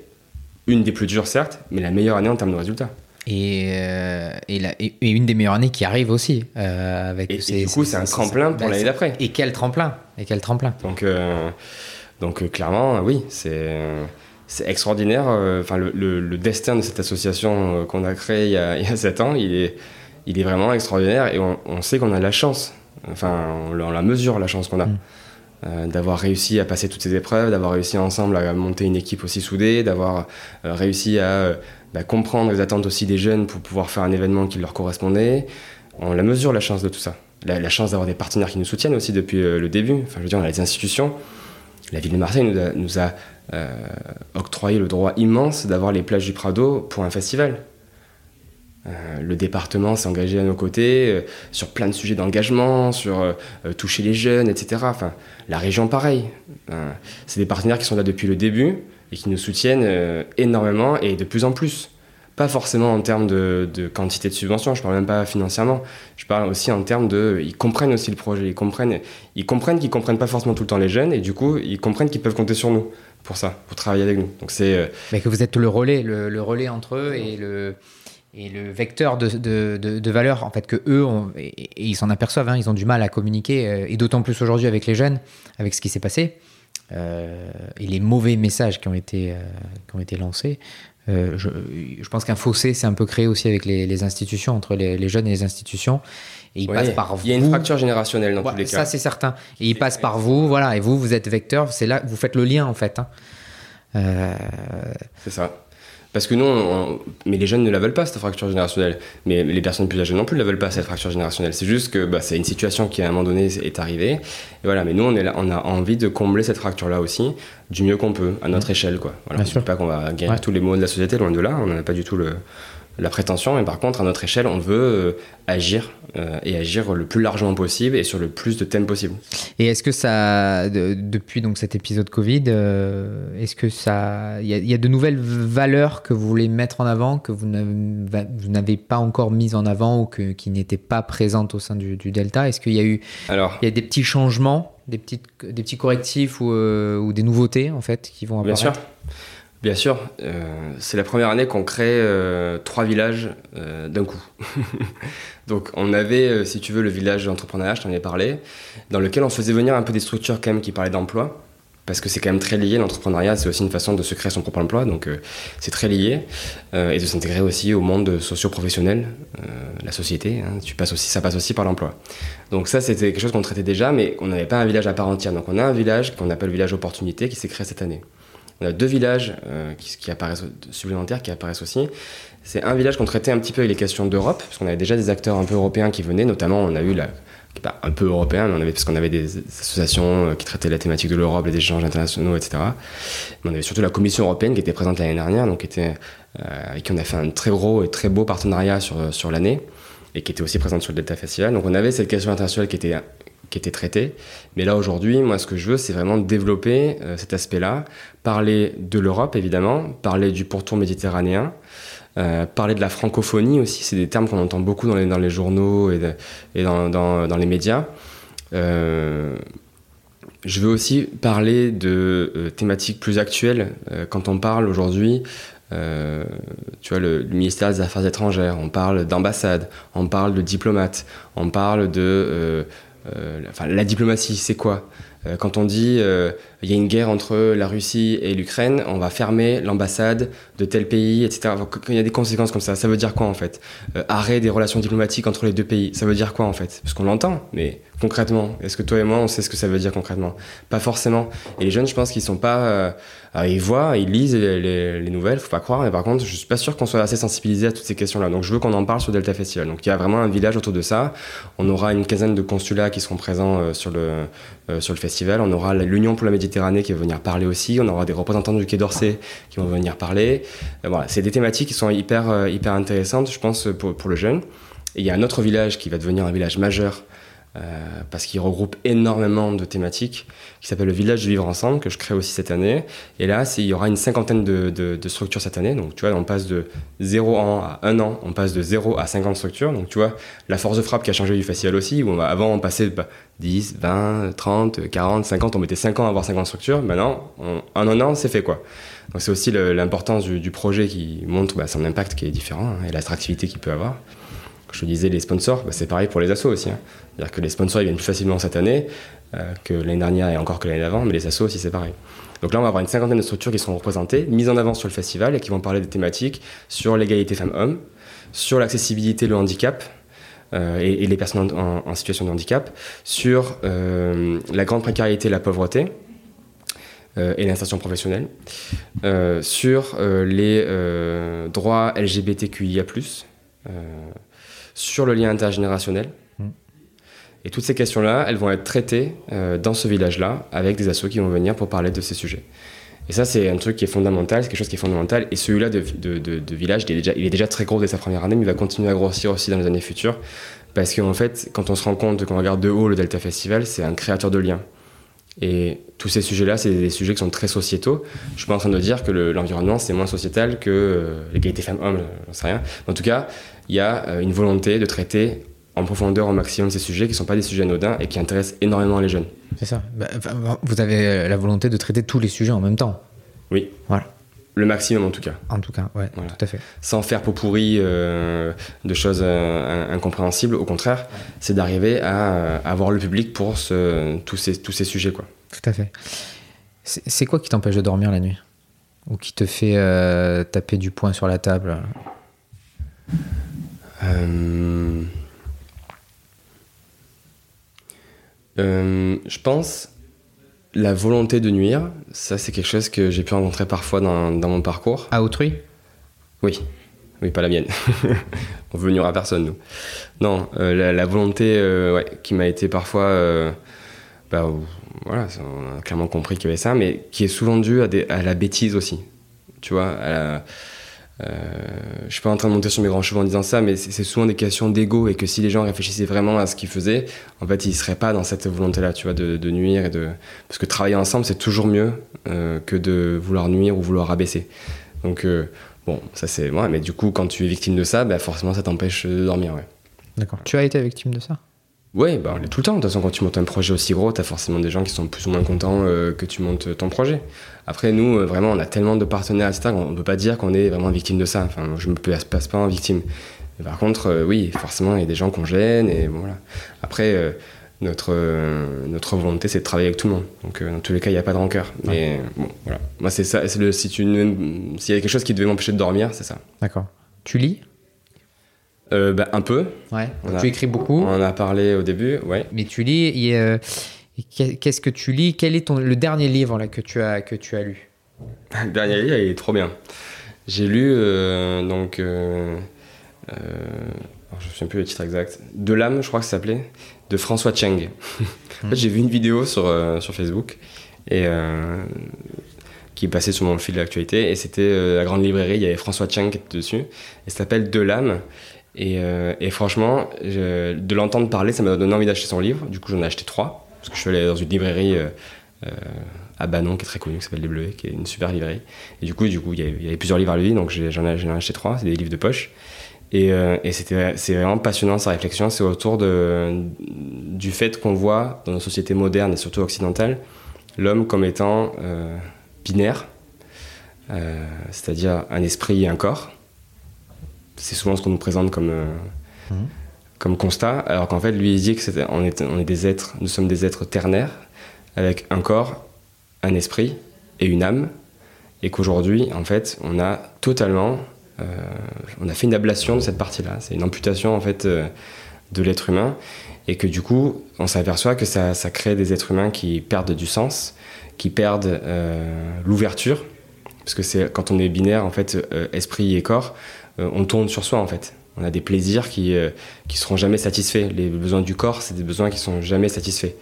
une des plus dures certes, mais la meilleure année en termes de résultats. Et, euh, et, la- et- et une des meilleures années qui arrive aussi. euh, avec Et- ces- du coup, ces- c'est un tremplin pour l'année c'est- d'après. Et quel tremplin Et quel tremplin Donc, euh, donc clairement, oui, c'est c'est extraordinaire. Enfin, le, le- le destin de cette association qu'on a créée il y a, il y a 7 ans, il est, il est vraiment extraordinaire et on, on sait qu'on a la chance. Enfin, on, la- on la mesure la chance qu'on a. Mm. Euh, d'avoir réussi à passer toutes ces épreuves, d'avoir réussi ensemble à monter une équipe aussi soudée, d'avoir euh, réussi à euh, bah, comprendre les attentes aussi des jeunes pour pouvoir faire un événement qui leur correspondait. On la mesure la chance de tout ça. La, chance d'avoir des partenaires qui nous soutiennent aussi depuis le début. Enfin, je veux dire, on a les institutions. La ville de Marseille nous a, octroyé le droit immense d'avoir les plages du Prado pour un festival. Euh, le département s'est engagé à nos côtés euh, sur plein de sujets d'engagement, sur euh, toucher les jeunes, etc. La région, pareil. C'est des partenaires qui sont là depuis le début et qui nous soutiennent énormément et de plus en plus. Pas forcément en termes de, quantité de subventions, je parle même pas financièrement. Je parle aussi en termes de. Ils comprennent aussi le projet, ils comprennent ils comprennent qu'ils comprennent pas forcément tout le temps les jeunes et du coup, ils comprennent qu'ils peuvent compter sur nous pour ça, pour travailler avec nous. Donc c'est. Mais que vous êtes le relais, le relais entre eux et le, et le vecteur de, de, de, de valeur. En fait, que eux, ont- et, et ils s'en aperçoivent, hein, ils ont du mal à communiquer, euh, et d'autant plus aujourd'hui avec les jeunes, avec ce qui s'est passé, euh, et les mauvais messages qui ont été, euh, qui ont été lancés. Euh, je, je pense qu'un fossé s'est un peu créé aussi avec les, les institutions, entre les, les jeunes et les institutions. Et ils ouais, passent par il y a une vous. fracture générationnelle dans Ouais, tous les ça, cas. c'est certain. Et ils passent par vous, voilà. Et vous, vous êtes vecteur. C'est là, vous faites le lien, en fait. hein. C'est ça. Parce que nous, on- on- mais les jeunes ne la veulent pas, cette fracture générationnelle. Mais les personnes plus âgées non plus ne la veulent pas, cette fracture générationnelle. C'est juste que bah, c'est une situation qui, à un moment donné, est arrivée. Et voilà, mais nous, on, est là, on a envie de combler cette fracture-là aussi, du mieux qu'on peut, à notre échelle. Quoi. Voilà, Bien on ne pas qu'on va Ouais. tous les maux de la société, loin de là. On n'en a pas du tout le, la prétention. Mais par contre, à notre échelle, on veut euh, agir, euh, et agir le plus largement possible et sur le plus de thèmes possible. Et est-ce que ça, de- depuis donc cet épisode Covid, euh, est-ce que ça, il y, a- il y a de nouvelles valeurs que vous voulez mettre en avant, que vous n'avez pas encore mises en avant ou que, qui n'étaient pas présentes au sein du, du Delta? Est-ce qu'il y a eu, Alors, il y a des petits changements, des petites, des petits correctifs ou, euh, ou des nouveautés en fait qui vont Bien apparaître? sûr. Bien sûr. Euh, c'est la première année qu'on crée euh, trois villages euh, d'un coup. Donc on avait, si tu veux, le village d'entrepreneuriat, je t'en ai parlé, dans lequel on faisait venir un peu des structures quand même qui parlaient d'emploi. Parce que c'est quand même très lié, l'entrepreneuriat, c'est aussi une façon de se créer son propre emploi, donc c'est très lié, et de s'intégrer aussi au monde socio-professionnel, la société, hein, ça passe aussi par l'emploi. Donc ça, c'était quelque chose qu'on traitait déjà, mais on n'avait pas un village à part entière. Donc on a un village qu'on appelle village opportunité, qui s'est créé cette année. On a deux villages euh, qui, apparaissent supplémentaires qui apparaissent aussi. C'est un village qu'on traitait un petit peu avec les questions d'Europe, parce qu'on avait déjà des acteurs un peu européens qui venaient, notamment on a eu la un peu européen, mais on avait parce qu'on avait des associations euh, qui traitaient la thématique de l'Europe, les échanges internationaux, etc. Mais on avait surtout la Commission européenne qui était présente l'année dernière, donc euh, avec qui on a fait un très gros et très beau partenariat sur, sur l'année, et qui était aussi présente sur le Delta Festival. Donc on avait cette question internationale qui était qui était traitée. Mais là aujourd'hui, moi ce que je veux, c'est vraiment développer euh, cet aspect-là, parler de l'Europe évidemment, parler du pourtour méditerranéen, euh, parler de la francophonie aussi, c'est des termes qu'on entend beaucoup dans les, journaux et, dans, les médias. Euh, je veux aussi parler de thématiques plus actuelles. Quand on parle aujourd'hui, tu vois, le, ministère des Affaires étrangères, on parle d'ambassade, on parle de diplomate, on parle de... enfin, la diplomatie, c'est quoi? Euh, quand on dit euh, il y a une guerre entre la Russie et l'Ukraine, on va fermer l'ambassade de tel pays, etc. Il y a des conséquences comme ça, ça veut dire quoi en fait? Euh, Arrêt des relations diplomatiques entre les deux pays, ça veut dire quoi en fait? Parce qu'on l'entend, mais concrètement, est-ce que toi et moi on sait ce que ça veut dire concrètement? Pas forcément. Et les jeunes, je pense qu'ils sont pas. ils voient, ils lisent les, les, les, nouvelles, faut pas croire, mais par contre, je suis pas sûr qu'on soit assez sensibilisé à toutes ces questions-là. Donc je veux qu'on en parle sur Delta Festival. Donc il y a vraiment un village autour de ça. On aura une quinzaine de consulats qui seront présents sur le, sur le festival. On aura l'Union pour la Méditerranée qui va venir parler aussi. On aura des représentants du Quai d'Orsay qui vont venir parler. Euh, voilà, c'est des thématiques qui sont hyper, euh, hyper intéressantes, je pense, pour, pour le jeune. Et il y a un autre village qui va devenir un village majeur euh, parce qu'il regroupe énormément de thématiques, qui s'appelle le Village de Vivre Ensemble, que je crée aussi cette année. Et là, il y aura une cinquantaine de, structures cette année. Donc, tu vois, on passe de 0 an à 1 an, on passe de 0 à 50 structures. Donc, tu vois, la force de frappe qui a changé du festival aussi, avant, on passait de 10, 20, 30, 40, 50, on mettait 5 ans à avoir 50 structures. Maintenant, en un an, c'est fait, quoi. Donc, c'est aussi l'importance du, projet qui montre bah, son impact qui est différent hein, et l'attractivité qu'il peut avoir je disais les sponsors, bah, c'est pareil pour les assos aussi. Hein. C'est-à-dire que les sponsors viennent plus facilement cette année euh, que l'année dernière et encore que l'année d'avant, mais les assos aussi c'est pareil. Donc là on va avoir une cinquantaine de structures qui seront représentées, mises en avant sur le festival et qui vont parler des thématiques sur l'égalité femmes-hommes, sur l'accessibilité, le handicap. Euh, et, les personnes en, situation de handicap, sur euh, la grande précarité et la pauvreté, et l'insertion professionnelle, sur les droits LGBTQIA, sur le lien intergénérationnel. Mm. Et toutes ces questions-là, elles vont être traitées euh, dans ce village-là, avec des assos qui vont venir pour parler de ces sujets. Et ça, c'est un truc qui est fondamental, c'est quelque chose qui est fondamental. Et celui-là de, village, il est, déjà, il est déjà très gros dès sa première année, mais il va continuer à grossir aussi dans les années futures. Parce qu'en fait, quand on se rend compte, qu'on regarde de haut le Delta Festival, c'est un créateur de liens. Et tous ces sujets-là, c'est des sujets qui sont très sociétaux. Je suis pas en train de dire que l'environnement, c'est moins sociétal que euh, l'égalité femmes-hommes, j'en sais rien. En tout cas, il y a euh, une volonté de traiter en profondeur au maximum ces sujets qui ne sont pas des sujets anodins et qui intéressent énormément les jeunes. C'est ça. Bah, vous avez euh, la volonté de traiter tous les sujets en même temps. Oui. Voilà. Le maximum en tout cas. En tout cas, ouais, tout à fait. Sans faire pot pourri euh, de choses incompréhensibles, au contraire, c'est d'arriver à, avoir le public pour tous, ces, tous ces sujets. Quoi. Tout à fait. C'est quoi qui t'empêche de dormir la nuit? Ou qui te fait taper du poing sur la table? Euh, euh, je pense la volonté de nuire, ça c'est quelque chose que j'ai pu rencontrer parfois dans, mon parcours. À autrui? Oui. Oui, pas la mienne. On veut nuire à personne, nous. Non, euh, la, volonté ouais, qui m'a été parfois. bah, voilà, on a clairement compris qu'il y avait ça, mais qui est souvent due à, à la bêtise aussi. Tu vois, à la, euh, je suis pas en train de monter sur mes grands chevaux en disant ça, mais c'est souvent des questions d'ego et que si les gens réfléchissaient vraiment à ce qu'ils faisaient, en fait, ils seraient pas dans cette volonté-là, tu vois, de, nuire et de parce que travailler ensemble, c'est toujours mieux euh, que de vouloir nuire ou vouloir abaisser. Donc euh, bon, ça c'est ouais, mais du coup, quand tu es victime de ça, bah, forcément, ça t'empêche de dormir, ouais. D'accord. Tu as été victime de ça? Oui, bah, tout le temps. De toute façon, quand tu montes un projet aussi gros, tu as forcément des gens qui sont plus ou moins contents euh, que tu montes ton projet. Après, nous, euh, vraiment, on a tellement de partenaires, etc., on ne peut pas dire qu'on est vraiment victime de ça. Enfin, je ne me passe pas en victime. par contre, euh, oui, forcément, il y a des gens qu'on gêne. Et voilà. Après, notre, notre volonté, c'est de travailler avec tout le monde. Donc, dans tous les cas, il n'y a pas de rancœur. Mais bon, voilà. Moi, c'est ça. Le, si s'il y a quelque chose qui devait m'empêcher de dormir, c'est ça. D'accord. Tu lis? Euh, bah, un peu. Ouais. tu écris beaucoup. On en a parlé au début, ouais. Mais tu lis. Euh, qu'est-ce que tu lis? Quel est ton, le dernier livre là, que, tu as, que tu as lu? Le dernier livre, il est trop bien. J'ai lu, euh, donc. je ne me souviens plus le titre exact. De l'âme, je crois que ça s'appelait, de François Cheng. en fait, j'ai vu une vidéo sur, sur Facebook et qui est passée sur mon fil d'actualité et c'était la grande librairie, il y avait François Cheng qui était dessus et ça s'appelle De l'âme euh, et, franchement, de l'entendre parler, ça m'a donné envie d'acheter son livre. Du coup, j'en ai acheté trois. Parce que je suis allé dans une librairie euh, euh, à Banon, qui est très connue, qui s'appelle Les Bleuets, qui est une super librairie. Et du coup, du coup il, y avait, plusieurs livres à lui, donc j'en ai, acheté trois. C'est des livres de poche. Et, et c'est vraiment passionnant sa réflexion. C'est autour de, du fait qu'on voit dans nos sociétés modernes et surtout occidentales l'homme comme étant binaire, c'est-à-dire un esprit et un corps c'est souvent ce qu'on nous présente comme, euh, mmh. comme constat, alors qu'en fait, lui, il dit qu'on est, on est des êtres, nous sommes des êtres ternaires, avec un corps, un esprit et une âme, et qu'aujourd'hui, en fait, on a totalement, euh, on a fait une ablation de cette partie-là. C'est une amputation en fait euh, de l'être humain, et que du coup, on s'aperçoit que ça, ça, crée des êtres humains qui perdent du sens, qui perdent l'ouverture, parce que c'est quand on est binaire en fait, esprit et corps, on tourne sur soi en fait. On a des plaisirs qui ne seront jamais satisfaits. Les besoins du corps, c'est des besoins qui sont jamais satisfaits.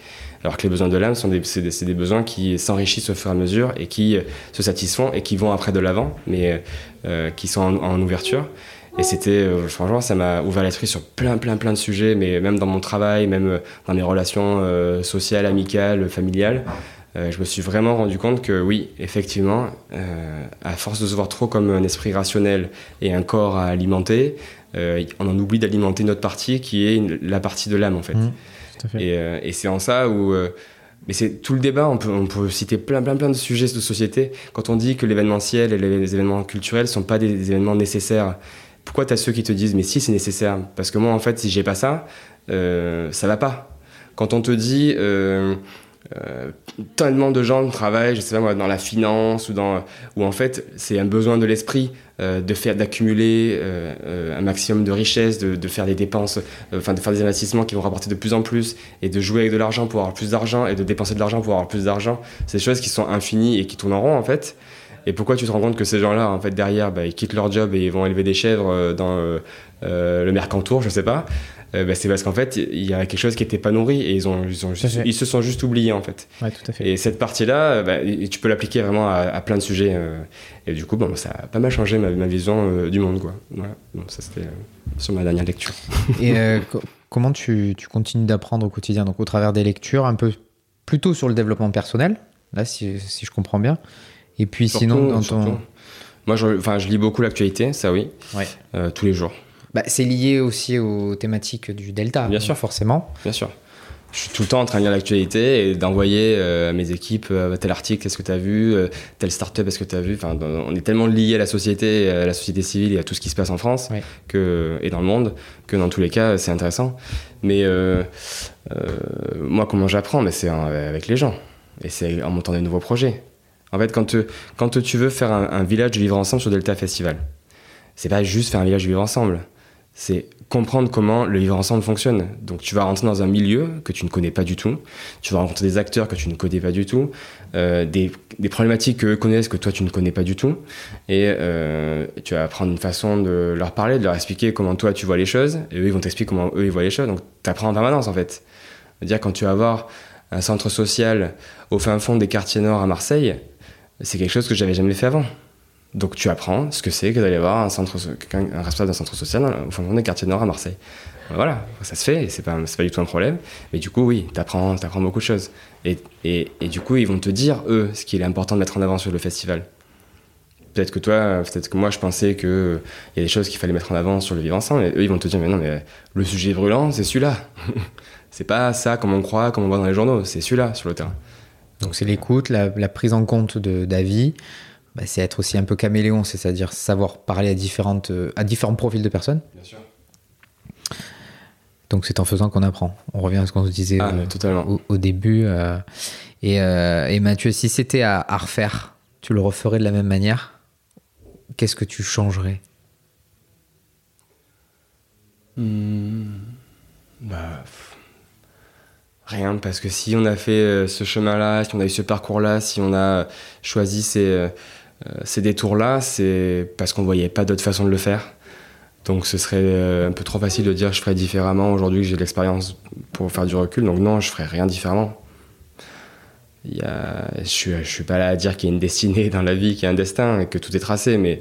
Alors que les besoins de l'âme, sont des, c'est, des, besoins qui s'enrichissent au fur et à mesure et qui euh, se satisfont et qui vont après de l'avant, mais euh, euh, qui sont en, ouverture. Et c'était, franchement, ça m'a ouvert l'esprit sur plein, plein, plein de sujets, mais même dans mon travail, même dans mes relations sociales, amicales, familiales. Je me suis vraiment rendu compte que oui, effectivement, à force de se voir trop comme un esprit rationnel et un corps à alimenter, on en oublie d'alimenter notre partie qui est la partie de l'âme en fait. Mmh. Euh, et, c'est en ça où. Euh, mais c'est tout le débat, on peut, on peut, citer plein, plein, plein de sujets de société. Quand on dit que l'événementiel et les événements culturels ne sont pas des, événements nécessaires, pourquoi tu as ceux qui te disent mais si c'est nécessaire? Parce que moi en fait si j'ai pas ça, euh, ça va pas. Quand on te dit euh, euh, tellement de gens travaillent, je sais pas moi, dans la finance ou dans, où en fait c'est un besoin de l'esprit euh, de faire, d'accumuler euh, un maximum de richesses, de, faire des dépenses, enfin de faire des investissements qui vont rapporter de plus en plus et de jouer avec de l'argent pour avoir plus d'argent et de dépenser de l'argent pour avoir plus d'argent. C'est des choses qui sont infinies et qui tournent en rond en fait. Et pourquoi tu te rends compte que ces gens-là, en fait, derrière, bah, ils quittent leur job et ils vont élever des chèvres dans le Mercantour, je sais pas. Euh, bah, c'est parce qu'en fait, il y a quelque chose qui n'était pas nourri et ils, ont, ils, ont ils, se sont juste oubliés en fait. Ouais, tout à fait. Et cette partie-là, euh, bah, tu peux l'appliquer vraiment à, plein de sujets. Euh, et du coup, bon, ça a pas mal changé ma, ma vision du monde. Quoi. Voilà. ça, c'était sur ma dernière lecture. et comment tu, tu continues d'apprendre au quotidien? Donc, au travers des lectures, un peu plutôt sur le développement personnel, là, si, si je comprends bien. Et puis, sinon, dans ton. Moi, je, je lis beaucoup l'actualité, ça oui, ouais. tous les jours. Bah, c'est lié aussi aux thématiques du Delta. Bien sûr. Forcément. Bien sûr. Je suis tout le temps en train de lire l'actualité et d'envoyer euh, à mes équipes euh, tel article, est-ce que tu as vu, euh, telle start-up, est-ce que tu as vu. Enfin, on est tellement lié à la société, à la société civile et à tout ce qui se passe en France que, et dans le monde que dans tous les cas, c'est intéressant. Mais moi, comment j'apprends? Mais c'est avec les gens et c'est en montant des nouveaux projets. En fait, quand, quand tu veux faire un, un village de vivre ensemble sur Delta Festival, c'est pas juste faire un village de vivre ensemble c'est comprendre comment le vivre ensemble fonctionne. Donc tu vas rentrer dans un milieu que tu ne connais pas du tout, tu vas rencontrer des acteurs que tu ne connais pas du tout, euh, des, problématiques qu'eux connaissent que toi tu ne connais pas du tout, et euh, tu vas apprendre une façon de leur parler, de leur expliquer comment toi tu vois les choses, et eux ils vont t'expliquer comment eux ils voient les choses, donc tu apprends en permanence en fait. C'est-à-dire quand tu vas avoir un centre social au fin fond des quartiers nord à Marseille, c'est quelque chose que j'avais jamais fait avant. Donc tu apprends ce que c'est que d'aller voir un, centre, un responsable d'un centre social au fond des quartiers nord à Marseille. Voilà, ça se fait, c'est pas, pas du tout un problème. Mais du coup, oui, tu apprends, apprends, beaucoup de choses. Et, et, et, du coup, ils vont te dire, eux, ce qu'il est important de mettre en avant sur le festival. Peut-être que toi, peut-être que moi, je pensais qu'il y a des choses qu'il fallait mettre en avant sur le vivre ensemble. Et eux, ils vont te dire, mais non, mais le sujet brûlant, c'est celui-là. c'est pas ça comme on croit, comme on voit dans les journaux, c'est celui-là sur le terrain. Donc c'est l'écoute, la, la, prise en compte d'avis, bah, c'est être aussi un peu caméléon, c'est-à-dire savoir parler à, différentes, euh, à différents profils de personnes. Bien sûr. Donc c'est en faisant qu'on apprend. On revient à ce qu'on se disait ah, euh, au, début. Euh, et, Mathieu, si c'était à, refaire, tu le referais de la même manière Qu'est-ce que tu changerais? Hmm. bah, Rien, parce que si on a fait ce chemin-là, si on a eu ce parcours-là, si on a choisi ces ces détours-là, c'est parce qu'on ne voyait pas d'autre façon de le faire. Donc ce serait euh, un peu trop facile de dire je ferais différemment aujourd'hui que j'ai de l'expérience pour faire du recul. Donc non, je ferais rien différemment. Il y je ne suis, pas là à dire qu'il y a une destinée dans la vie, qu'il y a un destin et que tout est tracé, mais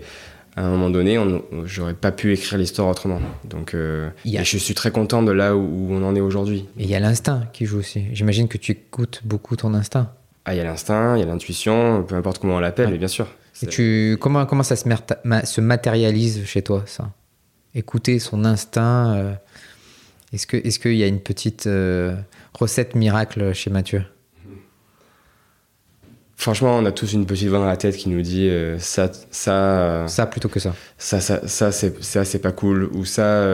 à un moment donné, j'aurais pas pu écrire l'histoire autrement. Donc euh, je suis très content de là où, on en est aujourd'hui. Et il y a l'instinct qui joue aussi. J'imagine que tu écoutes beaucoup ton instinct. Ah, il y a l'instinct, il y a l'intuition, peu importe comment on l'appelle, mais bien sûr. Et tu, comment, comment ça se, se matérialise chez toi, ça? Écouter son instinct. Euh, est-ce qu'il est qu'il y a une petite euh, recette miracle chez Mathieu? Franchement, on a tous une petite voix dans la tête qui nous dit euh, ça, ça. ça plutôt que ça. Ça, ça, ça c'est pas cool. Ou ça,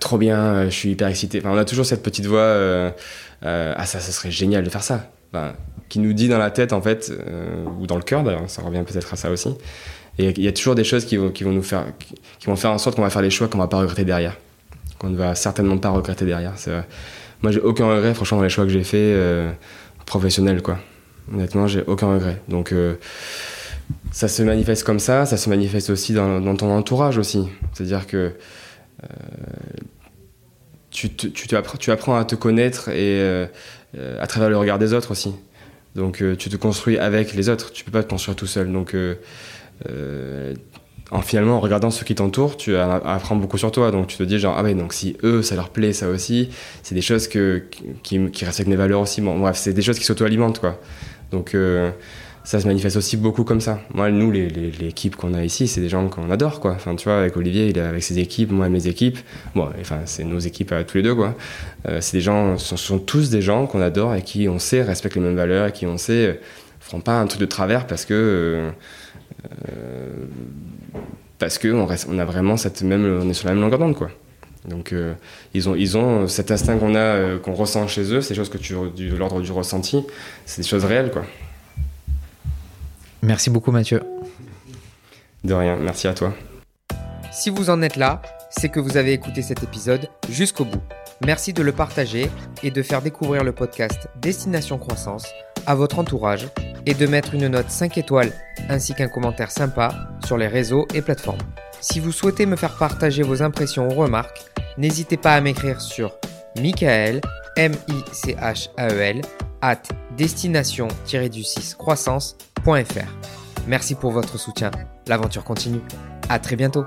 trop bien, je suis hyper excité. Enfin, on a toujours cette petite voix ah, ça, ça serait génial de faire ça. ben, qui nous dit dans la tête, en fait, ou dans le cœur d'ailleurs, ça revient peut-être à ça aussi. Et il y a toujours des choses qui vont, qui vont nous faire, qui vont faire en sorte qu'on va faire des choix qu'on va pas regretter derrière. Qu'on ne va certainement pas regretter derrière. Moi, j'ai aucun regret, franchement, dans les choix que j'ai faits professionnels, quoi. Honnêtement, j'ai aucun regret. Donc, ça se manifeste comme ça, ça se manifeste aussi dans, ton entourage aussi. C'est-à-dire que euh, tu, tu, apprends, tu, apprends, à te connaître et euh, à travers le regard des autres aussi. Donc euh, tu te construis avec les autres, tu peux pas te construire tout seul. Donc en finalement en regardant ceux qui t'entourent, tu apprends beaucoup sur toi. Donc tu te dis genre ah ouais donc si eux ça leur plaît ça aussi, c'est des choses que, qui, qui respectent mes valeurs aussi. Bon, bref c'est des choses qui s'auto-alimentent quoi. Donc ça se manifeste aussi beaucoup comme ça. Moi, nous, l'équipe qu'on a ici, c'est des gens qu'on adore, quoi. Enfin, tu vois, avec Olivier, il est avec ses équipes, moi, mes équipes. Bon, enfin, c'est nos équipes tous les deux, quoi. Euh, c'est des gens, ce sont, tous des gens qu'on adore et qui, on sait, respectent les mêmes valeurs et qui, on sait, euh, feront pas un truc de travers parce que. Euh, parce que on, a vraiment cette même, on est sur la même longueur d'onde, quoi. Donc ils, ont, ils ont cet instinct qu'on a, qu'on ressent chez eux, ces choses que tu, de l'ordre du ressenti, c'est des choses réelles, quoi. Merci beaucoup Mathieu. De rien, merci à toi. Si vous en êtes là, c'est que vous avez écouté cet épisode jusqu'au bout. Merci de le partager et de faire découvrir le podcast Destination Croissance à votre entourage et de mettre une note 5 étoiles ainsi qu'un commentaire sympa sur les réseaux et plateformes. Si vous souhaitez me faire partager vos impressions ou remarques, n'hésitez pas à m'écrire sur Michael, M-I-C-H-A-E-L, at destination-du-6 croissance Merci pour votre soutien. L'aventure continue. À très bientôt.